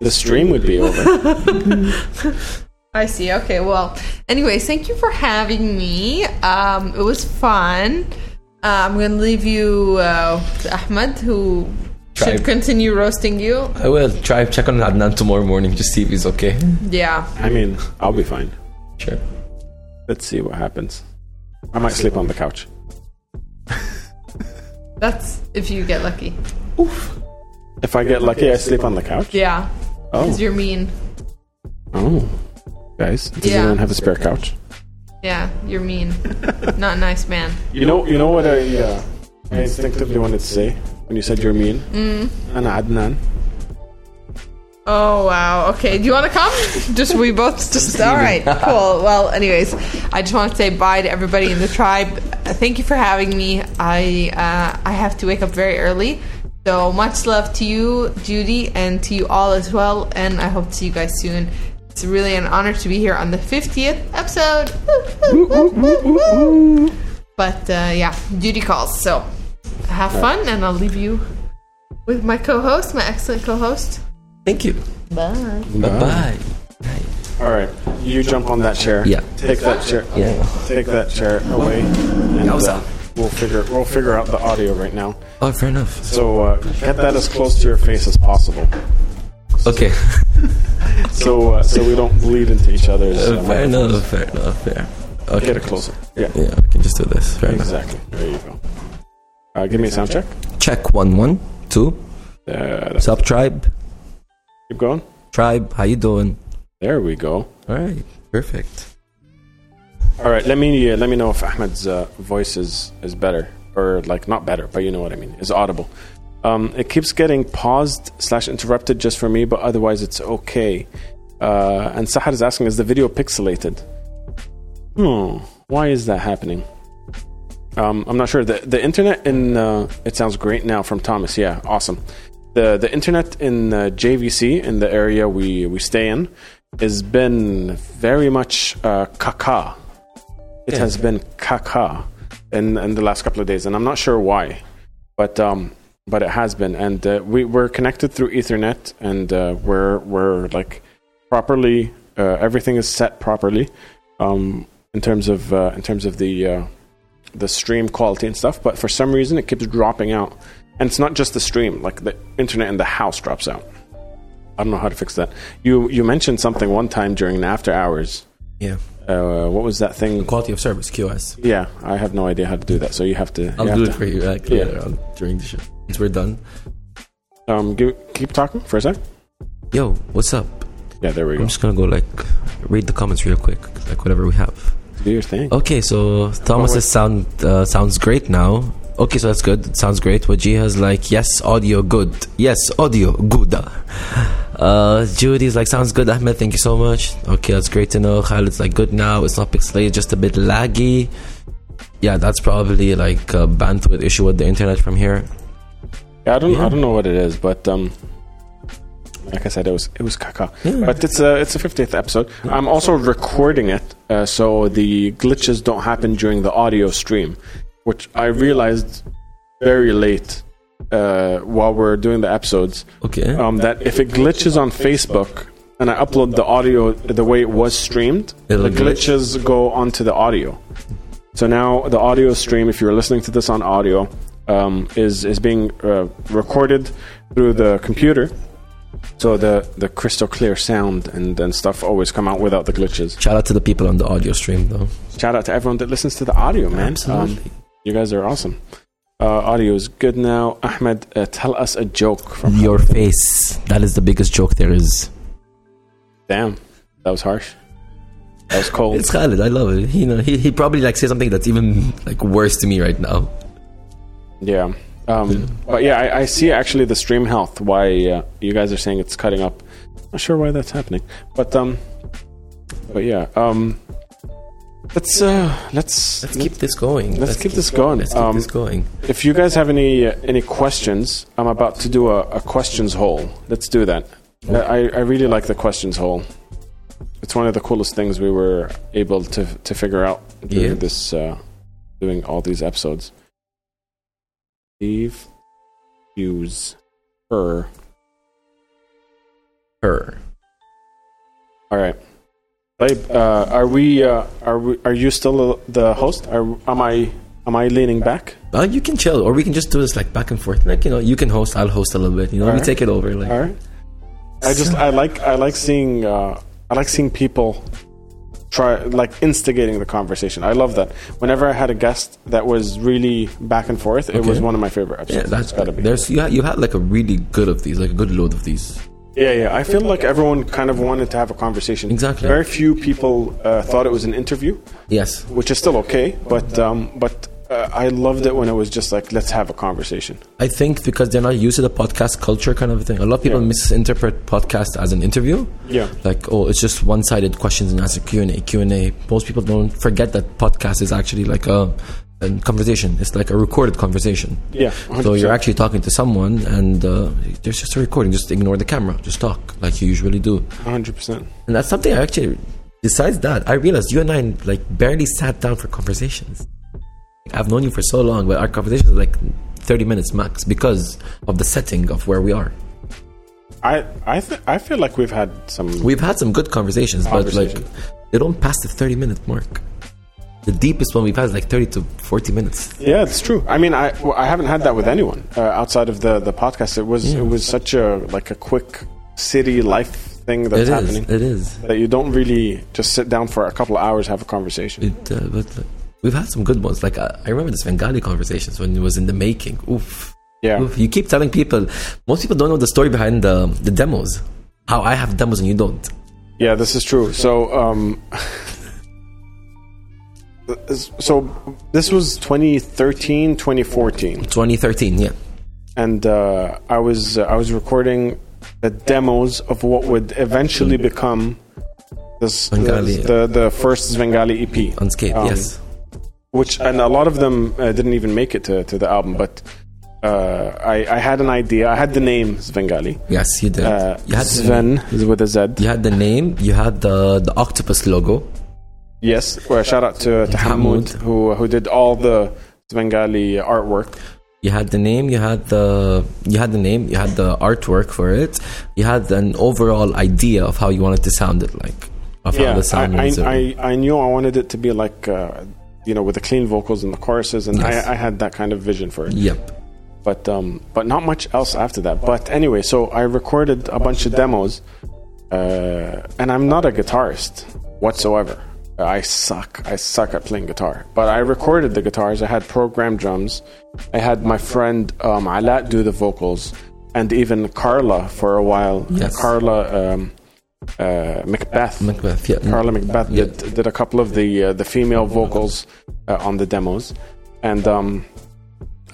the stream would be over. I see. Okay. Well, anyways, thank you for having me. Um, it was fun. Uh, I'm going to leave you uh, to Ahmed, who Try- should continue roasting you. I will try check on Adnan tomorrow morning just see if he's okay. Yeah. I mean, I'll be fine. Sure. Let's see what happens. I might sleep on the couch. That's if you get lucky. If I get lucky, I sleep on the couch. Yeah. Oh, Because you're mean. oh. Guys, does Yeah. anyone have a spare couch? Yeah, you're mean. Not a nice, man. You know, you know what I, uh, I instinctively wanted to say when you said you're mean. Mm. Ana Adnan. Oh wow. Okay. Do you want to come? just we both just all right. Cool. Well, anyways, I just want to say bye to everybody in the tribe. Uh, Thank you for having me. I uh, I have to wake up very early. So much love to you, Judy, and to you all as well. And I hope to see you guys soon. It's really an honor to be here on the 50th episode. but uh, yeah, duty calls. So have fun, and I'll leave you with my co-host, my excellent co-host. Thank you. Bye. Bye bye. All right, you jump on that chair. Yeah. Take that chair. Yeah. Take that chair away, and uh, we'll figure we'll figure out the audio right now. Oh, fair enough. So uh, get that as close to your face as possible, Okay. so uh, so we don't bleed into each other's. Uh, fair enough. Fair enough. Fair. Okay. Get it closer. Yeah, Yeah, I can just do this. Fair enough. exactly. There you go. Uh, give me a sound check. Check one one two. Uh, Sup tribe? keep going. Tribe, how you doing? There we go. All right. Perfect. All right, let me uh, let me know if Ahmed's uh, voice is is better or like not better, but you know what I mean, is audible. Um, it keeps getting paused slash interrupted just for me, but otherwise it's okay. Uh, and Sahar is asking, is the video pixelated? Hmm, why is that happening? Um, I'm not sure. The the internet in uh, it sounds great now from Thomas. Yeah, awesome. The the internet in uh, JVC in the area we we stay in has been very much uh, caca. It Yeah. has been caca in in the last couple of days, and I'm not sure why, but um, but it has been, and uh, we we're connected through Ethernet, and uh, we're we're like properly. Uh, everything is set properly um, in terms of uh, in terms of the uh, the stream quality and stuff. But for some reason, it keeps dropping out, and it's not just the stream; like the internet in the house drops out. I don't know how to fix that. You you mentioned something one time during the after hours. Yeah. Uh, what was that thing? Quality of service, QS. Yeah, I have no idea how to do that. So you have to. I'll do it to- for you like, Yeah. later on during the show. Once we're done. Um, give, keep talking for a sec. Yo, what's up? Yeah, there we go. I'm just gonna go like read the comments real quick, like whatever we have. Do your thing. Okay, so Thomas's sound uh, sounds great now. Okay, so that's good. It sounds great. Wajiha's like, yes, audio good. Yes, audio good. Uh, Judy's like, sounds good, Ahmed. Thank you so much. Okay, that's great to know. Khalid's like, good now. It's not pixelated, just a bit laggy. Yeah, that's probably like a bandwidth issue with the internet from here. Yeah, I don't. Yeah. I don't know what it is, but um, like I said, it was it was caca. Yeah. But it's a it's a 50th episode. I'm also recording it, uh, so the glitches don't happen during the audio stream, which I realized very late uh, while we're doing the episodes. Okay. Um, that if it glitches on Facebook and I upload the audio the way it was streamed, It'll the glitch. glitches go onto the audio. So now the audio stream, if you're listening to this on audio, um, is is being uh, recorded through the computer. So the the crystal clear sound and, and stuff always come out without the glitches. Shout out to the people on the audio stream, though. Shout out to everyone that listens to the audio, man. Absolutely. Um, you guys are awesome. Uh, audio is good now. Ahmed, uh, tell us a joke from Your face. That is the biggest joke there is. Damn, that was harsh. That was cold. It's Khalid. I love it. You know, he he probably like say something that's even like worse to me right now. Yeah. Um, but yeah, I, I see actually the stream health. Why uh, you guys are saying it's cutting up? Not sure why that's happening, but um, but yeah, um, let's uh, let's Let's keep this going. let's keep this going. Let's keep Um, this going. If you guys have any uh, any questions, I'm about to do a, a questions hole. Let's do that. Uh, I I really like the questions hole. It's one of the coolest things we were able to to figure out during Yeah. this uh, doing all these episodes. Steve Hughes her. Her. All right. Babe, uh, are we? Uh, are we? Are you still the host? Are, am I? Am I leaning back? Uh, you can chill, or we can just do this like back and forth. Like you know, you can host, I'll host a little bit. You know, we Alright. take it over. Like All right. I just I like I like seeing uh, I like seeing people try like instigating the conversation. I love that. Whenever I had a guest that was really back and forth, it was one of my favorite yeah, episodes. that's It's gotta be. There's you had, you had like a really good of these, like a good load of these. Yeah, yeah. I feel like everyone kind of wanted to have a conversation. Exactly. Very few people uh, thought it was an interview, Yes. which is still okay. But um, but uh, I loved it when it was just like let's have a conversation. I think because they're not used to the podcast culture kind of thing. A lot of people Yeah. misinterpret podcast as an interview. Yeah. Like, oh, it's just one-sided questions and answer Q&A, Q&A. Most people don't forget that podcast is actually like a, a conversation. It's like a recorded conversation. Yeah. So 100%. you're actually talking to someone and uh, there's just a recording. Just ignore the camera. Just talk like you usually do. 100%. And that's something I actually, besides that, I realized you and I like barely sat down for conversations. I've known you for so long, but our conversations are like 30 minutes max because of the setting of where we are. I I th- I feel like we've had some. We've had some good conversations, but like they don't pass the 30 minute mark. The deepest one we've had is like 30 to 40 minutes. yeah, it's true. I mean, I well, I haven't had that with anyone uh, outside of the the podcast. It was it was such a like a quick city life thing that's It is. happening It is. that you don't really just sit down for a couple of hours have a conversation. It, uh, but we've had some good ones. Like uh, I remember the Svengali conversations when it was in the making. Oof. Yeah. Oof. You keep telling people. Most people don't know the story behind the the demos. How I have demos and you don't. Yeah, this is true. So, um, so this was 2013, 2014, 2013. Yeah. and uh, I was uh, I was recording the demos of what would eventually become this, Svengali. the the first Svengali EP, Unscathed. Um, yes. Which and a lot of them uh, didn't even make it to, to the album, but. Uh, I, I had an idea. I had the name Svengali. Yes, you did. Uh, you had Sven with a Z. You had the name. You had the the octopus logo. Yes, well, shout out to, to Hamoud, who who did all the Svengali artwork. You had the name. You had the you had the name. You had the artwork for it. You had an overall idea of how you wanted to sound it like. Of how the I, sound I, was. uh, I, I knew I wanted it to be like, uh, you know, with the clean vocals and the choruses, and Yes. I, I had that kind of vision for it. Yep. But um, but not much else after that. But anyway, so I recorded a bunch of demos, uh, and I'm not a guitarist whatsoever. I suck. I suck at playing guitar. But I recorded the guitars. I had programmed drums. I had my friend um, Alat do the vocals, and even Carla for a while. Yes. Carla um, uh, Macbeth. Macbeth. Yeah. Carla Macbeth Yeah. did, did a couple of the uh, the female vocals uh, on the demos, and um,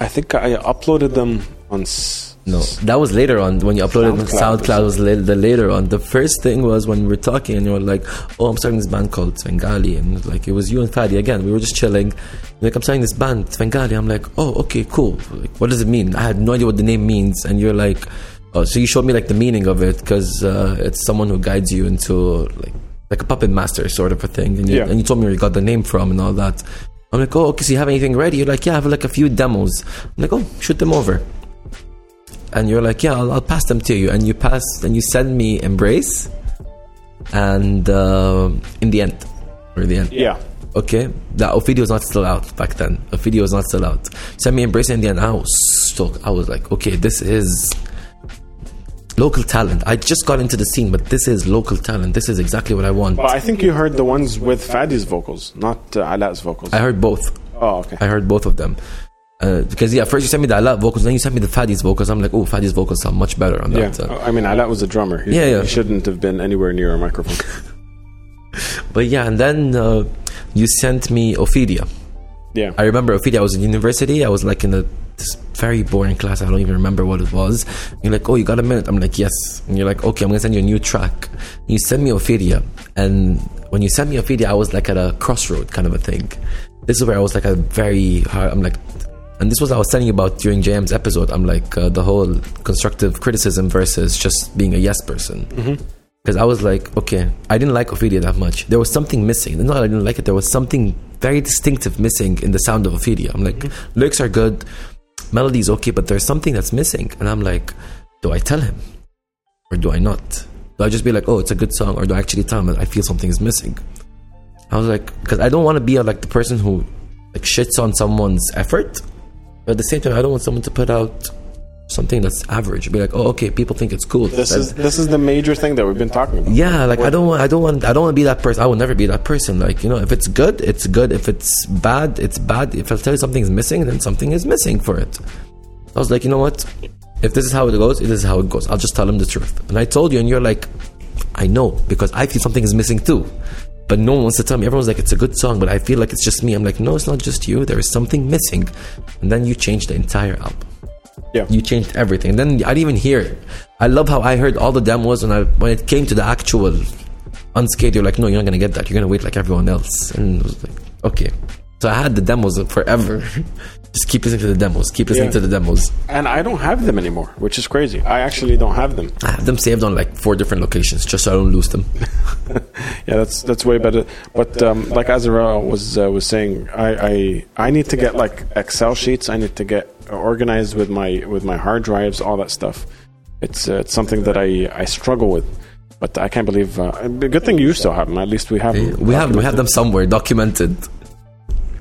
I think I uploaded them on. S- No, that was later on when you uploaded SoundCloud. SoundCloud. Was later, the later on. The first thing was when we were talking and you were like, "Oh, I'm starting this band called Svengali," and like it was you and Fadi again. We were just chilling. Like, "I'm starting this band Svengali." I'm like, "Oh, okay, cool. Like, what does it mean?" I had no idea what the name means, and you're like, "Oh, so you showed me like the meaning of it because uh, it's someone who guides you into like like a puppet master sort of a thing." And you, Yeah. and you told me where you got the name from and all that. I'm like, "Oh, okay. So you have anything ready?" You're like, "Yeah, I have like a few demos." I'm like, "Oh, shoot them over." and you're like, yeah, I'll, I'll pass them to you, and you pass, and you send me embrace, and uh, in the end, or the end, yeah, okay, that was not still out back then. Ophidia was not still out. Send me embrace in the end. I was stoked. I was like, okay, this is local talent. I just got into the scene, but this is local talent. This is exactly what I want. but I think you heard the ones with Fadi's vocals, not uh, Alat's vocals. I heard both. oh, okay. I heard both of them. Uh, because yeah, first you sent me the Alat vocals, then you sent me the Fadi's vocals. I'm like, oh, Fadi's vocals sound much better on Yeah, that. uh, I mean, Alat was a drummer. He, Yeah, yeah. He shouldn't have been anywhere near a microphone. But yeah, and then uh, you sent me Ophidia. Yeah, I remember Ophidia. I was in university. I was like in a this very boring class. I don't even remember what it was. You're like, oh, you got a minute? I'm like, yes. And you're like, okay, I'm gonna send you a new track. You send me Ophidia, and when you sent me Ophidia, I was like at a crossroad kind of a thing. This is where I was like a very hard. I'm like, and this was what I was telling you about during JM's episode. I'm like uh, the whole constructive criticism versus just being a yes person. Because I was like, okay, I didn't like Ophidia that much. There was something missing. Not that I didn't like it. There was something very distinctive missing in the sound of Ophidia. I'm like, lyrics are good, melody's okay, but there's something that's missing. And I'm like, do I tell him or do I not? Do I just be like, oh, it's a good song, or do I actually tell him that I feel something is missing? I was like, because I don't want to be like the person who like shits on someone's effort, but at the same time, I don't want someone to put out something that's average. Be like, oh, okay, people think it's cool. this That- is this is the major thing that we've been talking about. yeah, like I don't want, I don't want, I don't want to be that person. I will never be that person. Like you know, if it's good, it's good. If it's bad, it's bad. If I tell you something's missing, then something is missing for it. I was like, you know what? If this is how it goes, it is how it goes. I'll just tell him the truth. And I told you, and you're like, I know because I feel something is missing too. But no one wants to tell me. Everyone's like, it's a good song, but I feel like it's just me. I'm like, no, it's not just you. There is something missing. And then you change the entire album. Yeah. You changed everything. Then I didn't even hear it. I love how I heard all the demos, and I, when it came to the actual unscathed, you're like, no, you're not gonna get that. You're gonna wait like everyone else. And it was like, okay. So I had the demos forever. Just keep listening to the demos. Keep listening Yeah. to the demos. And I don't have them anymore, which is crazy. I actually don't have them. I have them saved on like four different locations, just so I don't lose them. Yeah, that's that's way better. But um, like Azrael was uh, was saying, I, I I need to get like Excel sheets. I need to get organized with my with my hard drives, all that stuff. It's uh, it's something that I I struggle with. But I can't believe. Uh, a good thing you still have them. At least we have. them We have we have them somewhere documented.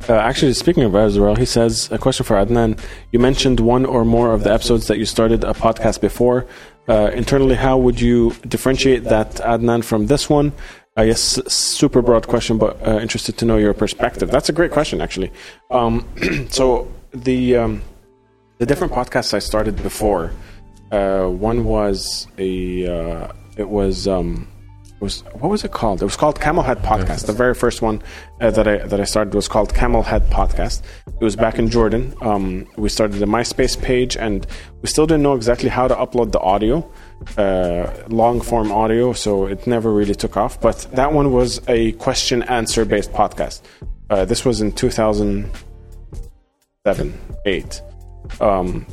Uh, actually, speaking of Azrael, he says a question for Adnan. You mentioned one or more of the episodes that you started a podcast before. Uh, internally, how would you differentiate that Adnan from this one? I guess super broad question, but uh, interested to know your perspective. That's a great question, actually. Um, so the um, the different podcasts I started before, uh, one was a uh, it was um, was what was it called? It was called Camelhead Podcast. The very first one uh, that I that I started was called Camelhead Podcast. It was back in Jordan. Um, we started a MySpace page, and we still didn't know exactly how to upload the audio, uh, long form audio. So it never really took off. But that one was a question answer based podcast. Uh, this was in 2007, eight. Um,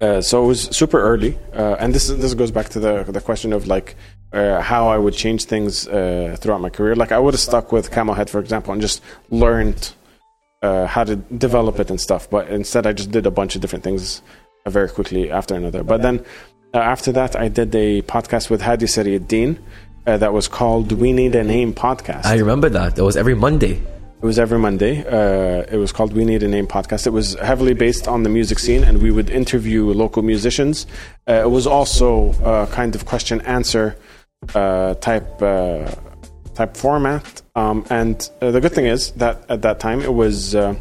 uh, so it was super early, uh, and this this goes back to the the question of like uh, how I would change things uh, throughout my career. Like I would have stuck with Camelhead, for example, and just learned uh, how to develop it and stuff. But instead, I just did a bunch of different things uh, very quickly after another. But then uh, after that, I did a podcast with Hadi Sariuddin uh, that was called "We Need a Name" podcast. I remember that. It was every Monday. It was every Monday. Uh, it was called We Need a Name podcast. It was heavily based on the music scene, and we would interview local musicians. Uh, it was also a kind of question answer uh, type uh, type format. Um, and uh, the good thing is that at that time it was uh,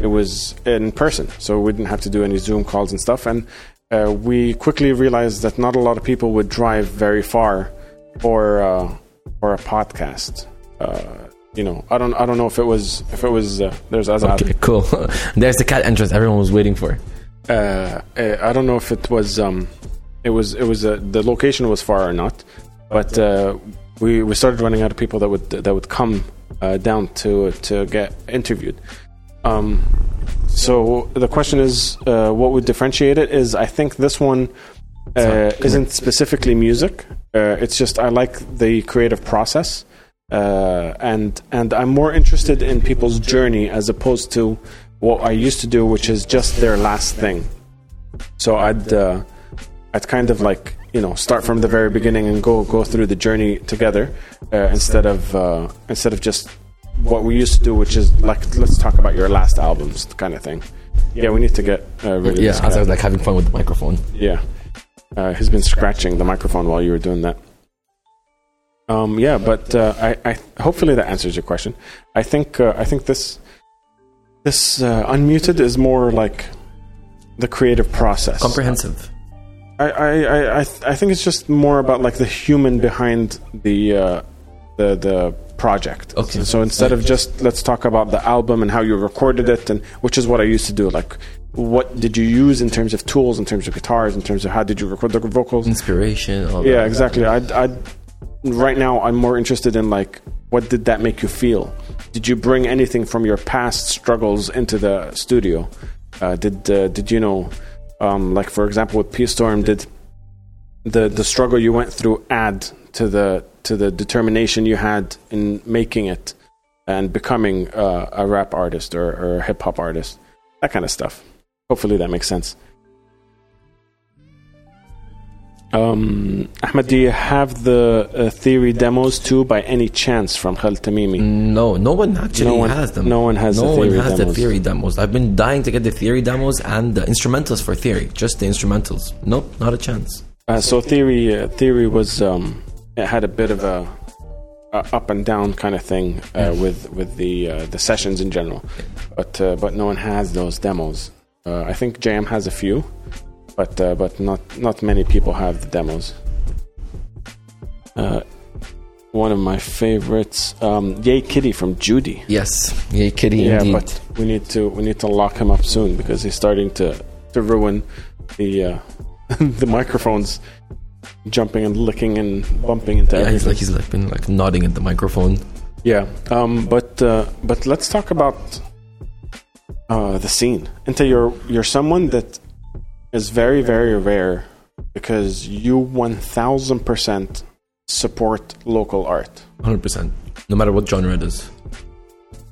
it was in person, so we didn't have to do any Zoom calls and stuff. And uh, we quickly realized that not a lot of people would drive very far for uh, for a podcast. Uh, you know, I don't I don't know if it was if it was uh, there's Azad. Okay, cool. There's the cat entrance everyone was waiting for. Uh, uh, I don't know if it was um, it was it was uh, the location was far or not, but uh, we we started running out of people that would that would come uh, down to to get interviewed. Um, so the question is, uh, what would differentiate it? Is I think this one uh, isn't specifically music. Uh, it's just I like the creative process, uh, and and I'm more interested in people's journey as opposed to what I used to do, which is just their last thing. So I'd uh, I'd kind of like you know start from the very beginning and go go through the journey together uh, instead of uh, instead of just what we used to do, which is like let's talk about your last albums kind of thing. Yeah, we need to get uh, rid of Yeah, as. I was like having fun with the microphone. Yeah. Uh, he's been scratching the microphone while you were doing that. Um, yeah, but uh, I, I hopefully that answers your question. I think uh, I think this this uh, unmuted is more like the creative process. Comprehensive. I I, I, I, think it's just more about like the human behind the uh, the the project. Okay. So instead of just let's talk about the album and how you recorded it, and which is what I used to do. Like, what did you use in terms of tools, in terms of guitars, in terms of how did you record the vocals? Inspiration. All Yeah, exactly. I I right now I'm more interested in like what did that make you feel? Did you bring anything from your past struggles into the studio? Uh, did uh, did you know, um, like for example with P Storm, did the the struggle you went through add to the to the determination you had in making it and becoming uh, a rap artist or, or a hip hop artist? That kind of stuff. Hopefully that makes sense. Um, Ahmed, do you have the uh, theory demos too by any chance from Khal Tamimi? No, no one actually No one- has them. no one has No the one theory has the theory demos. I've been dying to get the theory demos and the instrumentals for theory. Just the instrumentals. Nope, not a chance. Uh, so theory, uh, theory was um, it had a bit of a, a up and down kind of thing uh, with with the uh, the sessions in general, but uh, but no one has those demos. Uh, I think JM has a few, but uh, but not not many people have the demos. Uh, one of my favorites, um, Yay Kitty from Judy. Yes, Yay kitty Yeah, indeed. but we need to we need to lock him up soon because he's starting to to ruin the uh, the microphones, jumping and licking and bumping into yeah, he's like he's like been like nodding at the microphone. Yeah, um, but uh, but let's talk about uh, the scene. Into you're you're someone that is very very rare because you one thousand percent support local art. Hundred percent, no matter what genre it is.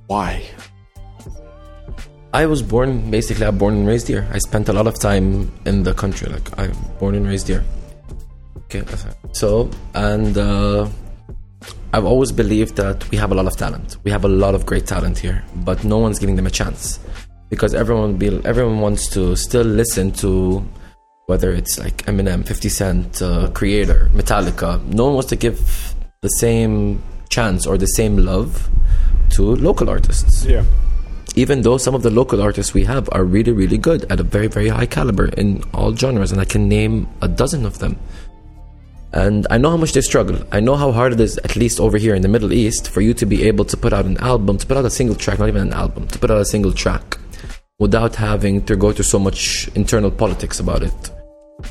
Why? I was born basically. I'm born and raised here. I spent a lot of time in the country. Like I'm born and raised here. Okay, so and uh, I've always believed that we have a lot of talent. We have a lot of great talent here, but no one's giving them a chance because everyone be everyone wants to still listen to whether it's like Eminem, 50 Cent, uh, Creator, Metallica. No one wants to give the same chance or the same love to local artists Yeah, even though some of the local artists we have are really, really good at a very, very high caliber in all genres, and I can name a dozen of them. And I know how much they struggle. I know how hard it is, at least over here in the Middle East, for you to be able to put out an album, to put out a single track, not even an album, to put out a single track without having to go through so much internal politics about it.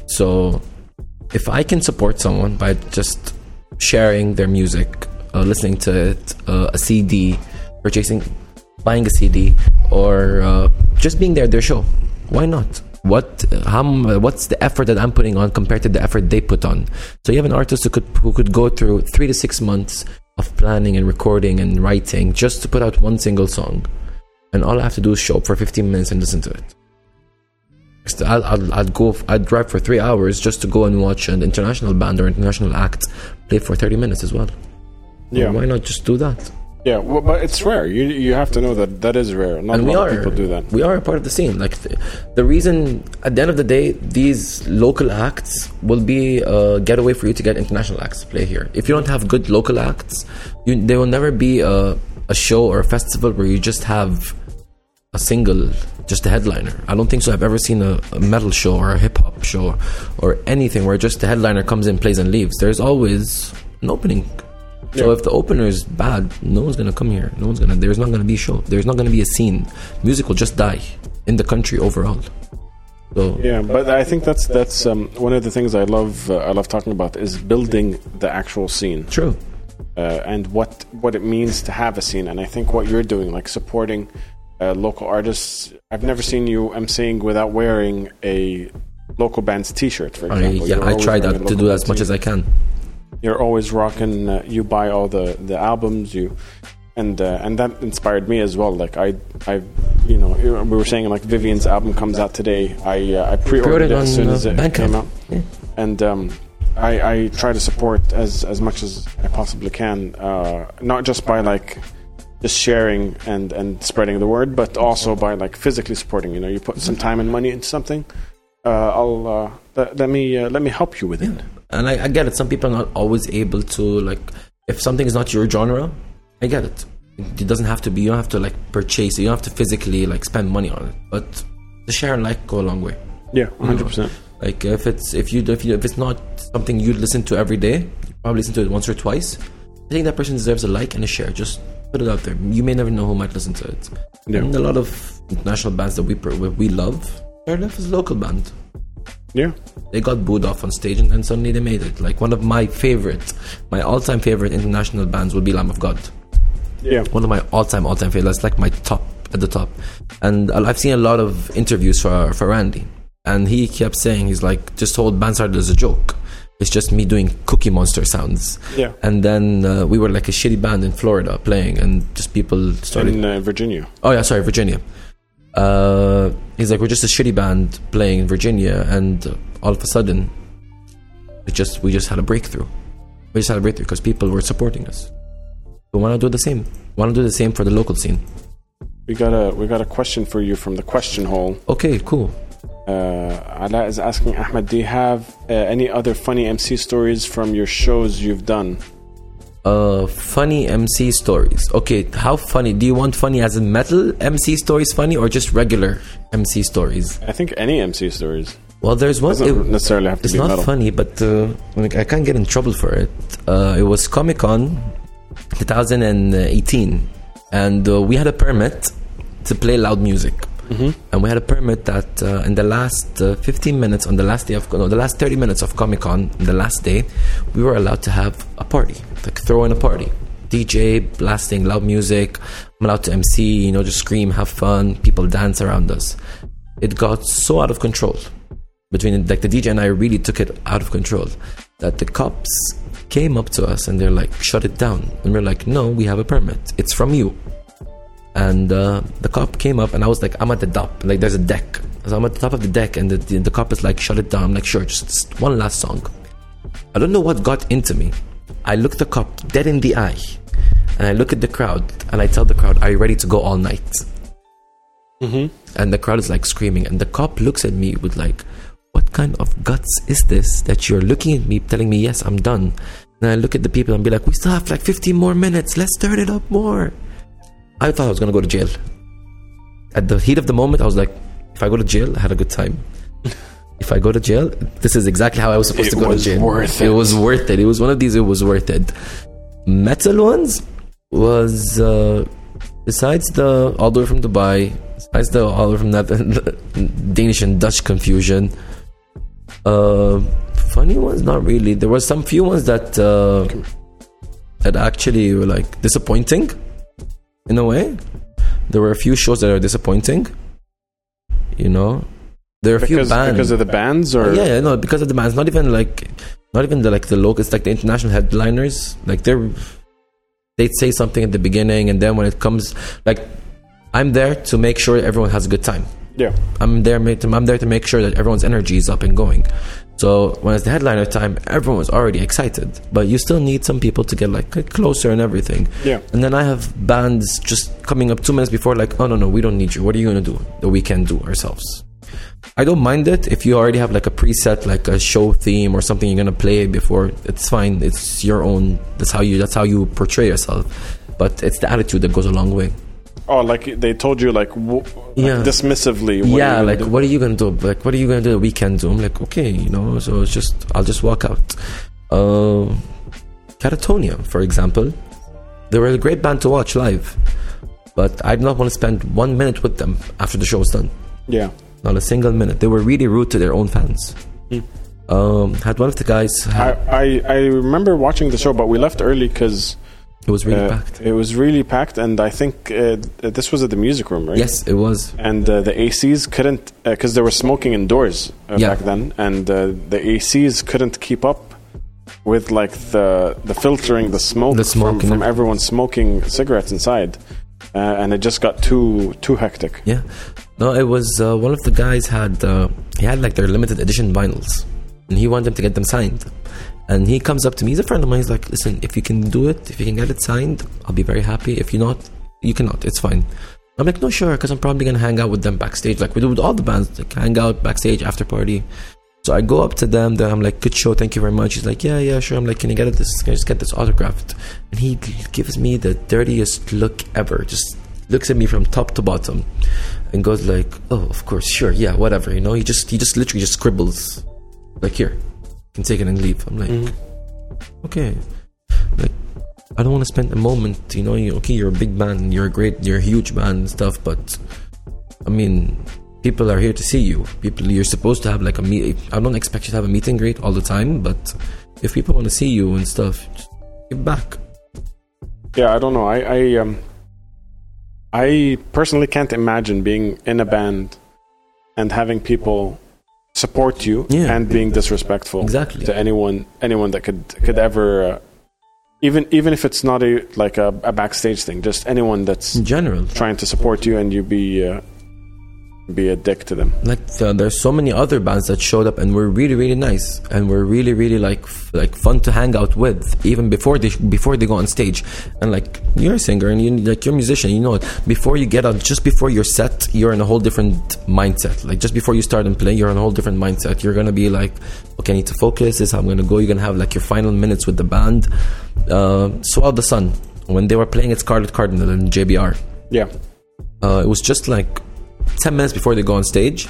So, if I can support someone by just sharing their music, uh, listening to it, uh, a CD, purchasing, buying a CD, or uh, just being there at their show, why not? What how what's the effort that I'm putting on compared to the effort they put on? So you have an artist who could who could go through three to six months of planning and recording and writing just to put out one single song, and all I have to do is show up for 15 minutes and listen to it. I'll, I'll, I'd go I'd drive for three hours just to go and watch an international band or international act play for 30 minutes as well. yeah, Why not just do that? yeah. Well, but it's rare. You you have to know that that is rare. Not and a lot are of people do that. We are a part of the scene. Like the, the reason, at the end of the day, these local acts will be a getaway for you to get international acts to play here. If you don't have good local acts, you, there will never be a, a show or a festival where you just have a single, just a headliner. I don't think so. I've ever seen a, a metal show or a hip hop show or anything where just the headliner comes in, plays, and leaves. There's always an opening. So Yeah. if the opener is bad, no one's gonna come here. No one's gonna. There's not gonna be a show. There's not gonna be a scene. Music will just die in the country overall. So Yeah, but I think that's that's um, one of the things I love. Uh, I love talking about is building the actual scene true. Uh, and what what it means to have a scene. And I think what you're doing, like supporting uh, local artists, I've never seen you emceeing without wearing a local band's T-shirt. For I, example, yeah, I try that to do as much as I can. You're always rocking. Uh, you buy all the the albums. You and uh, and that inspired me as well. Like I I you know we were saying like Vivian's album comes out today. I uh, I pre-ordered Pre-ordered it as soon uh, as it Bandcamp. came out, Yeah. and um, I I try to support as as much as I possibly can. Uh, not just by like just sharing and and spreading the word, but also by like physically supporting. You know, you put some time and money into something. Uh, I'll uh, let, let me uh, let me help you with it. And I, I get it. Some people are not always able to like. If something is not your genre, I get it. It doesn't have to be. You don't have to like purchase it. You don't have to physically like spend money on it. But the share and like go a long way. Yeah, hundred percent. Like if it's if you if you if it's not something you listen to every day, you probably listen to it once or twice. I think that person deserves a like and a share. Just put it out there. You may never know who might listen to it. Yeah. And a lot of international bands that we we love, left as a local band. Yeah. They got booed off on stage and then suddenly they made it. Like one of my favorite, my all-time favorite international bands would be Lamb of God. Yeah. One of my all-time, all-time favorites. That's like my top at the top. And I've seen a lot of interviews for for Randy, and he kept saying he's like, just hold band started as a joke. It's just me doing Cookie Monster sounds. Yeah. And then uh, we were like a shitty band in Florida playing, and just people started In uh, Virginia. Oh yeah, sorry, Virginia. Uh, he's like, we're just a shitty band playing in Virginia, and all of a sudden, it just we just had a breakthrough. We just had a breakthrough because people were supporting us. We want to do the same. we Want to do the same for the local scene. We got a we got a question for you from the question hole. Okay, cool. Uh, Ala is asking Ahmed, do you have uh, any other funny MC stories from your shows you've done? Uh, funny MC stories. Okay, how funny? Do you want funny as in metal MC stories funny or just regular MC stories? I think any MC stories. Well, there's one. Doesn't it- necessarily have to it's be not metal. funny, but uh, I can't get in trouble for it. Uh, it was Comic Con 2018, and uh, we had a permit to play loud music. Mm-hmm. And we had a permit that uh, in the last uh, 15 minutes, on the last day of no, the last 30 minutes of Comic Con, the last day, we were allowed to have a party, like throw in a party. DJ blasting loud music. I'm allowed to MC, you know, just scream, have fun. People dance around us. It got so out of control between like the DJ and I really took it out of control that the cops came up to us and they're like, shut it down. And we're like, no, we have a permit. It's from you. And uh, the cop came up and I was like, I'm at the top. Like there's a deck. So I'm at the top of the deck and the, the, the cop is like, shut it down. I'm like, sure, just one last song. I don't know what got into me. I look the cop dead in the eye and I look at the crowd and I tell the crowd, are you ready to go all night? and the crowd is like screaming and the cop looks at me with like what kind of guts is this that you're looking at me telling me yes i'm done and i look at the people and be like we still have like 15 more minutes let's turn it up more i thought i was gonna go to jail. At the heat of the moment i was like if i go to jail i had a good time. If i go to jail this is exactly how i was supposed It to go to jail. worth it it. was worth it. It was one of these it was worth it. Metal ones was uh besides the all the way from Dubai, besides the all the way from that Danish and Dutch confusion, uh, funny ones not really. There were some few ones that uh, that actually were like disappointing, in a way. There were a few shows that are disappointing. You know, there are a few bands because of the bands, or yeah, yeah, no, because of the bands. Not even like, not even the like the local. It's like the international headliners. Like they're, they'd say something at the beginning, and then when it comes, like, I'm there to make sure everyone has a good time. yeah, I'm there. I'm there to make sure that everyone's energy is up and going. So when it's the headliner time, everyone was already excited, but you still need some people to get like closer and everything. yeah. And then I have bands just coming up two minutes before, like, oh no, no, we don't need you. What are you gonna do that we can do ourselves? I don't mind it if you already have like a preset, like a show theme or something you're gonna play before. It's fine. It's your own. That's how you. That's how you portray yourself. But it's the attitude that goes a long way. Oh, like they told you, like, w- Yeah. dismissively. What yeah, like do? what are you gonna do? Like what are you gonna do? that We can do. I'm like okay, you know. So it's just I'll just walk out. Uh, Katatonia, for example, they were a great band to watch live, but I did not want to spend one minute with them after the show was done. Yeah, Not a single minute. They were really rude to their own fans. Um, had one of the guys. I, I I remember watching the show, but we left early because it was really uh, packed. it was really packed, and I think uh, this was at the music room, right? Yes, it was. and uh, the ACs couldn't because they were smoking indoors uh, Yeah. back then, and uh, the ACs couldn't keep up with like the the filtering the smoke, The smoke from, from everyone smoking cigarettes inside, uh, and it just got too too hectic. Yeah. No, it was uh, one of the guys had uh, he had like their limited edition vinyls, and he wanted them to get them signed. And he comes up to me. He's a friend of mine. He's like, "Listen, if you can do it, if you can get it signed, I'll be very happy. If you're not, you cannot. It's fine." I'm like, "No, sure," because I'm probably gonna hang out with them backstage, like we do with all the bands, like hang out backstage after party. So I go up to them. Then I'm like, "Good show, thank you very much." He's like, "Yeah, yeah, sure." I'm like, "Can you get it? This? Can I just get this autographed?" And he gives me the dirtiest look ever. Just looks at me from top to bottom, and goes like, "Oh, of course, sure, yeah, whatever." You know, he just he just literally just scribbles, like, "Here, take it and leave." I'm like, "Okay." Like, I don't want to spend a moment. You know, you, okay, you're a big band, you're a great, you're a huge band and stuff, but I mean, people are here to see you. People, you're supposed to have like a meet. I don't expect you to have a meet and greet all the time, but if people want to see you and stuff, just give back. Yeah, I don't know. I I um I personally can't imagine being in a band and having people support you Yeah. and being disrespectful Exactly. to anyone anyone that could could ever uh, even even if it's not a like a, a backstage thing, just anyone that's In general, trying to support you and you be uh, be a dick to them. like uh, there's so many other bands that showed up and were really really nice and were really really like f- like fun to hang out with even before they before they go on stage and like you're a singer and you like you're a musician you know it before you get on just before your set you're in a whole different mindset like just before you start and play you're in a whole different mindset you're gonna be like okay I need to focus this is how I'm gonna go you're gonna have like your final minutes with the band uh, Swallow the Sun when they were playing at Scarlet Cardinal and JBR. Yeah. Uh, it was just like 10 minutes before they go on stage.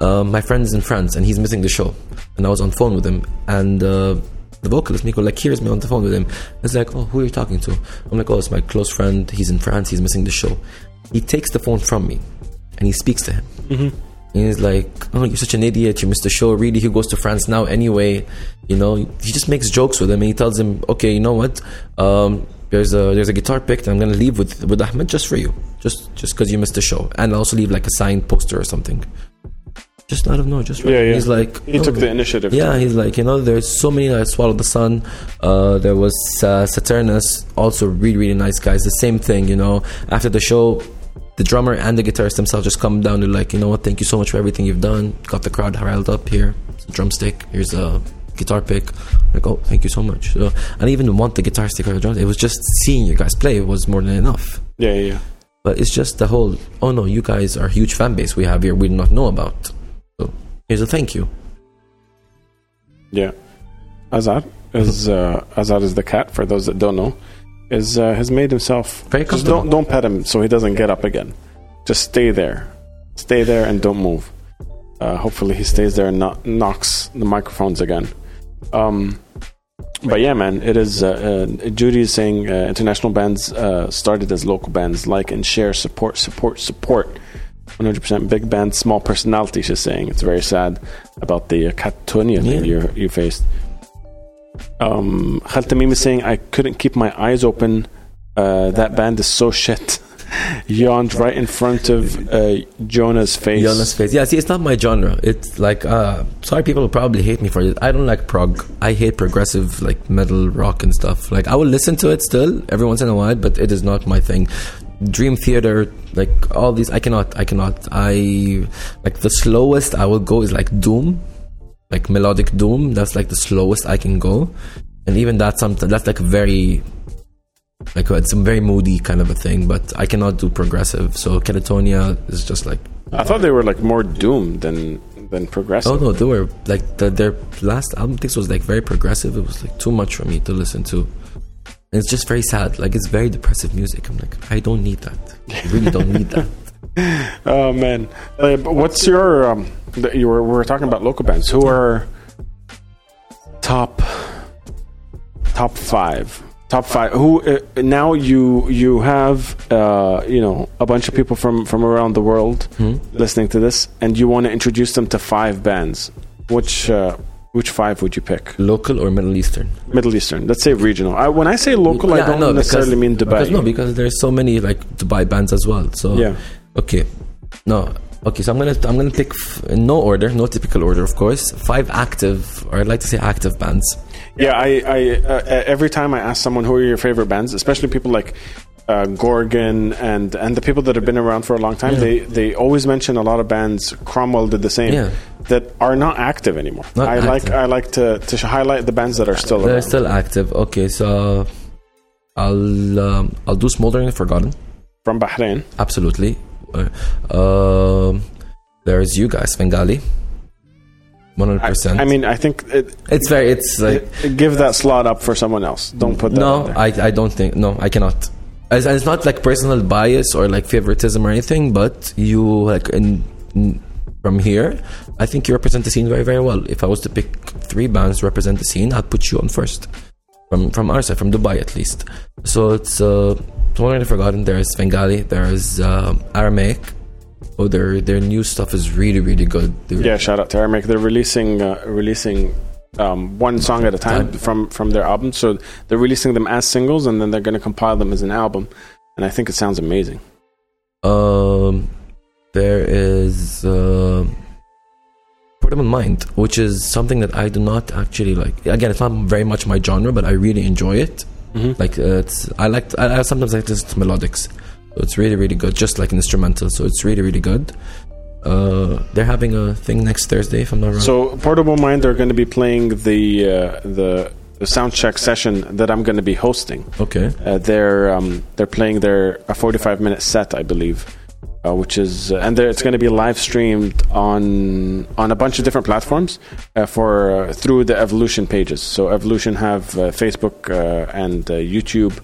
Uh, my friend's in France and he's missing the show. And I was on phone with him. And uh, the vocalist, Mikko, like, hears me on the phone with him. He's like, Oh, who are you talking to? I'm like, Oh, it's my close friend. He's in France. He's missing the show. He takes the phone from me and he speaks to him. And he's like, "Oh, you're such an idiot! You missed the show. Really, he goes to France now anyway. You know." He just makes jokes with him, and he tells him, "Okay, you know what? Um, there's a there's a guitar picked. And I'm gonna leave with with Ahmed just for you, just just because you missed the show, and I'll also leave like a signed poster or something." Just out of nowhere, just for Yeah, yeah. He's like, He took "Oh, the initiative. yeah, he's like, you know, there's so many that swallowed the sun. Uh, there was uh, Saturnus, also really, really nice guys. The same thing, you know. After the show, the drummer and the guitarist themselves just come down to like, you know what, thank you so much for everything you've done. Got the crowd riled up here. It's a drumstick. Here's a guitar pick. Like, oh, thank you so much. So, I didn't even want the guitar stick or the drums. It was just seeing you guys play was more than enough. Yeah, yeah, yeah. But it's just the whole, oh no, you guys are a huge fan base we have here we do not know about. So here's a thank you. Yeah. Azad is uh, Azad is the cat. For those that don't know, is uh, has made himself. Very just don't don't pet him so he doesn't get up again. Just stay there, stay there, and don't move. Uh, hopefully, he stays there and not knocks the microphones again. Um, but yeah, man, it is. Uh, uh, Judy is saying uh, international bands uh, started as local bands. Like and share, support, support, support. 100% big band, small personality. She's saying it's very sad about the uh, Katatonia thing Yeah. you you faced. Um, Khal Tamim is saying I couldn't keep my eyes open. Uh, that band is so shit. Yawned right in front of uh, Jonah's face. Jonas face. Yeah, see, it's not my genre. It's like, uh, sorry, people will probably hate me for it. I don't like prog. I hate progressive, like metal, rock, and stuff. Like, I will listen to it still every once in a while, but it is not my thing. Dream Theater, like all these, I cannot. I cannot. I like the slowest I will go is like Doom, like melodic Doom. That's like the slowest I can go, and even that's something that's like very like it's a very moody kind of a thing. But I cannot do progressive. So Katatonia is just like I thought they were like more doomed than than progressive. Oh no, they were like the, their last album. This was like very progressive. It was like too much for me to listen to. And it's just very sad. Like it's very depressive music. I'm like, I don't need that. I really don't need that. Oh man, uh, but what's your? Um, the, you were we were talking about local bands. Who are top top five? Top five. Who uh, now? You you have uh, you know a bunch of people from from around the world listening to this, and you want to introduce them to five bands. Which uh, which five would you pick? Local or Middle Eastern? Middle Eastern. Let's say regional. I, when I say local, I don't no, necessarily because- mean Dubai. Because, no, because there's so many like Dubai bands as well. So Yeah. okay, no, okay. So I'm gonna I'm gonna pick f- no order, no typical order, of course. Five active, or I'd like to say active bands. Yeah, I, I uh, every time I ask someone who are your favorite bands, especially people like uh, Gorgon and and the people that have been around for a long time, they they always mention a lot of bands. Cromwell did the same Yeah. that are not active anymore. Not I like. I like to to highlight the bands that are still They're around. still active. Okay, so I'll um, I'll do Smouldering in Forgotten. from Bahrain. Absolutely. Uh, um, there's you guys, Svengali. One hundred I, percent. I mean, I think it, it's very. It's like it- give that slot up for someone else. Don't put that. no, there. I I don't think no, I cannot. It's, it's not like personal bias or like favoritism or anything, but you like in, in- from here, I think you represent the scene very very well. If I was to pick three bands to represent the scene, I'd put you on first. From from our side, from Dubai at least. So it's uh, totally forgotten. There's Svengali. There's uh, Aramaic. Oh, their their new stuff is really really good. They're- yeah, shout out to Aramaic. They're releasing uh, releasing um, one song at a time from from their album. So they're releasing them as singles, and then they're going to compile them as an album. And I think it sounds amazing. Um, there is uh, Portable Mind, which is something that I do not actually like. Again, it's not very much my genre, but I really enjoy it. Mhm. Like uh, it's, I like, I, I sometimes like just melodics. So it's really, really good, just like an instrumental. So it's really, really good. Uh, they're having a thing next Thursday, if I'm not wrong. So Portable Mind are going to be playing the uh, the the sound check session that I'm going to be hosting. okay, Uh, they're um, they're playing their a 45 minute set, I believe, uh, which is uh, and it's going to be live streamed on on a bunch of different platforms uh, for uh, through the Evolution pages. So Evolution have uh, Facebook uh, and uh, YouTube,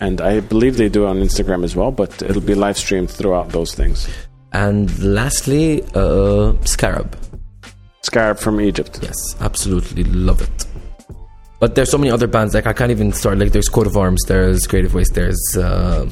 and I believe they do on Instagram as well. But it'll be live streamed throughout those things. And lastly, uh, Scarab. Scarab from Egypt. Yes, absolutely love it. But there's so many other bands like I can't even start. Like there's Coat of Arms, there's Creative Waste, there's uh,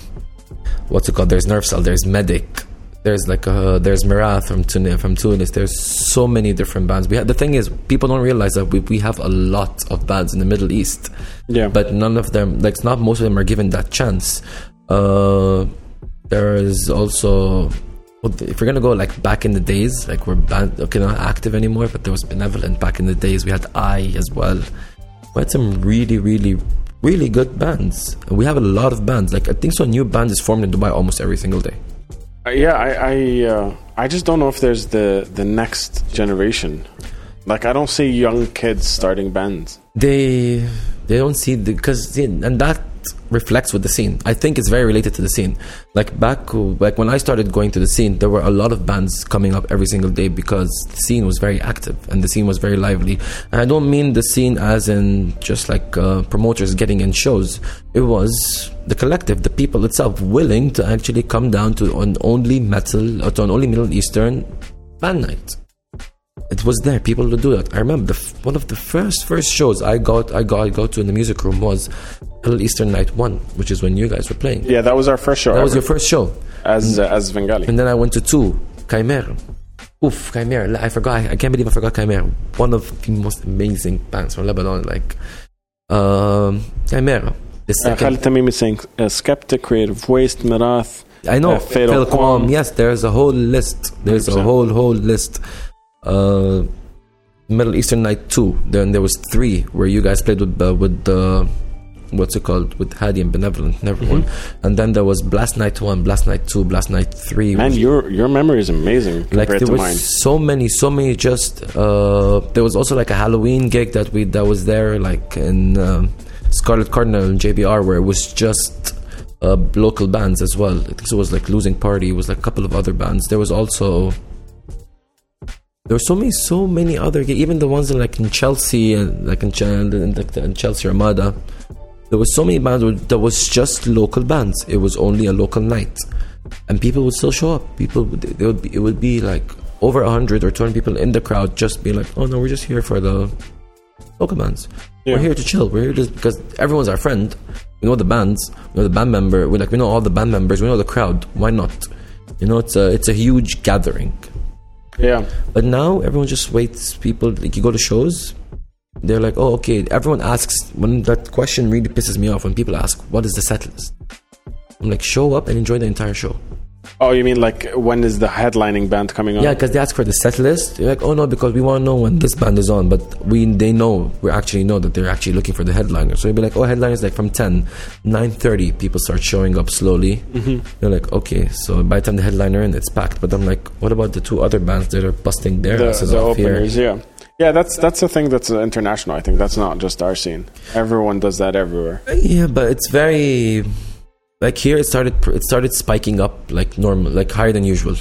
what's it called? There's Nervecell, there's Medic, there's like uh, there's Myrath from Tunis. From Tunis, there's so many different bands. We have, the thing is, people don't realize that we, we have a lot of bands in the Middle East, Yeah, but none of them, like not most of them, are given that chance. Uh, there is also. If we're gonna go like back in the days, like we're band, okay, not active anymore, but there was Benevolent back in the days. We had I as well. We had some really, really, really good bands. We have a lot of bands. Like I think so. A new band is formed in Dubai almost every single day. Uh, yeah. I I, uh, I just don't know if there's the the next generation. Like I don't see young kids starting bands. They they don't see the because and that reflects with the scene. I think it's very related to the scene. Like back like when I started going to the scene, there were a lot of bands coming up every single day because the scene was very active and the scene was very lively. And I don't mean the scene as in just like uh, promoters getting in shows. It was the collective, the people itself, willing to actually come down to an only metal or to an only Middle Eastern band night it was there. People would do that. I remember the, f- one of the first first shows I got I got I got to in the music room was Middle Eastern Night One, which is when you guys were playing. Yeah, that was our first show. That was your first show, as uh, as Svengali. and then I went to two Kimaera. Oof, Kimaera! I forgot. I, I can't believe I forgot Kimaera. One of the most amazing bands from Lebanon. Like um, Kimaera. The Uh, second, Khalid is saying uh, Skeptic, Creative Waste, Myrath. I know uh, Fatal Fatal. Yes, there's a whole list. There's a 100%. whole whole list. Uh, Middle Eastern Night Two. Then there was three where you guys played with uh, with the what's it called with Hadi and Benevolent and everyone. Mm-hmm. And then there was Blast Night One, Blast Night Two, Blast Night Three. Man, your your memory is amazing like there was so many so many just uh there was also like a halloween gig that we that was there like in um, scarlet cardinal and jbr where it was just uh, local bands as well i think it was like losing party it was like a couple of other bands there was also there were so many so many other gi- even the ones in like in chelsea and like in, Ch- in, like, in chelsea armada there were so many bands that was just local bands it was only a local night and people would still show up. People, would- they would be, it would be like over hundred or twenty people in the crowd, just be like, "Oh no, we're just here for the local bands. Yeah. We're here to chill. We're here just because everyone's our friend. We know the bands. We know the band member. We like we know all the band members. We know the crowd. Why not? You know, it's a it's a huge gathering. Yeah, But now everyone just waits. People like you go to shows. They're like, oh, okay. Everyone asks when that question really pisses me off when people ask, "What is the set list?" I'm like, show up and enjoy the entire show. Oh, you mean like when is the headlining band coming on? Yeah, because they ask for the set list. You're like, oh no, because we want to know when this band is on. But we they know we actually know that they're actually looking for the headliner. So you'd be like, oh, headliners like from 10, 9.30, people start showing up slowly. Mm-hmm. You're like, okay, so by the time the headliner in, it's packed. But I'm like, what about the two other bands that are busting their the, asses the off here? Yeah, yeah. That's that's a thing that's uh, international. I think that's not just our scene. Everyone does that everywhere. Yeah, but it's very like here. It started it started spiking up like normal, like higher than usual.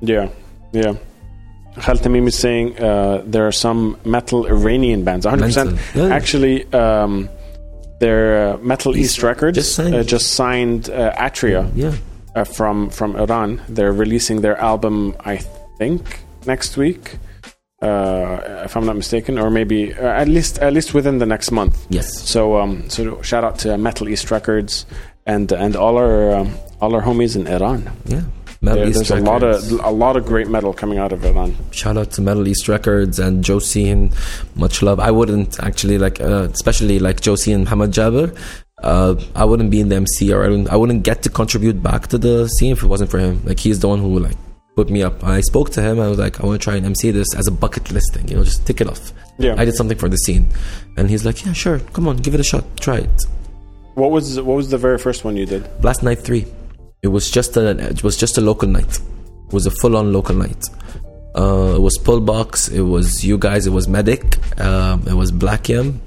Yeah, yeah. Khalid Tamim is saying uh, there are some metal Iranian bands. 100%. Yeah. Actually, um, their uh, Metal East, East- Records just signed- uh, just signed uh, Atria Yeah, uh, from from Iran. They're releasing their album, I think, next week, uh, if I'm not mistaken, or maybe uh, at least at least within the next month. yes. So um, so shout out to Metal East Records and and all our um, all our homies in Iran. Yeah. Metal There- East there's a lot of a lot of great metal coming out of Iran. shout out to Metal East Records and Josine. Much love. I wouldn't actually like, uh, especially like Josie and Hamad Jabir. Uh, I wouldn't be in the MC or I wouldn't, I wouldn't get to contribute back to the scene if it wasn't for him. Like he's the one who like put me up. I spoke to him. I was like, I want to try and MC this as a bucket list thing. You know, just tick it off. Yeah. I did something for the scene, and he's like, Yeah, sure. Come on, give it a shot. Try it. What was what was the very first one you did? Last night three. It was just a it was just a local night. It was a full on local night. Uh, it was pull box. It was you guys. It was medic. Um, it was Black Yam.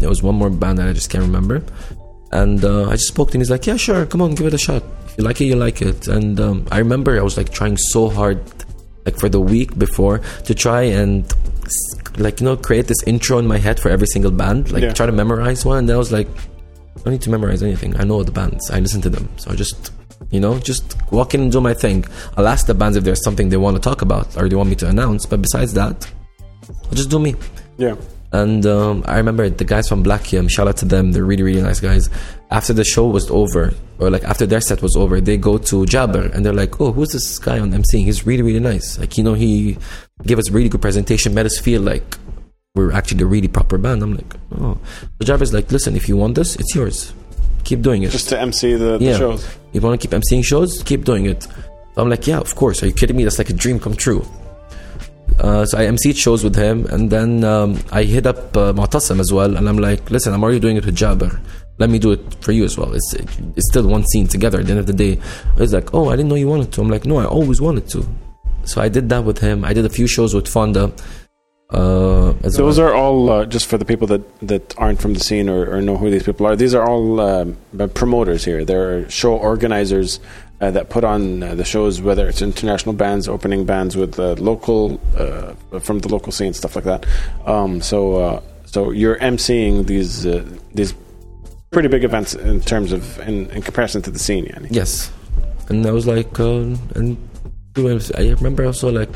There was one more band that I just can't remember. And uh, I just spoke to him. He's like, "Yeah, sure. Come on, give it a shot. If you like it, you like it. And um, I remember I was like trying so hard, like for the week before, to try and like you know create this intro in my head for every single band. Like Yeah. try to memorize one. And then I was like, I don't need to memorize anything. I know the bands. I listen to them. So I just you know just walk in and do my thing. I'll ask the bands if there's something they want to talk about or they want me to announce. But besides that, I'll just do me. Yeah. And um, I remember the guys from Black Yam, shout out to them, they're really, really nice guys. After the show was over, or like after their set was over, they go to Jabir and they're like, oh, who's this guy on emceeing? He's really, really nice. Like, you know, he gave us a really good presentation, made us feel like we're actually a really proper band. I'm like, oh. So Jabir's like, listen, if you want this, it's yours. Keep doing it. Just to MC the, the Yeah. shows. You want to keep emceeing shows? Keep doing it. I'm like, yeah, of course. Are you kidding me? That's like a dream come true. Uh, so I emceed shows with him, and then um, I hit up uh, Mu'tasim as well, and I'm like, listen, I'm already doing it with Jabir. Let me do it for you as well. It's it's still one scene together. At the end of the day, it's like, oh, I didn't know you wanted to. I'm like, no, I always wanted to. So I did that with him. I did a few shows with Fonda. Uh, Those are all uh, just for the people that, that aren't from the scene or, or know who these people are. These are all um, promoters here. They're show organizers uh, that put on uh, the shows, whether it's international bands, opening bands with uh, local uh, from the local scene, stuff like that. Um, so uh, so you're emceeing these uh, these pretty big events in terms of in, in comparison to the scene. Yani. Yes, and I was like, uh, and I remember also like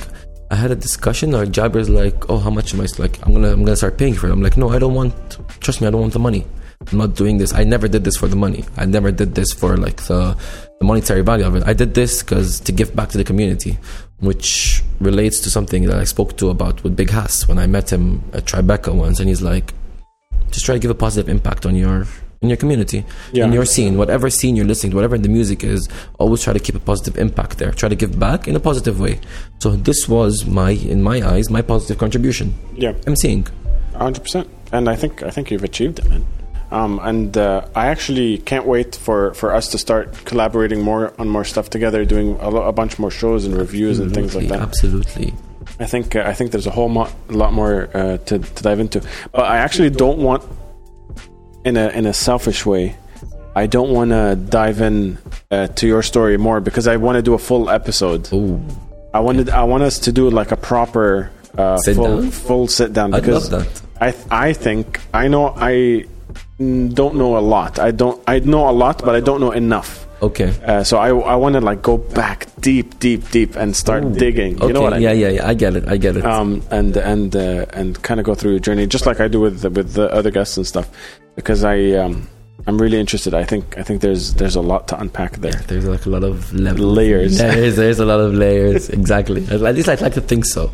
I had a discussion. Or Jabir's like, oh, how much am I? Like, I'm gonna I'm gonna start paying for it. I'm like, no, I don't want. Trust me, I don't want the money. I'm not doing this. I never did this for the money. I never did this for like the, the monetary value of it. I did this because to give back to the community, which relates to something that I spoke to about with Big Hass when I met him at Tribeca once, and he's like, just try to give a positive impact on your in your community, Yeah. in your scene, whatever scene you're listening to, whatever the music is. Always try to keep a positive impact there. Try to give back in a positive way. So this was my, in my eyes, my positive contribution. Yeah. I'm seeing. hundred percent. And I think I think you've achieved it, man. Um, and uh, I actually can't wait for, for us to start collaborating more on more stuff together, doing a, lo- a bunch more shows and reviews and things like that. Absolutely. I think uh, I think there's a whole mo- lot more uh, to, to dive into. But I actually don't want, in a in a selfish way, I don't want to dive in uh, to your story more because I want to do a full episode. Ooh, I wanted I want us to do like a proper uh, Sit full down? full sit down because love that. I th- I think I know I don't know a lot. I don't I know a lot, but I don't know enough. Okay. Uh, so I I want to like go back deep, deep, deep and start digging. You okay. know what I yeah, mean? yeah, yeah. I get it. I get it. Um, and and uh, and kind of go through your journey, just like I do with the, with the other guests and stuff, because I um, I'm really interested. I think I think there's there's a lot to unpack there. there's like a lot of level- Layers. There's, there's a lot of layers. exactly. At least I'd like to think so.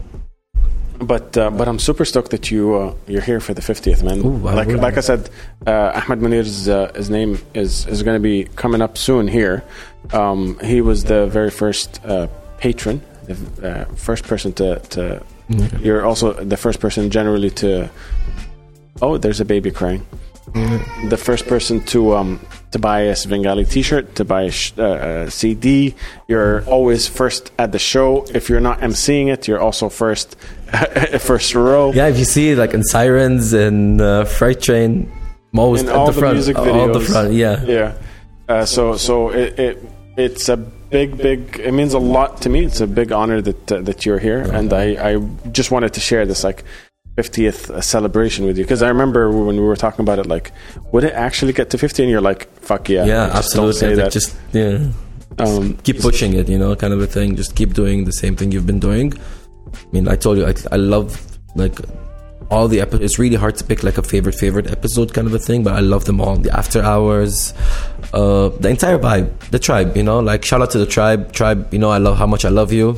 But uh, but I'm super stoked that you uh, you're here for the 50th, man. Ooh, like would. like I said, uh, Ahmed Munir's uh, his name is is going to be coming up soon here. Um, he was the very first uh, patron, the uh, first person to to. You're also the first person generally to. Oh, there's a baby crying. The first person to um to buy a Svengali T-shirt, to buy a sh- uh, a CD. You're always first at the show. If you're not emceeing it, you're also first first row. Yeah, if you see like in Sirens and uh, Freight Train, most In at all the the front, music all the front. Yeah. Yeah. Uh, so so it, it it's a big big. It means a lot to me. It's a big honor that uh, that you're here, and I I just wanted to share this like. 50th uh, celebration with you because I remember when we were talking about it like would it actually get to 50 and you're like fuck yeah Yeah, just don't absolutely. say Like, that Just yeah, um, keep pushing it. You know, kind of a thing. Just keep doing the same thing you've been doing. I mean, I told you, I, I love like all the episodes. It's really hard to pick like a favorite favorite episode, kind of a thing. But I love them all. The after hours, uh, the entire vibe, the tribe. You know, like shout out to the tribe. Tribe. You know, I love how much I love you.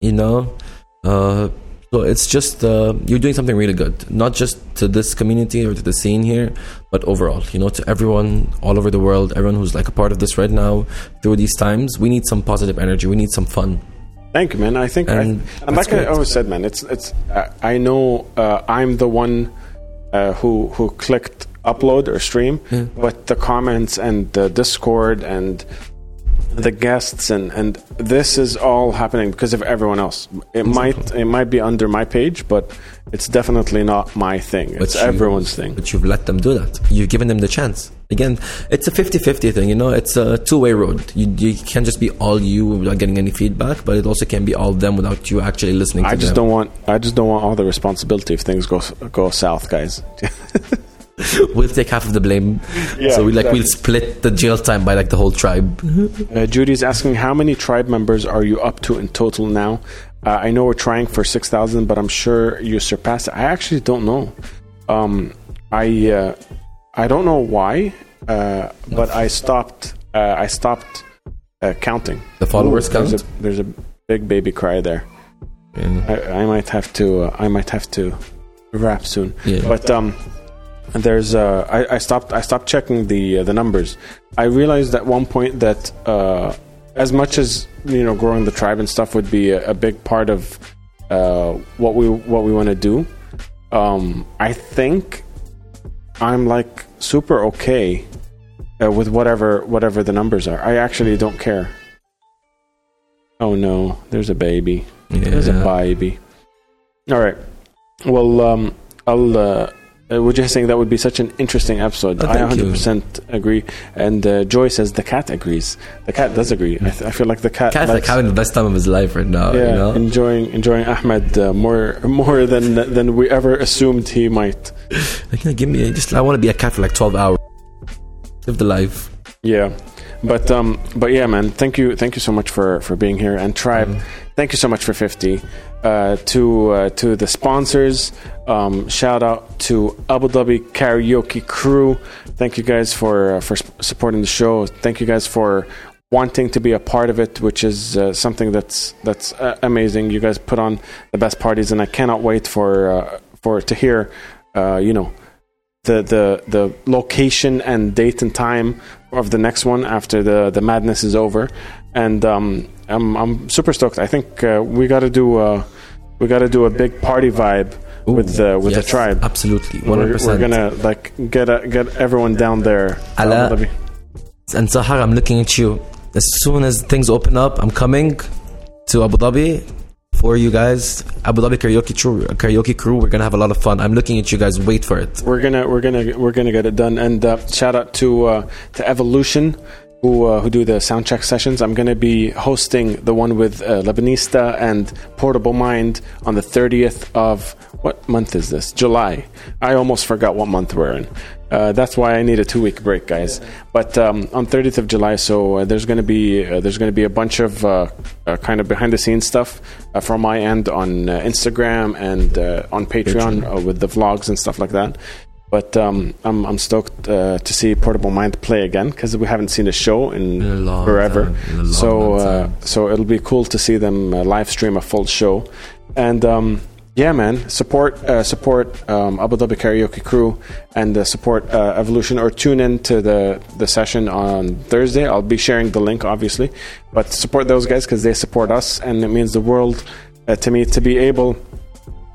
You know, uh, so it's just uh, you're doing something really good, not just to this community or to the scene here, but overall, you know, to everyone all over the world, everyone who's like a part of this right now through these times. We need some positive energy. We need some fun. Thank you, man. I think, I, And that's like I always said, man, it's it's. Uh, I know uh, I'm the one uh, who who clicked upload or stream, but the comments and the Discord and the guests and and this is all happening because of everyone else. It might it might be under my page, but it's definitely not my thing. It's you- everyone's thing. But you've let them do that. You've given them the chance. Again, it's a 50-50 thing, you know, it's a two-way road. You, you can't just be all you without getting any feedback, but it also can be all them without you actually listening to I just them. don't want I just don't want all the responsibility if things go go south, guys. We'll take half of the blame. Yeah, so we like exactly. we'll split the jail time by like the whole tribe. Uh, Judy's asking how many tribe members are you up to in total now? Uh, I know we're trying for six thousand, but I'm sure you surpassed it. I actually don't know. Um, I uh, I don't know why, uh, but I stopped. Uh, I stopped uh, counting. The followers Ooh, there's count? A, there's a big baby cry there. I, I might have to. Uh, I might have to wrap soon. Yeah. But um, there's. Uh, I, I stopped. I stopped checking the uh, the numbers. I realized at one point that uh, as much as you know, growing the tribe and stuff would be a, a big part of uh, what we what we want to do. Um, I think I'm like super okay uh, with whatever whatever the numbers are. I actually don't care. Oh no, there's a baby. There's a baby. All right. Well, um, I'll. Uh, we're just saying that would be such an interesting episode. Oh, I 100% agree. And uh, Joy says the cat agrees. The cat does agree. I, th- I feel like the cat. Cat's like having the best time of his life right now. yeah, you know? enjoying enjoying Ahmed uh, more more than than we ever assumed he might. Like, yeah, give me just I want to be a cat for like 12 hours. Live the life. Yeah, but um, but yeah, man. Thank you, thank you so much for for being here and Tribe. Thank you so much for fifty. Uh, to uh, to the sponsors, um, shout out to Abu Dhabi Karaoke Crew. Thank you guys for uh, for supporting the show. Thank you guys for wanting to be a part of it, which is uh, something that's that's uh, amazing. You guys put on the best parties, and I cannot wait for for to hear, you know, the the the location and date and time of the next one after the the madness is over and um i'm i'm super stoked i think uh, we got to do uh we got to do a big party vibe with uh, with Yes, the tribe Absolutely. 100%. we're, we're gonna like get a, get everyone down there Ala- Abu Dhabi. And Sahar, I'm looking at you. As soon as things open up, I'm coming to Abu Dhabi for you guys. Abu Dhabi karaoke crew, karaoke crew. We're gonna have a lot of fun. I'm looking at you guys. Wait for it. we're gonna we're gonna we're gonna get it done and uh, shout out to uh, to evolution who uh, who do the sound check sessions. I'm gonna be hosting the one with uh, lebanista and portable mind on the 30th of what month is this? July. I almost forgot what month we're in. Uh, that's why I need a two week break, guys. But um, on 30th of July, so uh, there's going to be uh, there's going to be a bunch of uh, uh, kind of behind the scenes stuff uh, from my end on uh, Instagram and uh, on Patreon. uh, with the vlogs and stuff like that. But um, I'm I'm stoked uh, to see Portable Mind play again because we haven't seen a show in, In a forever. time, in so uh, so it'll be cool to see them uh, live stream a full show, and um, yeah, man, support uh, support um, Abu Dhabi Karaoke Crew and uh, support uh, Evolution or tune in to the the session on Thursday. I'll be sharing the link, obviously, but support those guys because they support us, and it means the world uh, to me to be able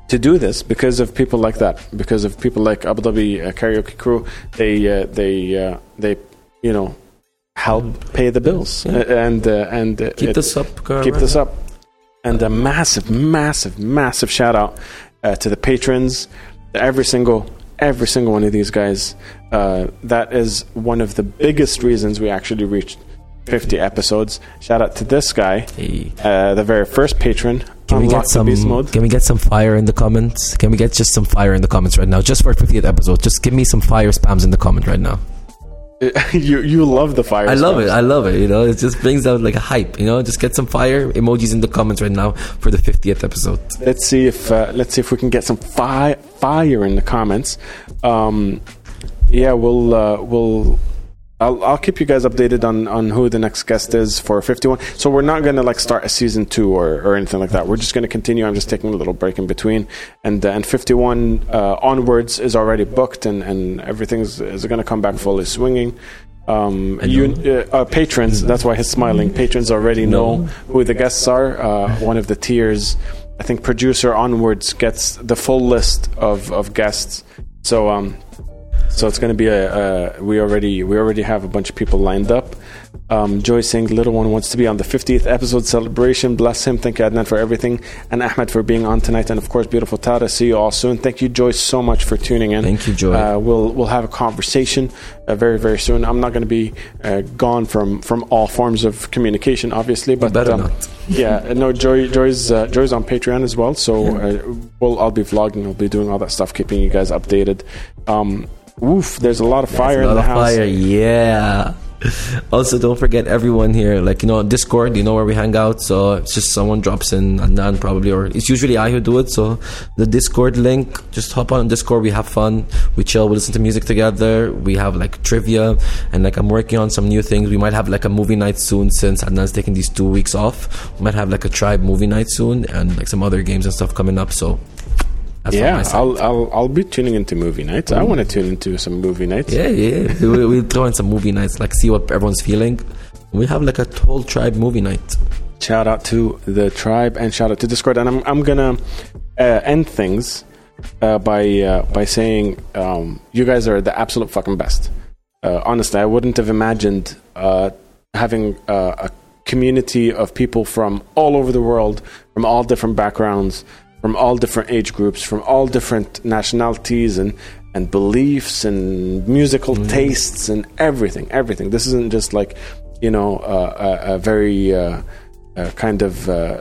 to do this because of people like that, because of people like Abu Dhabi uh, Karaoke Crew. They uh, they uh, they you know help pay the bills Yeah. Uh, and uh, and uh, Keep it- this up. girl. keep this up. And a massive, massive, massive shout out uh, to the patrons, every single, every single one of these guys. Uh, that is one of the biggest reasons we actually reached 50 episodes. Shout out to this guy, Hey. uh, the very first patron. Can we get some? Can we get some fire in the comments? Can we get just some fire in the comments right now, just for 50th episode? Just give me some fire spams in the comment right now. you you love the fire. I love it. I love it. You know, it just brings out like a hype. You know, just get some fire emojis in the comments right now for the 50th episode. let's see if uh, let's see if we can get some fi- fire in the comments. Um, yeah, we'll uh, we'll. I'll, I'll keep you guys updated on, on who the next guest is for 51. So we're not going to like start a season two or, or anything like that. We're just going to continue. I'm just taking a little break in between. And uh, and 51 uh, onwards is already booked and, and everything's is going to come back fully swinging. Um, you, uh, uh, patrons, that's why he's smiling. Patrons already know who the guests are. Uh, one of the tiers, I think producer onwards gets the full list of, of guests. So um, so it's going to be a, a we already we already have a bunch of people lined up. Um, Joy saying little one wants to be on the 50th episode celebration. Bless him. Thank you, Adnan, for everything, and Ahmed for being on tonight, and of course, beautiful Tara. See you all soon. Thank you, Joy, so much for tuning in. Thank you, Joy. Uh, we'll we'll have a conversation uh, very very soon. I'm not going to be uh, gone from from all forms of communication, obviously, but better um, not. yeah, no, Joy Joy's uh, Joy's on Patreon as well, so uh, we'll I'll be vlogging. I'll be doing all that stuff, keeping you guys updated. Um, oof, there's a lot of fire a in lot the of house. fire, yeah. Also, don't forget everyone here. Like you know, Discord. You know where we hang out. So it's just someone drops in and then probably, or it's usually I who do it. So the Discord link. Just hop on Discord. We have fun. We chill. We listen to music together. We have like trivia and like I'm working on some new things. We might have like a movie night soon since Adnan's taking these two weeks off. We might have like a tribe movie night soon and like some other games and stuff coming up. So that's Yeah. I'll, I'll I'll be tuning into movie nights. I want to tune into some movie nights. Yeah, yeah. we, we throw in some movie nights, like see what everyone's feeling. We have like a whole tribe movie night. Shout out to the tribe and shout out to Discord. And I'm I'm gonna uh, end things uh, by uh, by saying um, you guys are the absolute fucking best. Uh, honestly, I wouldn't have imagined uh, having uh, a community of people from all over the world, from all different backgrounds, from all different age groups, from all different nationalities and and beliefs and musical tastes and everything, everything. This isn't just like you know uh, a, a very uh, uh, kind of uh,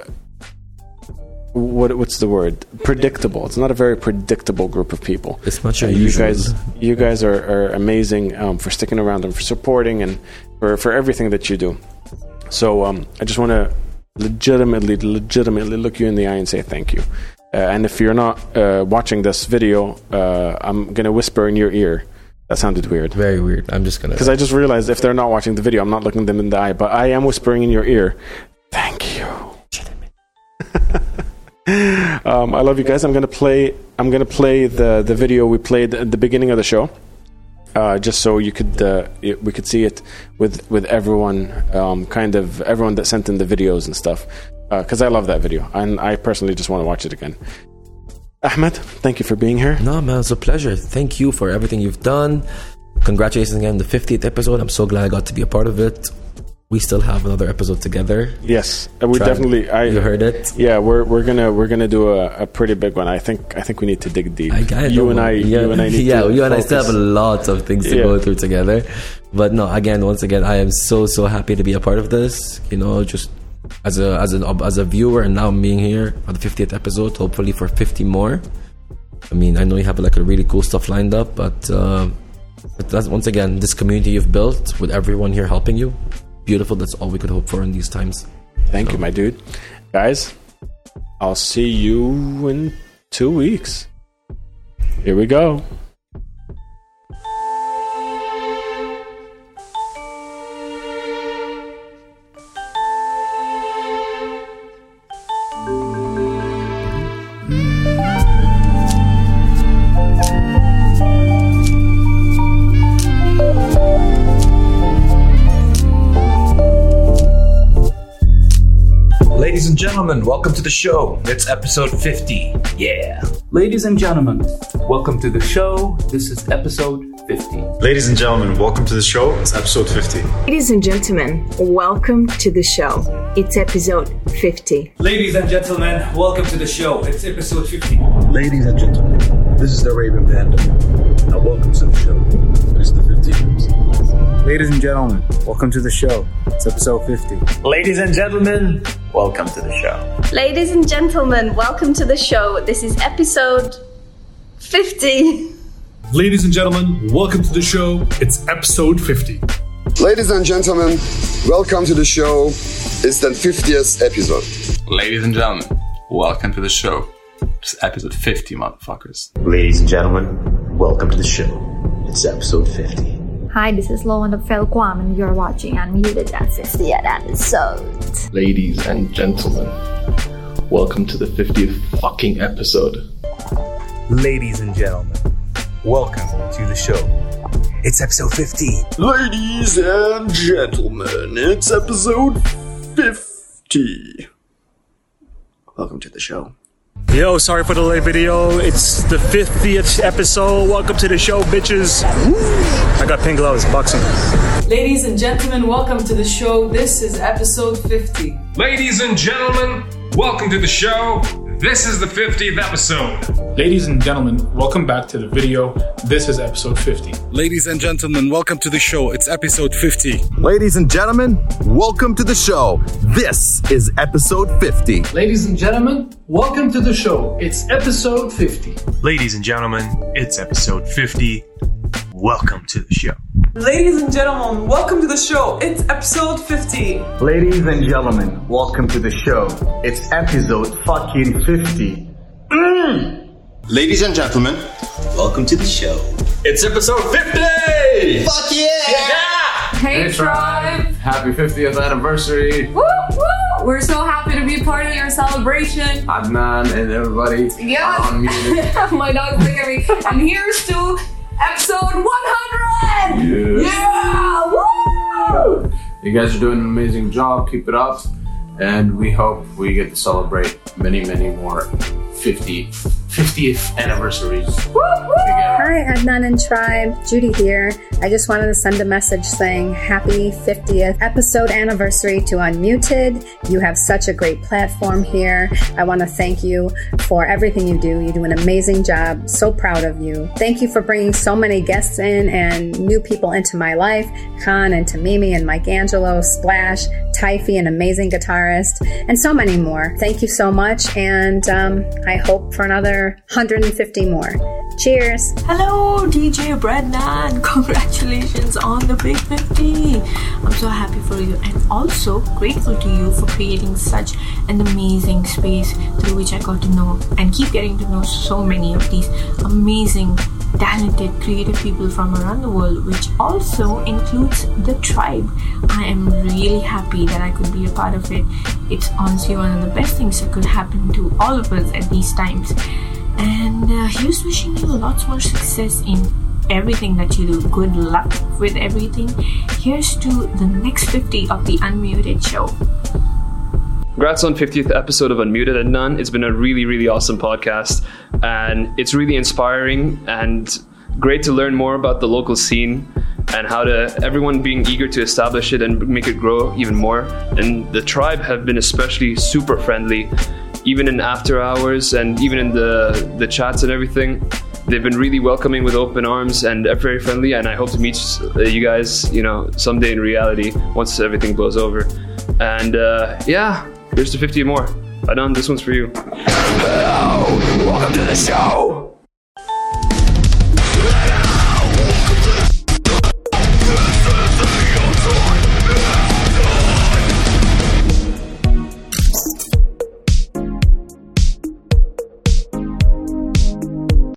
what what's the word predictable. It's not a very predictable group of people. It's much Uh, you guys, you guys are, are amazing um, for sticking around and for supporting and for, for everything that you do. So um, I just want to legitimately, legitimately look you in the eye and say thank you. Uh, and if you're not uh, watching this video, uh, I'm gonna whisper in your ear. That sounded weird Very weird. I'm just gonna. because I just realized if they're not watching the video, I'm not looking them in the eye, but I am whispering in your ear. Thank you. um, I love you guys. I'm gonna play. I'm gonna play the the video we played at the beginning of the show, uh, just so you could uh, we could see it with with everyone, um, kind of everyone that sent in the videos and stuff. Because I love that video, and I personally just want to watch it again. Ahmed, thank you for being here. no, man, it's a pleasure. Thank you for everything you've done. Congratulations again on the 50th episode. I'm so glad I got to be a part of it. We still have another episode together. Yes, uh, we Tribe. definitely. I You heard it. Yeah, we're we're gonna we're gonna do a, a pretty big one. I think I think we need to dig deep. I, I you and I, yeah, you and I, need yeah, you and I still have a lot of things to Yeah. go through together. But no, again, once again, I am so so happy to be a part of this. You know, just as a as an as a viewer, and now being here on the 50th episode, hopefully for 50 more. I mean, I know you have like a really cool stuff lined up, but, uh, but that's once again this community you've built with everyone here helping you. Beautiful. That's all we could hope for in these times. Thank you, my dude. Guys, I'll see you in two weeks. Here we go. And gentlemen, welcome to the show. It's episode 50. Yeah. Ladies and gentlemen, welcome to the show. This is episode 50. Ladies and gentlemen, welcome to the show. It's episode 50. Ladies and gentlemen, welcome to the show. It's episode 50. Ladies and gentlemen, welcome to the show. It's episode 50. Ladies and gentlemen, this is the Arabian Panda. Now, welcome to the show. It's the 50th. Ladies and gentlemen, welcome to the show. It's episode 50. Ladies and gentlemen, welcome to the show. Ladies and gentlemen, welcome to the show. This is episode 50. Ladies and gentlemen, welcome to the show. It's episode 50. Ladies and gentlemen, welcome to the show. It's the 50th episode. Ladies and gentlemen, welcome to the show. It's episode 50, motherfuckers. Ladies and gentlemen, welcome to the show. It's episode 50. Hi, this is Loan of Felquam, and you're watching Unmuted at 50th episode. Ladies and gentlemen, welcome to the 50th fucking episode. Ladies and gentlemen, welcome to the show. It's episode 50. Ladies and gentlemen, it's episode 50. Welcome to the show. Yo, sorry for the late video. It's the 50th episode. Welcome to the show, bitches. I got pink gloves, boxing. Ladies and gentlemen, welcome to the show. This is episode 50. Ladies and gentlemen, welcome to the show. This is the 50th episode. Ladies and gentlemen, welcome back to the video. This is episode 50. Ladies and gentlemen, welcome to the show. It's episode 50. Ladies and gentlemen, welcome to the show. This is episode 50. Ladies and gentlemen, welcome to the show. It's episode 50. Ladies and gentlemen, it's episode 50. Welcome to the show. Ladies and gentlemen, welcome to the show. It's episode 50. Ladies and gentlemen, welcome to the show. It's episode fucking 50. Mm. Ladies and gentlemen, welcome to the show. It's episode 50! Fuck yeah! yeah! Hey, Tribe! Happy 50th anniversary! Woo woo! We're so happy to be part of your celebration. Adnan and everybody. Yes! My dog's looking at me. And here's to episode 100! Yeah! yeah! Woo! You guys are doing an amazing job. Keep it up. And we hope we get to celebrate many, many more 50, 50th anniversaries. Hi, Adnan and Tribe. Judy here. I just wanted to send a message saying happy 50th episode anniversary to Unmuted. You have such a great platform here. I want to thank you for everything you do. You do an amazing job. So proud of you. Thank you for bringing so many guests in and new people into my life. Khan and Tamimi and Mike Angelo, Splash, Typhy, an amazing guitarist, and so many more. Thank you so much. And um, I hope for another 150 more. Cheers. Hello, DJ Brennan. Congratulations on the big 50. I'm so happy for you and also grateful to you for creating such an amazing space through which I got to know and keep getting to know so many of these amazing talented, creative people from around the world, which also includes the tribe. I am really happy that I could be a part of it. It's honestly one of the best things that could happen to all of us at these times. And uh, here's wishing you lots more success in everything that you do. Good luck with everything. Here's to the next 50 of the Unmuted Show. Congrats on 50th episode of Unmuted and None. It's been a really, really awesome podcast, and it's really inspiring and great to learn more about the local scene and how to everyone being eager to establish it and make it grow even more. And the tribe have been especially super friendly, even in after hours and even in the the chats and everything. They've been really welcoming with open arms and very friendly. And I hope to meet you guys, you know, someday in reality once everything blows over. And uh, yeah, here's to 50 more. I done. This one's for you. Hello, welcome to the show.